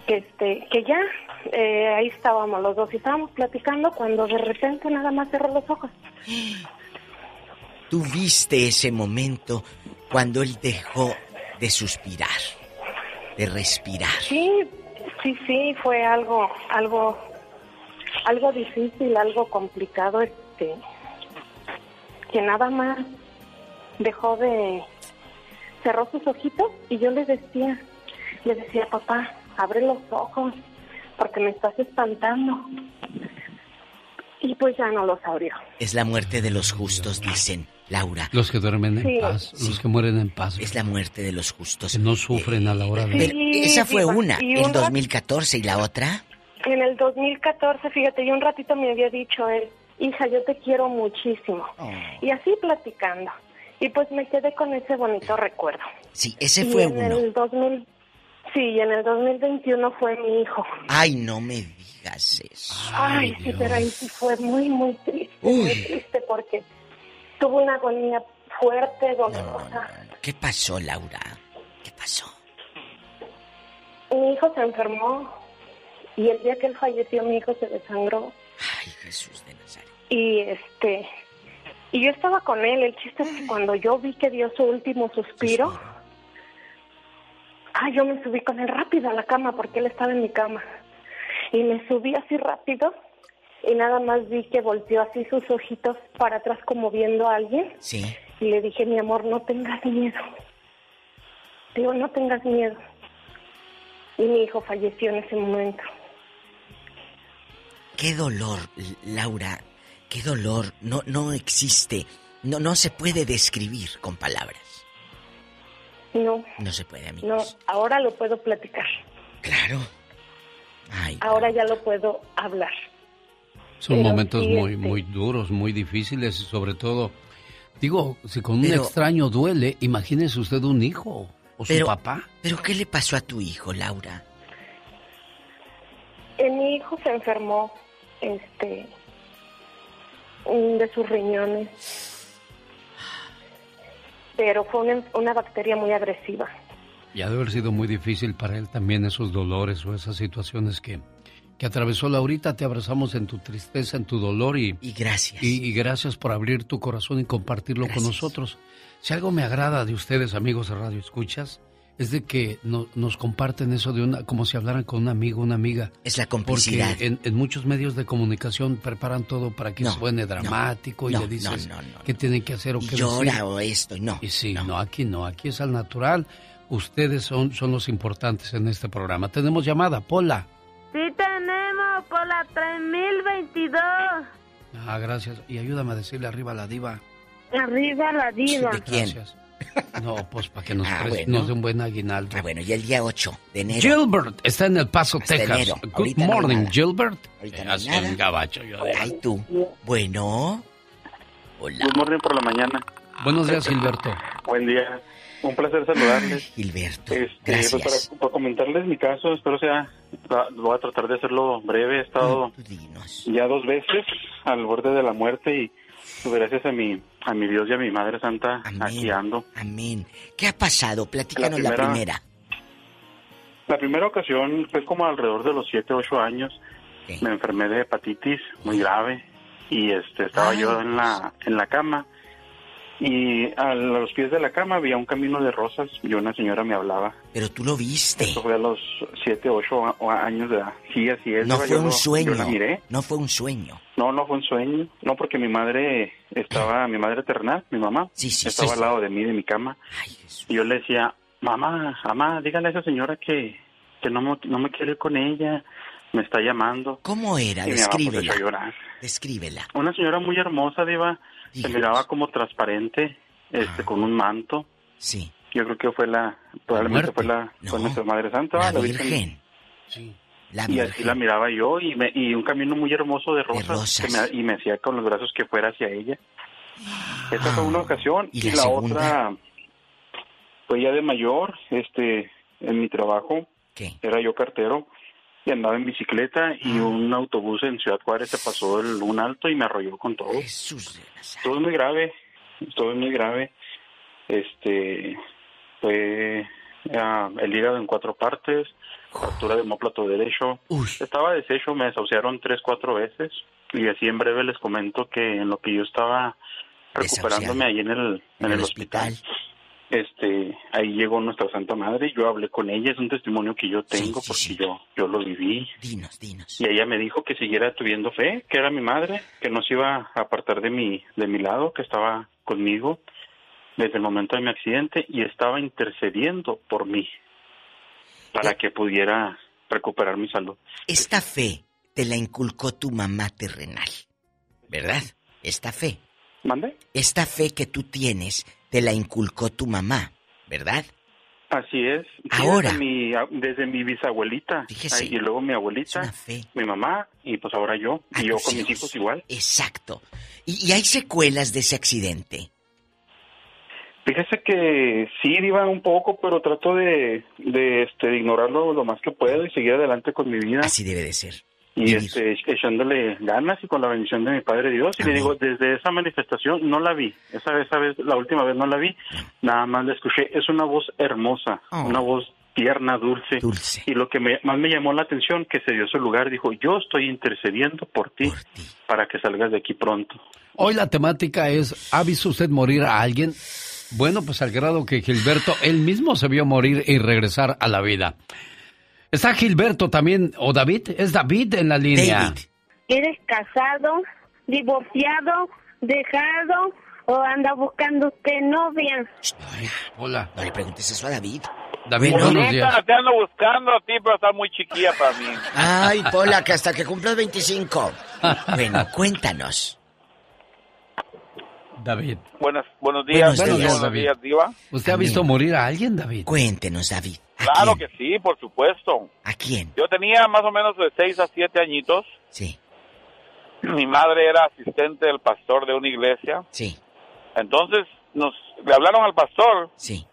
que, este, que ya eh, ahí estábamos los dos y estábamos platicando cuando de repente nada más cerró los ojos. Tú viste ese momento cuando él dejó de suspirar, de respirar. Sí, sí, sí, fue algo, algo, algo difícil, algo complicado, este, que nada más dejó de, cerró sus ojitos y yo le decía, le decía, papá, abre los ojos, porque me estás espantando. Y pues ya no los abrió. Es la muerte de los justos, dicen, Laura. Los que duermen en Sí. paz, los que mueren en paz. Es la muerte de los justos. Que no sufren a la hora de... Pero esa fue una, y en un rat- 2014, ¿y la otra? En el 2014, fíjate, yo un ratito me había dicho él, hija, yo te quiero muchísimo. Y así platicando. Y pues me quedé con ese bonito recuerdo. Sí, ese y fue en uno. el 2000, sí, y en el 2021 fue mi hijo. Ay, no me digas eso. Ay, sí, pero ahí sí fue muy, muy triste, muy triste porque tuvo una agonía fuerte, dolorosa. ¿Qué pasó, Laura? ¿Qué pasó? Mi hijo se enfermó y el día que él falleció mi hijo se desangró. Ay, Jesús de Nazaret. Y este y yo estaba con él, el chiste es que cuando yo vi que dio su último suspiro, ah, yo me subí con él rápido a la cama porque él estaba en mi cama. Y me subí así rápido y nada más vi que volteó así sus ojitos para atrás como viendo a alguien. Sí. Y le dije, mi amor, no tengas miedo. Digo, no tengas miedo. Y mi hijo falleció en ese momento. Qué dolor, Laura. Qué dolor. No, no existe. No, no se puede describir con palabras. No, No se puede, amigo. no, ahora lo puedo platicar. Claro. Ay, Ahora ya lo puedo hablar. Son Pero momentos sí, muy, este- muy duros, muy difíciles y sobre todo, digo, si con un extraño duele, imagínese usted un hijo o su Pero- papá. ¿Pero qué le pasó a tu hijo, Laura? Eh, mi hijo se enfermó este, de sus riñones. Pero fue una, una bacteria muy agresiva. Y ha de haber sido muy difícil para él también esos dolores o esas situaciones que, que atravesó Laurita. Te abrazamos en tu tristeza, en tu dolor y... Y gracias. Y, gracias por abrir tu corazón y compartirlo con nosotros. Si algo me agrada de ustedes, amigos de Radio Escuchas, es de que nos comparten eso de una, como si hablaran con un amigo, una amiga. Es la complicidad. Porque en, muchos medios de comunicación preparan todo para que suene dramático y le dices qué tienen que hacer o qué Llora o esto, no. Y sí, no. aquí no, aquí es al natural. Ustedes son, son los importantes en este programa. Tenemos llamada, Pola. Sí tenemos, Pola 3022. Ah, gracias. Y ayúdame a decirle arriba a la diva. Arriba la diva. ¿De quién? Gracias. No, pues para que nos, ah, nos dé un buen aguinaldo. Ah, bueno, y el día 8 de enero. Gilbert está en El Paso, Texas. Good morning, Gilbert. Ahorita no un gabacho yo Ay, tú. Bueno. Hola. Good morning por la mañana. Buenos días, Gilberto. Buen día. Un placer saludarles. Gilberto. Este, pues, gracias. para, comentarles mi caso, espero sea. Voy a tratar de hacerlo breve. He estado ya dos veces al borde de la muerte y gracias a mi, a mi Dios y a mi Madre Santa, aquí ando. Amén. ¿Qué ha pasado? Platícanos la primera. La primera, ocasión fue como alrededor de los 7, 8 años. Me enfermé de hepatitis muy grave y este estaba yo en la, en la cama y a los pies de la cama había un camino de rosas y una señora me hablaba. Pero tú lo viste. Eso fue a los 7, 8 años de edad. Sí, así es. No fue un sueño. No fue un sueño. No, no fue un sueño. No, porque mi madre estaba, mi madre terrenal, mi mamá, estaba al lado de mí, de mi cama. y yo le decía, mamá, mamá, dígale a esa señora que, que no, me, no me quiero ir con ella. Me está llamando. ¿Cómo era? Y Descríbela. Mi llorar. Descríbela. Una señora muy hermosa, Diva se miraba como transparente, este, con un manto. Sí. Yo creo que fue la, probablemente fue la, fue nuestra Madre Santa, la, Virgen. Sí. Y así la miraba yo y, me, y un camino muy hermoso de rosas, y me hacía con los brazos que fuera hacia ella. Esta fue una ah. ocasión y, la, otra fue ya de mayor, este, en mi trabajo. Era yo cartero y andaba en bicicleta y ah. un autobús en Ciudad Juárez se pasó el, un alto y me arrolló con todo. Jesús Todo muy grave, todo muy grave. Este, fue el hígado en cuatro partes, fractura de homóplato derecho. Estaba deshecho, me desahuciaron tres, cuatro veces. Y así en breve les comento que en lo que yo estaba recuperándome ahí en el, en, el, hospital. este ahí llegó nuestra Santa Madre, yo hablé con ella, es un testimonio que yo tengo porque yo yo lo viví. Dinos, dinos. Y ella me dijo que siguiera tuviendo fe, que era mi madre, que no se iba a apartar de mi de mi lado, que estaba conmigo desde el momento de mi accidente y estaba intercediendo por mí para que pudiera recuperar mi salud. Esta fe te la inculcó tu mamá terrenal, ¿verdad? Esta fe. ¿Mande? Esta fe que tú tienes te la inculcó tu mamá, ¿verdad? Así es. Ahora. Desde mi, bisabuelita. y luego mi abuelita. Mi mamá. Y pues ahora yo. y yo con mis hijos igual. Exacto. ¿Y, hay secuelas de ese accidente? Fíjese que sí, iba un poco, pero trato de, de, este, de ignorarlo lo más que puedo y seguir adelante con mi vida. Así debe de ser y este, echándole ganas y con la bendición de mi Padre Dios. Y le digo, desde esa manifestación no la vi, esa vez, esa vez, la última vez no la vi, nada más la escuché. Es una voz hermosa, oh. una voz tierna, dulce. dulce. Y lo que más me llamó la atención, que se dio su lugar, dijo, yo estoy intercediendo por ti, para que salgas de aquí pronto. Hoy la temática es, ¿ha visto usted morir a alguien? Bueno, pues al grado que Gilberto él mismo se vio morir y regresar a la vida. Está Gilberto también, o David, es David en la línea. ¿Eres casado, divorciado, dejado o anda buscando usted novia? hola. No le preguntes eso a David. David, buenos días. Te ando buscando a ti, pero está muy chiquilla para mí. Ay, Pola, que hasta que cumplas 25. [laughs] bueno, cuéntanos. David. Buenos, buenos días. Buenos días, David. ¿Usted ha visto morir a alguien, David? Cuéntenos, David. Claro que sí, por supuesto. ¿A quién? Yo tenía más o menos de 6 a 7 añitos. Sí. Mi madre era asistente del pastor de una iglesia. Sí. Entonces nos le hablaron al pastor. Sí.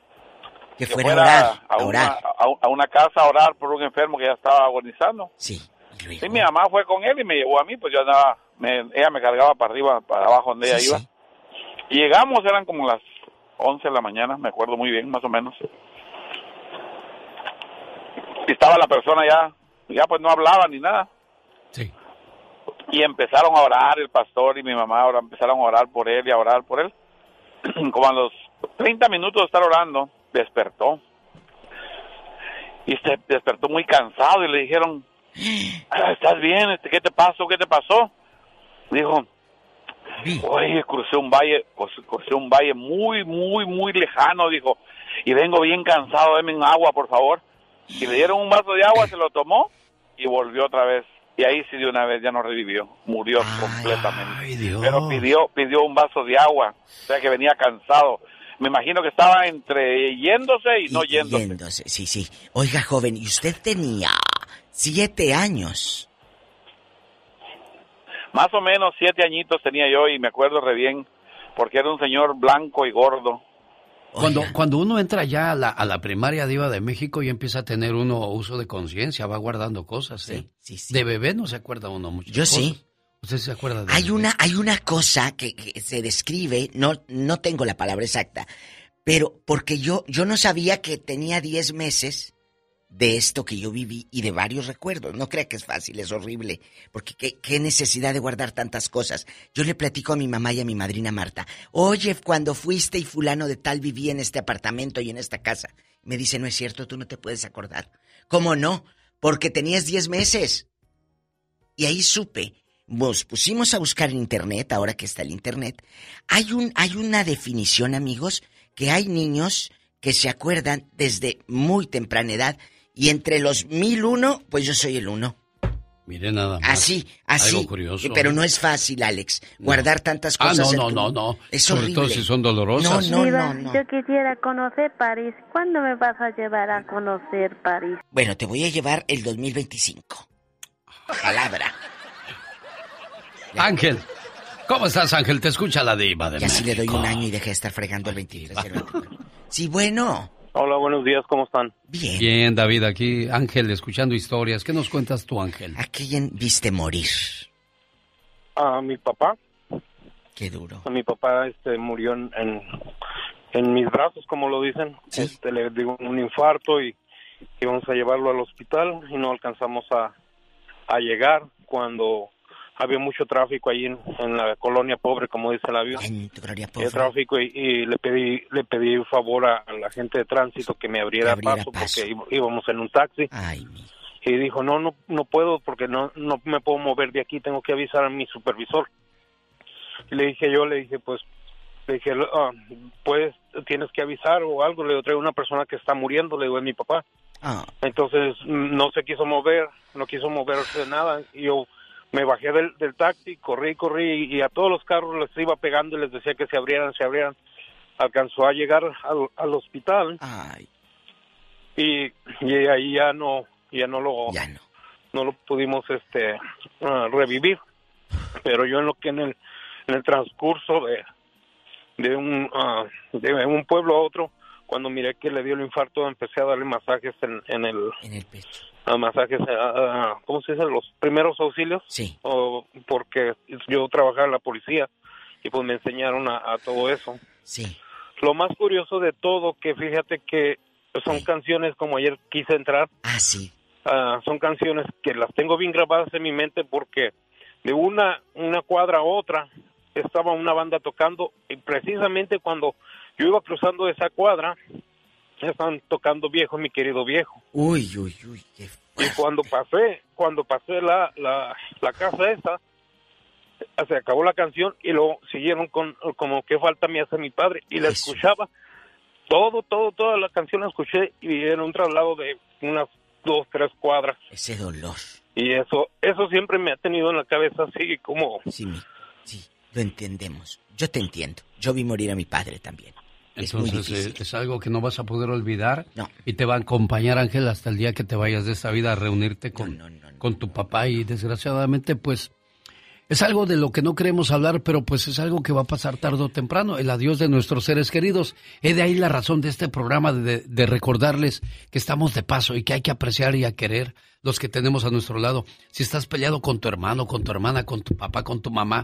Que, fuera, a, orar, a, Una, a, una casa a orar por un enfermo que ya estaba agonizando. Sí. Sí, mi mamá fue con él y me llevó a mí, pues yo andaba, me- ella me cargaba para arriba, para abajo donde ella iba. Y llegamos, eran como las 11 de la mañana, me acuerdo muy bien, más o menos. Y estaba la persona ya, ya pues no hablaba ni nada. Sí. Y empezaron a orar el pastor y mi mamá ahora empezaron a orar por él y a orar por él. [clears throat] Como a los 30 minutos de estar orando, despertó. Y se despertó muy cansado y le dijeron, [gasps] "Ah, ¿estás bien? Este, ¿Qué te pasó? ¿Qué te pasó? Dijo, oye, crucé un valle, cru- crucé un valle muy, muy, muy lejano, dijo, y vengo bien cansado, deme un agua, por favor. Y le dieron un vaso de agua, se lo tomó y volvió otra vez. Y ahí sí de una vez ya no revivió, murió completamente. Pero pidió, pidió un vaso de agua, o sea que venía cansado. Me imagino que estaba entre yéndose y no yéndose. Yéndose, sí, sí. Oiga, joven, y usted tenía siete años. Más o menos siete añitos tenía yo y me acuerdo re bien, porque era un señor blanco y gordo. Cuando, cuando uno entra ya a la, a la primaria diva de México y empieza a tener uno uso de conciencia, va guardando cosas. ¿eh? De bebé no se acuerda uno mucho. Yo sí. ¿Usted se acuerda de Hay una, hay una cosa que, que se describe, no, no tengo la palabra exacta, pero porque yo, yo no sabía que tenía 10 meses de esto que yo viví y de varios recuerdos. No crea que es fácil, es horrible, porque qué, qué necesidad de guardar tantas cosas. Yo le platico a mi mamá y a mi madrina Marta, oye, cuando fuiste y fulano de tal vivía en este apartamento y en esta casa. Me dice, no es cierto, tú no te puedes acordar. ¿Cómo no? Porque tenías 10 meses. Y ahí supe nos pusimos a buscar en internet, ahora que está el internet, hay un hay una definición, amigos, que hay niños que se acuerdan desde muy temprana edad y entre los mil uno, pues yo soy el uno. Mire nada más. Así, así. Algo curioso. Pero no es fácil, Alex, guardar tantas Ah, cosas. no, en no, tu- no, no. Es Sobre horrible. todo si son dolorosas. No, no, Diva, no, no. yo quisiera conocer París. ¿Cuándo me vas a llevar a conocer París? Bueno, te voy a llevar el 2025. Palabra. Ángel, ¿cómo estás, Ángel? Te escucha la diva de Y así le doy México. un año y deja de estar fregando el 23 y el 24. Sí, bueno. Hola, buenos días, ¿cómo están? Bien. Bien, David, aquí Ángel escuchando historias. ¿Qué nos cuentas tú, Ángel? ¿A quién viste morir? A mi papá. Qué duro. A mi papá este, murió en, en, en mis brazos, como lo dicen. Este, le dio un infarto y íbamos a llevarlo al hospital y no alcanzamos a, a llegar cuando había mucho tráfico ahí en, en la colonia pobre, como dice el avión. Había tráfico y, y le pedí le pedí favor a, a la gente de tránsito que me abriera, Que abriera paso, paso. porque íbamos en un taxi. y dijo, no, no, no puedo porque no, no me puedo mover de aquí, tengo que avisar a mi supervisor. Y le dije yo, le dije, pues, le dije, ah, pues, tienes que avisar o algo. Le digo, traigo una persona que está muriendo, le digo, es mi papá. Ah. Entonces, mm, no se quiso mover, no quiso moverse de nada. Y yo me bajé del, del taxi, corrí, corrí, y a todos los carros les iba pegando y les decía que se abrieran, se abrieran. Alcanzó a llegar al, al hospital. Y, y ahí ya no, ya no lo, no. lo pudimos este ah, revivir. Pero yo en lo que en el, en el transcurso de, de un ah, de un pueblo a otro, cuando miré que le dio el infarto, empecé a darle masajes en, en el en el pecho. masajes, ah, ah, ¿cómo se dice? Los primeros auxilios. Sí. O, porque yo trabajaba en la policía y pues me enseñaron a, a todo eso. Sí. Lo más curioso de todo que fíjate que son canciones como ayer quise entrar. Ah, sí. son canciones que las tengo bien grabadas en mi mente porque de una una cuadra a otra estaba una banda tocando y precisamente cuando yo iba cruzando esa cuadra estaban tocando viejo mi querido viejo Uy, uy, uy. qué y cuando pasé cuando pasé la la, la casa esa se acabó la canción y luego siguieron con como qué falta me hace mi padre y la escuchaba todo todo toda la canción la escuché y era un traslado de unas dos tres cuadras Ese dolor. y eso eso siempre me ha tenido en la cabeza así como Sí, sí, lo entendemos. Yo te entiendo. Yo vi morir a mi padre también. Es muy Entonces difícil. es algo que no vas a poder olvidar No. y te va a acompañar Ángel hasta el día que te vayas de esta vida a reunirte con, con tu papá y desgraciadamente pues Es algo de lo que no queremos hablar, pero pues es algo que va a pasar tarde o temprano, el adiós de nuestros seres queridos. Es de ahí la razón de este programa, de, de recordarles que estamos de paso y que hay que apreciar y a querer los que tenemos a nuestro lado. Si estás peleado con tu hermano, con tu hermana, con tu papá, con tu mamá,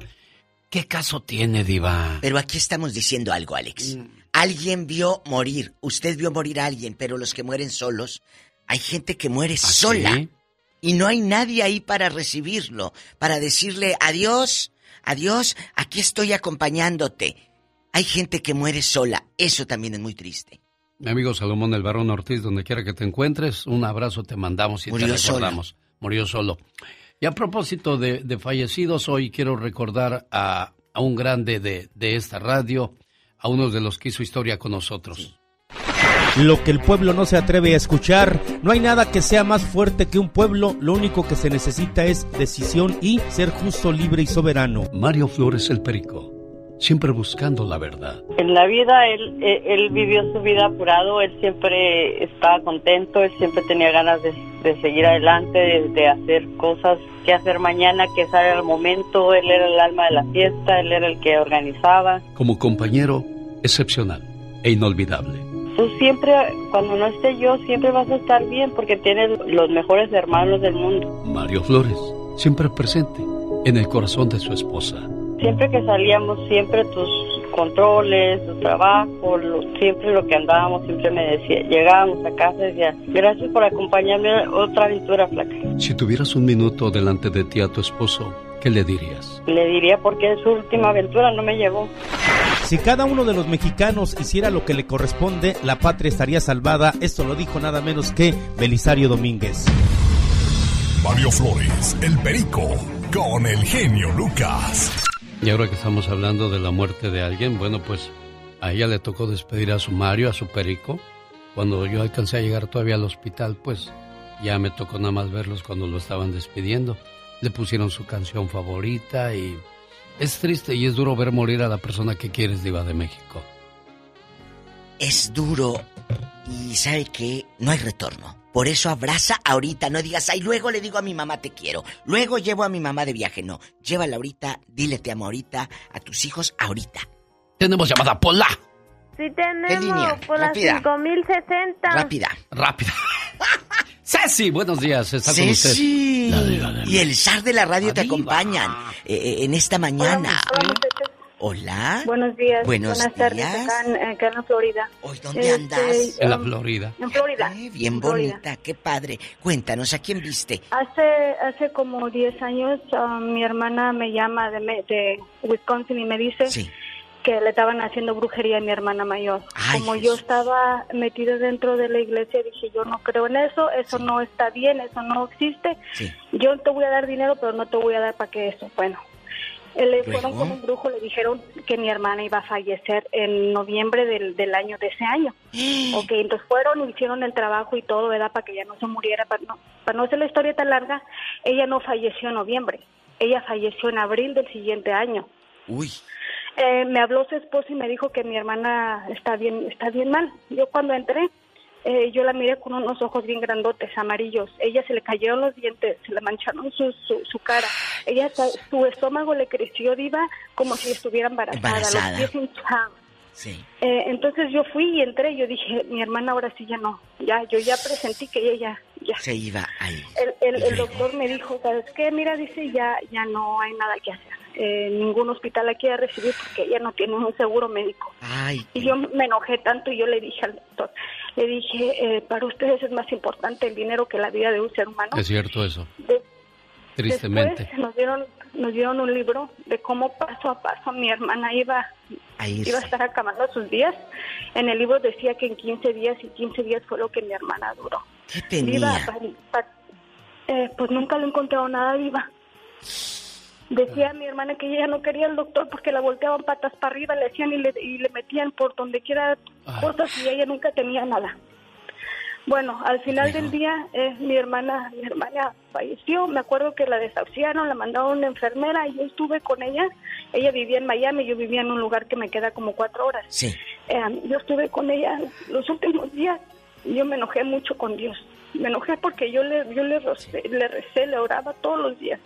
¿qué caso tiene, Diva? Pero aquí estamos diciendo algo, Alex. Alguien vio morir, usted vio morir a alguien, pero los que mueren solos, hay gente que muere sola. Y no hay nadie ahí para recibirlo, para decirle adiós, adiós, aquí estoy acompañándote. Hay gente que muere sola, eso también es muy triste. Mi amigo Salomón El Barón Ortiz, donde quiera que te encuentres, un abrazo te mandamos y Murió te recordamos. Murió solo. Y a propósito de, de fallecidos, hoy quiero recordar a, a un grande de, de esta radio, a uno de los que hizo historia con nosotros. Lo que el pueblo no se atreve a escuchar, no hay nada que sea más fuerte que un pueblo, lo único que se necesita es decisión y ser justo, libre y soberano. Mario Flores el Perico, siempre buscando la verdad. En la vida él, él, él vivió su vida apurado, él siempre estaba contento, él siempre tenía ganas de, de seguir adelante, de, de hacer cosas que hacer mañana, que sale al momento, él era el alma de la fiesta, él era el que organizaba. Como compañero, excepcional e inolvidable. Tú siempre, cuando no esté yo, siempre vas a estar bien porque tienes los mejores hermanos del mundo. Mario Flores, siempre presente en el corazón de su esposa. Siempre que salíamos, siempre tus controles, tu trabajo, lo- siempre lo que andábamos, siempre me decía, llegábamos a casa y decía, gracias por acompañarme a otra aventura flaca. Si tuvieras un minuto delante de ti a tu esposo, ¿qué le dirías? Le diría porque su última aventura no me llevó. Si cada uno de los mexicanos hiciera lo que le corresponde, la patria estaría salvada. Esto lo dijo nada menos que Belisario Domínguez. Mario Flores, el perico, con el genio Lucas. Y ahora que estamos hablando de la muerte de alguien, bueno, pues a ella le tocó despedir a su Mario, a su perico. Cuando yo alcancé a llegar todavía al hospital, pues ya me tocó nada más verlos cuando lo estaban despidiendo. Le pusieron su canción favorita y es triste y es duro ver morir a la persona que quieres, Diva de México. Es duro y sabe que no hay retorno. Por eso abraza ahorita, no digas, ay, luego le digo a mi mamá te quiero, luego llevo a mi mamá de viaje, no. Llévala ahorita, dile te amo ahorita, a tus hijos ahorita. Tenemos llamada Pola. Sí tenemos Rápida. 5060. Rápida. Rápida. [laughs] Ceci, buenos días. Está con usted. La de Y el zar de la radio te acompañan eh, eh, en esta mañana. Hola. Buenos días. Buenos Buenas tardes acá en, acá en la Florida. Hoy, ¿dónde Este, andas? En la Florida. En Florida. Eh, bien en Florida. bonita, qué padre. Cuéntanos, ¿a quién viste? Hace hace como 10 años um, mi hermana me llama de, me- de Wisconsin y me dice que le estaban haciendo brujería a mi hermana mayor. como yo estaba metida dentro de la iglesia, dije yo no creo en eso, eso no está bien, eso no existe. Yo te voy a dar dinero, pero no te voy a dar para que eso. Bueno, le fueron con un brujo, le dijeron que mi hermana iba a fallecer en noviembre del, del año de ese año. [gasps] ok, entonces fueron, hicieron el trabajo y todo, ¿verdad? Para que ella no se muriera, para no, para no hacer la historia tan larga, ella no falleció en noviembre, ella falleció en abril del siguiente año. Uy. Eh, me habló su esposo y me dijo que mi hermana está bien, está bien mal. Yo cuando entré, eh, yo la miré con unos ojos bien grandotes, amarillos. Ella se le cayeron los dientes, se le mancharon su, su, su cara. Ella, su estómago le creció diva como si estuviera embarazada. Embarazada. Los pies hinchados. Sí. Eh, entonces yo fui y entré. Yo dije, mi hermana ahora sí ya no. Ya, yo ya presentí que ella ya, ya. Se iba ahí. El, el, el doctor me dijo, ¿sabes qué? Mira, dice, ya, ya no hay nada que hacer. Eh, ningún hospital la quiere recibir porque ella no tiene un seguro médico. Ay. Y yo me enojé tanto y yo le dije al doctor, le dije, eh, para ustedes es más importante el dinero que la vida de un ser humano. Es cierto eso. De- Tristemente. Después nos dieron, nos dieron un libro de cómo paso a paso mi hermana iba, Ahí iba a estar acabando sus días. En el libro decía que en 15 días y 15 días fue lo que mi hermana duró. ¿Qué tenía? Diva, pa- pa- eh, pues nunca le he encontrado nada viva. Decía mi hermana que ella no quería al doctor porque la volteaban patas para arriba, le hacían y le, y le metían por donde quiera cosas y ella nunca tenía nada. Bueno, al final del día eh, mi hermana mi hermana falleció. Me acuerdo que la desahuciaron, la mandaron a una enfermera y yo estuve con ella. Ella vivía en Miami, yo vivía en un lugar que me queda como cuatro horas. Sí. Eh, yo estuve con ella los últimos días y yo me enojé mucho con Dios. Me enojé porque yo le, yo le, rocé- le recé, le oraba todos los días.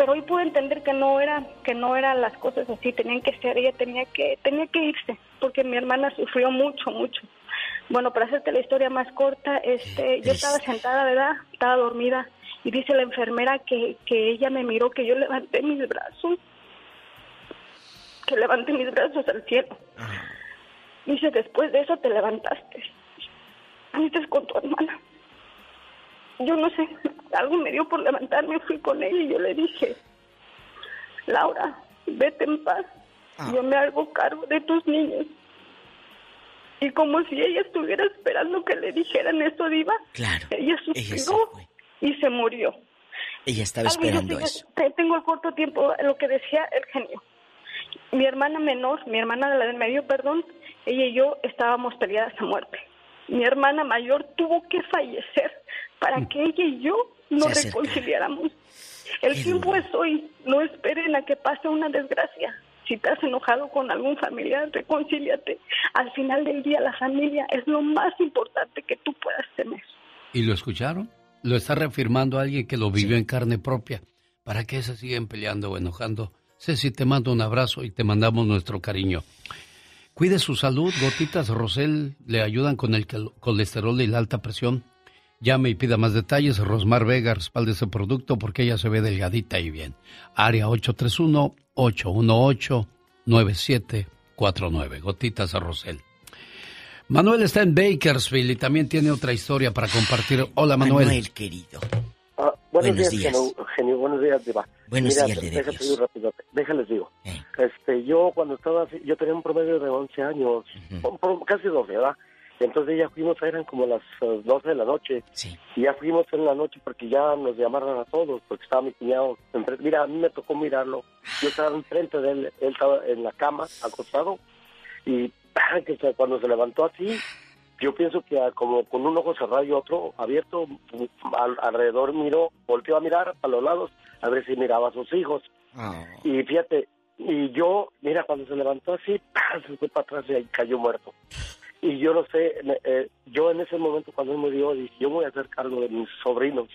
Pero hoy pude entender que no era que no eran las cosas así tenían que ser ella tenía que tenía que irse porque mi hermana sufrió mucho mucho. Bueno para hacerte la historia más corta este yo estaba sentada verdad estaba dormida y dice la enfermera que que ella me miró que yo levanté mis brazos que levanté mis brazos al cielo. Dice después de eso te levantaste. Fuiste con tu hermana yo no sé, [laughs] algo me dio por levantarme, fui con ella y yo le dije, Laura, vete en paz, yo me hago cargo de tus niños. Y como si ella estuviera esperando que le dijeran eso, Diva, claro, ella suspiró y se murió. Ella estaba esperando eso. Tengo el corto tiempo, lo que decía el genio. Mi hermana menor, mi hermana de la del medio, perdón, ella y yo estábamos peleadas a muerte. Mi hermana mayor tuvo que fallecer para mm. que ella y yo nos reconciliáramos. El tiempo es hoy, no esperen a que pase una desgracia. Si te has enojado con algún familiar, reconcíliate. Al final del día, la familia es lo más importante que tú puedas tener. ¿Y lo escucharon? Lo está reafirmando alguien que lo vivió en carne propia. ¿Para qué se siguen peleando o enojando? Ceci, te mando un abrazo y te mandamos nuestro cariño. Cuide su salud, gotitas Rosel le ayudan con el colesterol y la alta presión. Llame y pida más detalles. Rosmar Vega respalde ese producto porque ella se ve delgadita y bien. Área 831-818-9749. Gotitas a Rosel. Manuel está en Bakersfield y también tiene otra historia para compartir. Hola, Manuel. Manuel, querido. Ah, buenos, días, Genio, Buenos días, Diva. Buenos días, rápido. Déjales digo. Este, yo cuando estaba, yo tenía un promedio de 11 años, casi 12, ¿verdad? Entonces ya fuimos, eran como las 12 de la noche. Y ya fuimos en la noche porque ya nos llamaron a todos, porque estaba mi cuñado. Mira, a mí me tocó mirarlo. Yo estaba enfrente de él, él estaba en la cama, acostado. Y [clears throat] que cuando se levantó así, yo pienso que como con un ojo cerrado y otro abierto, alrededor miró, volteó a mirar a los lados a ver si miraba a sus hijos. Ah. Y fíjate, y yo, mira, cuando se levantó así, [clears throat] se fue para atrás y cayó muerto y yo no sé, eh, yo en ese momento cuando él me dio, dije, yo voy a hacer cargo de mis sobrinos.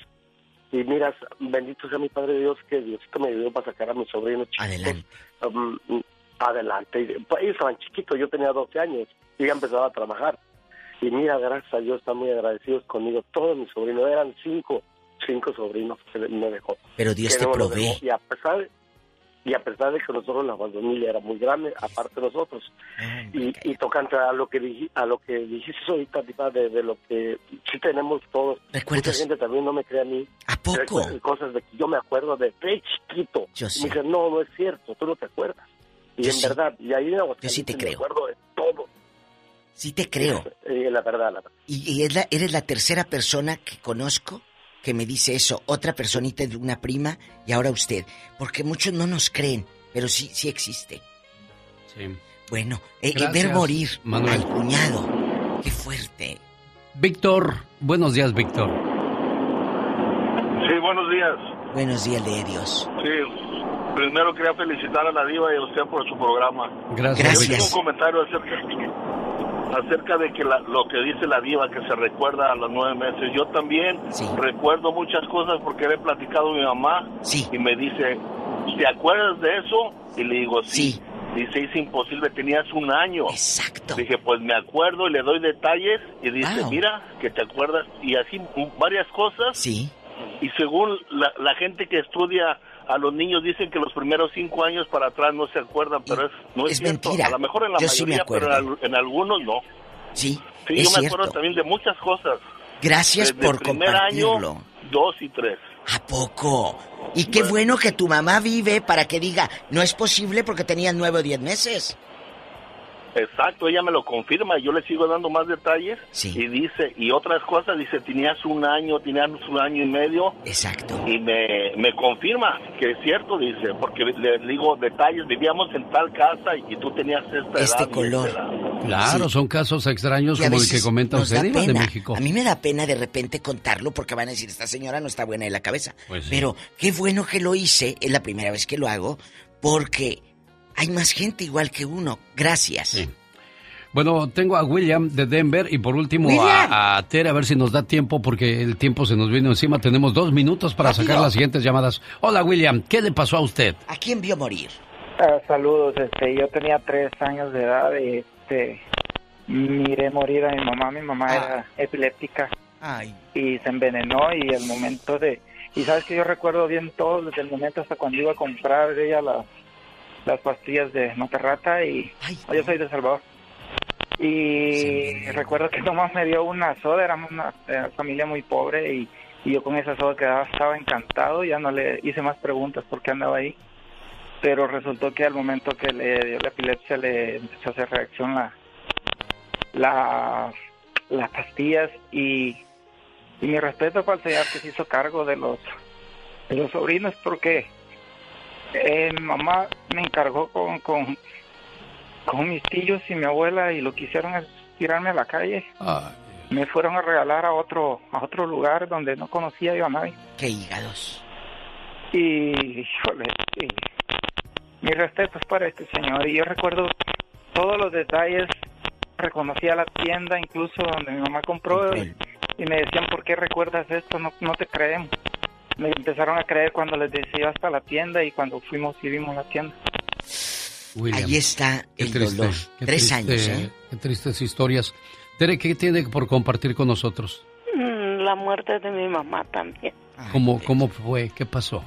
Y miras, bendito sea mi Padre Dios, que Diosito me ayudó para sacar a mis sobrinos Adelante. Um, adelante. Pues, ellos estaban chiquitos, yo tenía 12 años y ya empezaba a trabajar. Y mira, gracias a Dios, están muy agradecidos conmigo. Todos mis sobrinos, eran cinco, cinco sobrinos que me dejó. Pero Dios te provee. Y a pesar de, y a pesar de que nosotros la familia era muy grande, aparte de nosotros, y, y tocante a lo que a lo que dijiste ahorita, de, de lo que sí tenemos todos. Mucha gente también no me cree a mí. ¿A poco? Cosas de que yo me acuerdo de, de chiquito. Yo sí. Y me dicen, no, no es cierto, tú no te acuerdas. Y en verdad, y ahí yo sí te creo. me acuerdo de todo. Sí te creo. Y la verdad, la verdad. ¿Y, y eres la tercera persona que conozco que me dice eso, otra personita de una prima y ahora usted, porque muchos no nos creen, pero sí, sí existe. Sí. Bueno, eh, eh ver morir Manuel. al cuñado, qué fuerte. Víctor, buenos días, Víctor. Sí, buenos días. Buenos días, de Dios. Sí, primero quería felicitar a la diva y a usted por su programa. Gracias. Yo tengo un comentario acerca acerca de que lo que dice la diva, que se recuerda a los nueve meses. Yo también recuerdo muchas cosas porque le he platicado a mi mamá y me dice, ¿te acuerdas de eso? Y le digo, sí. Dice, es imposible, tenías un año. Exacto. Dije, pues me acuerdo y le doy detalles y dice, mira, que te acuerdas. Y así varias cosas. Sí. Y según la, la gente que estudia a los niños dicen que los primeros cinco años para atrás no se acuerdan, pero es, no es, mentira. A lo mejor en la mayoría, pero en, algunos no. Sí, sí yo me acuerdo también de muchas cosas. Gracias por primer compartirlo. Año, dos y tres. ¿A poco? Y qué bueno. que tu mamá vive para que diga, no es posible porque tenía nueve o diez meses. Exacto, ella me lo confirma, yo le sigo dando más detalles y dice, y otras cosas, dice, tenías un año, tenías un año y medio. Exacto. Y me, me confirma que es cierto, dice, porque le digo detalles, vivíamos en tal casa y tú tenías esta este color. Claro, son casos extraños como el que comenta usted, de México. A mí me da pena de repente contarlo porque van a decir, esta señora no está buena de la cabeza. Pues Pero qué bueno que lo hice, es la primera vez que lo hago, porque hay más gente igual que uno. Gracias. Bueno, tengo a William de Denver y por último a, Tere a ver si nos da tiempo porque el tiempo se nos vino encima. Tenemos dos minutos para sacar las siguientes llamadas. Hola William, ¿qué le pasó a usted? ¿A quién vio morir? Ah, saludos, este, yo tenía tres años de edad y este, miré morir a mi mamá. Mi mamá ah. era epiléptica y se envenenó y el momento de... Y sabes que yo recuerdo bien todo desde el momento hasta cuando iba a comprar ella las, las pastillas de Monterrata y... yo soy de Salvador. Y recuerdo que nomás me dio una soda, éramos una eh, familia muy pobre y, yo con esa soda quedaba, estaba encantado, ya no le hice más preguntas porque andaba ahí. Pero resultó que al momento que le dio la epilepsia le empezó a hacer reacción la, la las pastillas y, y mi respeto para el señor que se hizo cargo de los de los sobrinos porque eh, mi mamá me encargó con, con, con mis tíos y mi abuela y lo que hicieron es tirarme a la calle. Me fueron a regalar a otro a otro lugar donde no conocía yo a nadie. ¡Qué hígados! Y, híjole, y, mi respeto es para este señor. Y yo recuerdo todos los detalles reconocía la tienda incluso donde mi mamá compró y, me decían, ¿por qué recuerdas esto? No, no te creemos. Me empezaron a creer cuando les decía hasta la tienda y cuando fuimos y vimos la tienda. Ahí está el dolor. Tres años, ¿eh? Qué tristes historias. Tere, ¿qué tiene por compartir con nosotros? Mm, la muerte de mi mamá también. ¿Cómo, cómo fue? ¿Qué pasó?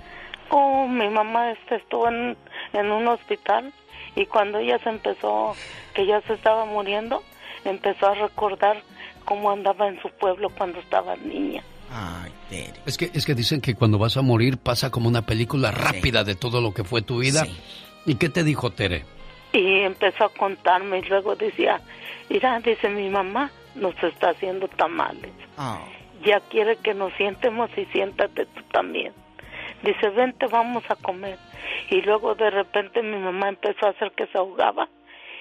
Oh, mi mamá este, estuvo en, en un hospital y cuando ella se empezó, que ya se estaba muriendo, empezó a recordar cómo andaba en su pueblo cuando estaba niña. Ay, Es que, es que dicen que cuando vas a morir pasa como una película rápida de todo lo que fue tu vida. ¿Y qué te dijo Tere? Y empezó a contarme y luego decía, mira, dice mi mamá, nos está haciendo tamales. Oh. Ya quiere que nos sientemos y siéntate tú también. Dice, vente, vamos a comer. Y luego de repente mi mamá empezó a hacer que se ahogaba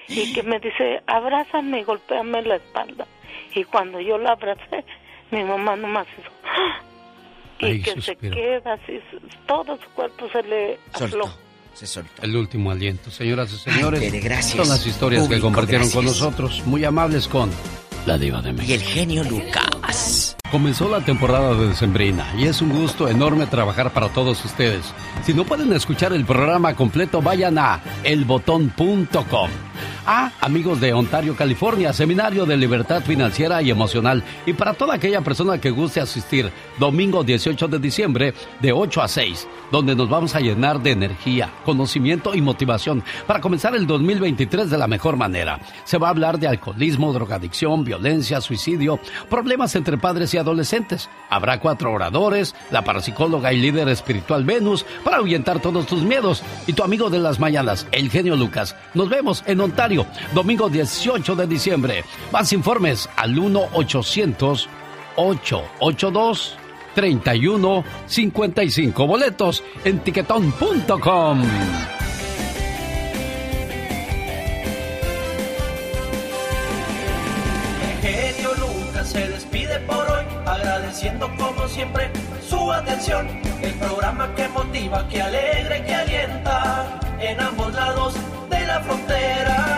y que me dice, abrázame y golpéame la espalda. Y cuando yo la abracé, mi mamá nomás hizo... ¡ah! Y que se queda así, todo su cuerpo se le afló. Se soltó. El último aliento. Señoras y señores, gracias. son las historias que compartieron con nosotros. Muy amables con la diva de México. Y el genio Lucas. Comenzó la temporada de Decembrina y es un gusto enorme trabajar para todos ustedes. Si no pueden escuchar el programa completo, vayan a elbotón.com. Ah, amigos de Ontario, California, Seminario de Libertad Financiera y Emocional. Y para toda aquella persona que guste asistir, domingo 18 de diciembre, de 8 a 6, donde nos vamos a llenar de energía, conocimiento y motivación para comenzar el 2023 de la mejor manera. Se va a hablar de alcoholismo, drogadicción, violencia, suicidio, problemas entre padres y adolescentes. Habrá cuatro oradores, la parapsicóloga y líder espiritual Venus, para ahuyentar todos tus miedos. Y tu amigo de las mañanas, el genio Lucas. Nos vemos en Ontario, domingo 18 de diciembre. Más informes al 1-800-882-3155. Boletos en tiquetón.com. se despide por hoy, agradeciendo como siempre su atención. El programa que motiva, que alegra y que alienta en ambos lados.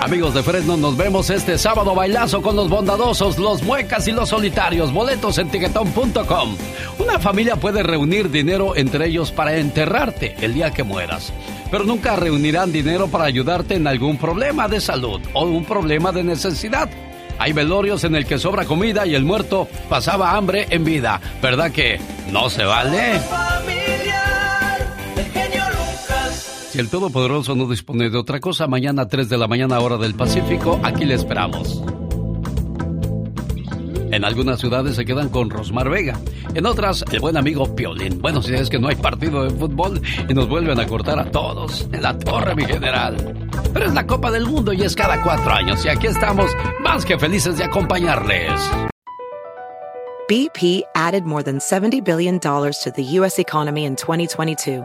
Amigos de Fresno, nos vemos este sábado bailazo con los bondadosos, los muecas y los solitarios. Boletos en tiquetón.com. Una familia puede reunir dinero entre ellos para enterrarte el día que mueras. Pero nunca reunirán dinero para ayudarte en algún problema de salud o un problema de necesidad. Hay velorios en el que sobra comida y el muerto pasaba hambre en vida. ¿Verdad que no se vale? Si el Todopoderoso no dispone de otra cosa, mañana a 3 de la mañana hora del Pacífico, aquí le esperamos. En algunas ciudades se quedan con Rosmar Vega. En otras, el buen amigo Piolín. Bueno, si es que no hay partido de fútbol y nos vuelven a cortar a todos en la torre, mi general. Pero es la Copa del Mundo y es cada cuatro años. Y aquí estamos, más que felices de acompañarles. BP added more than $70 billion to the U.S. economy in 2022.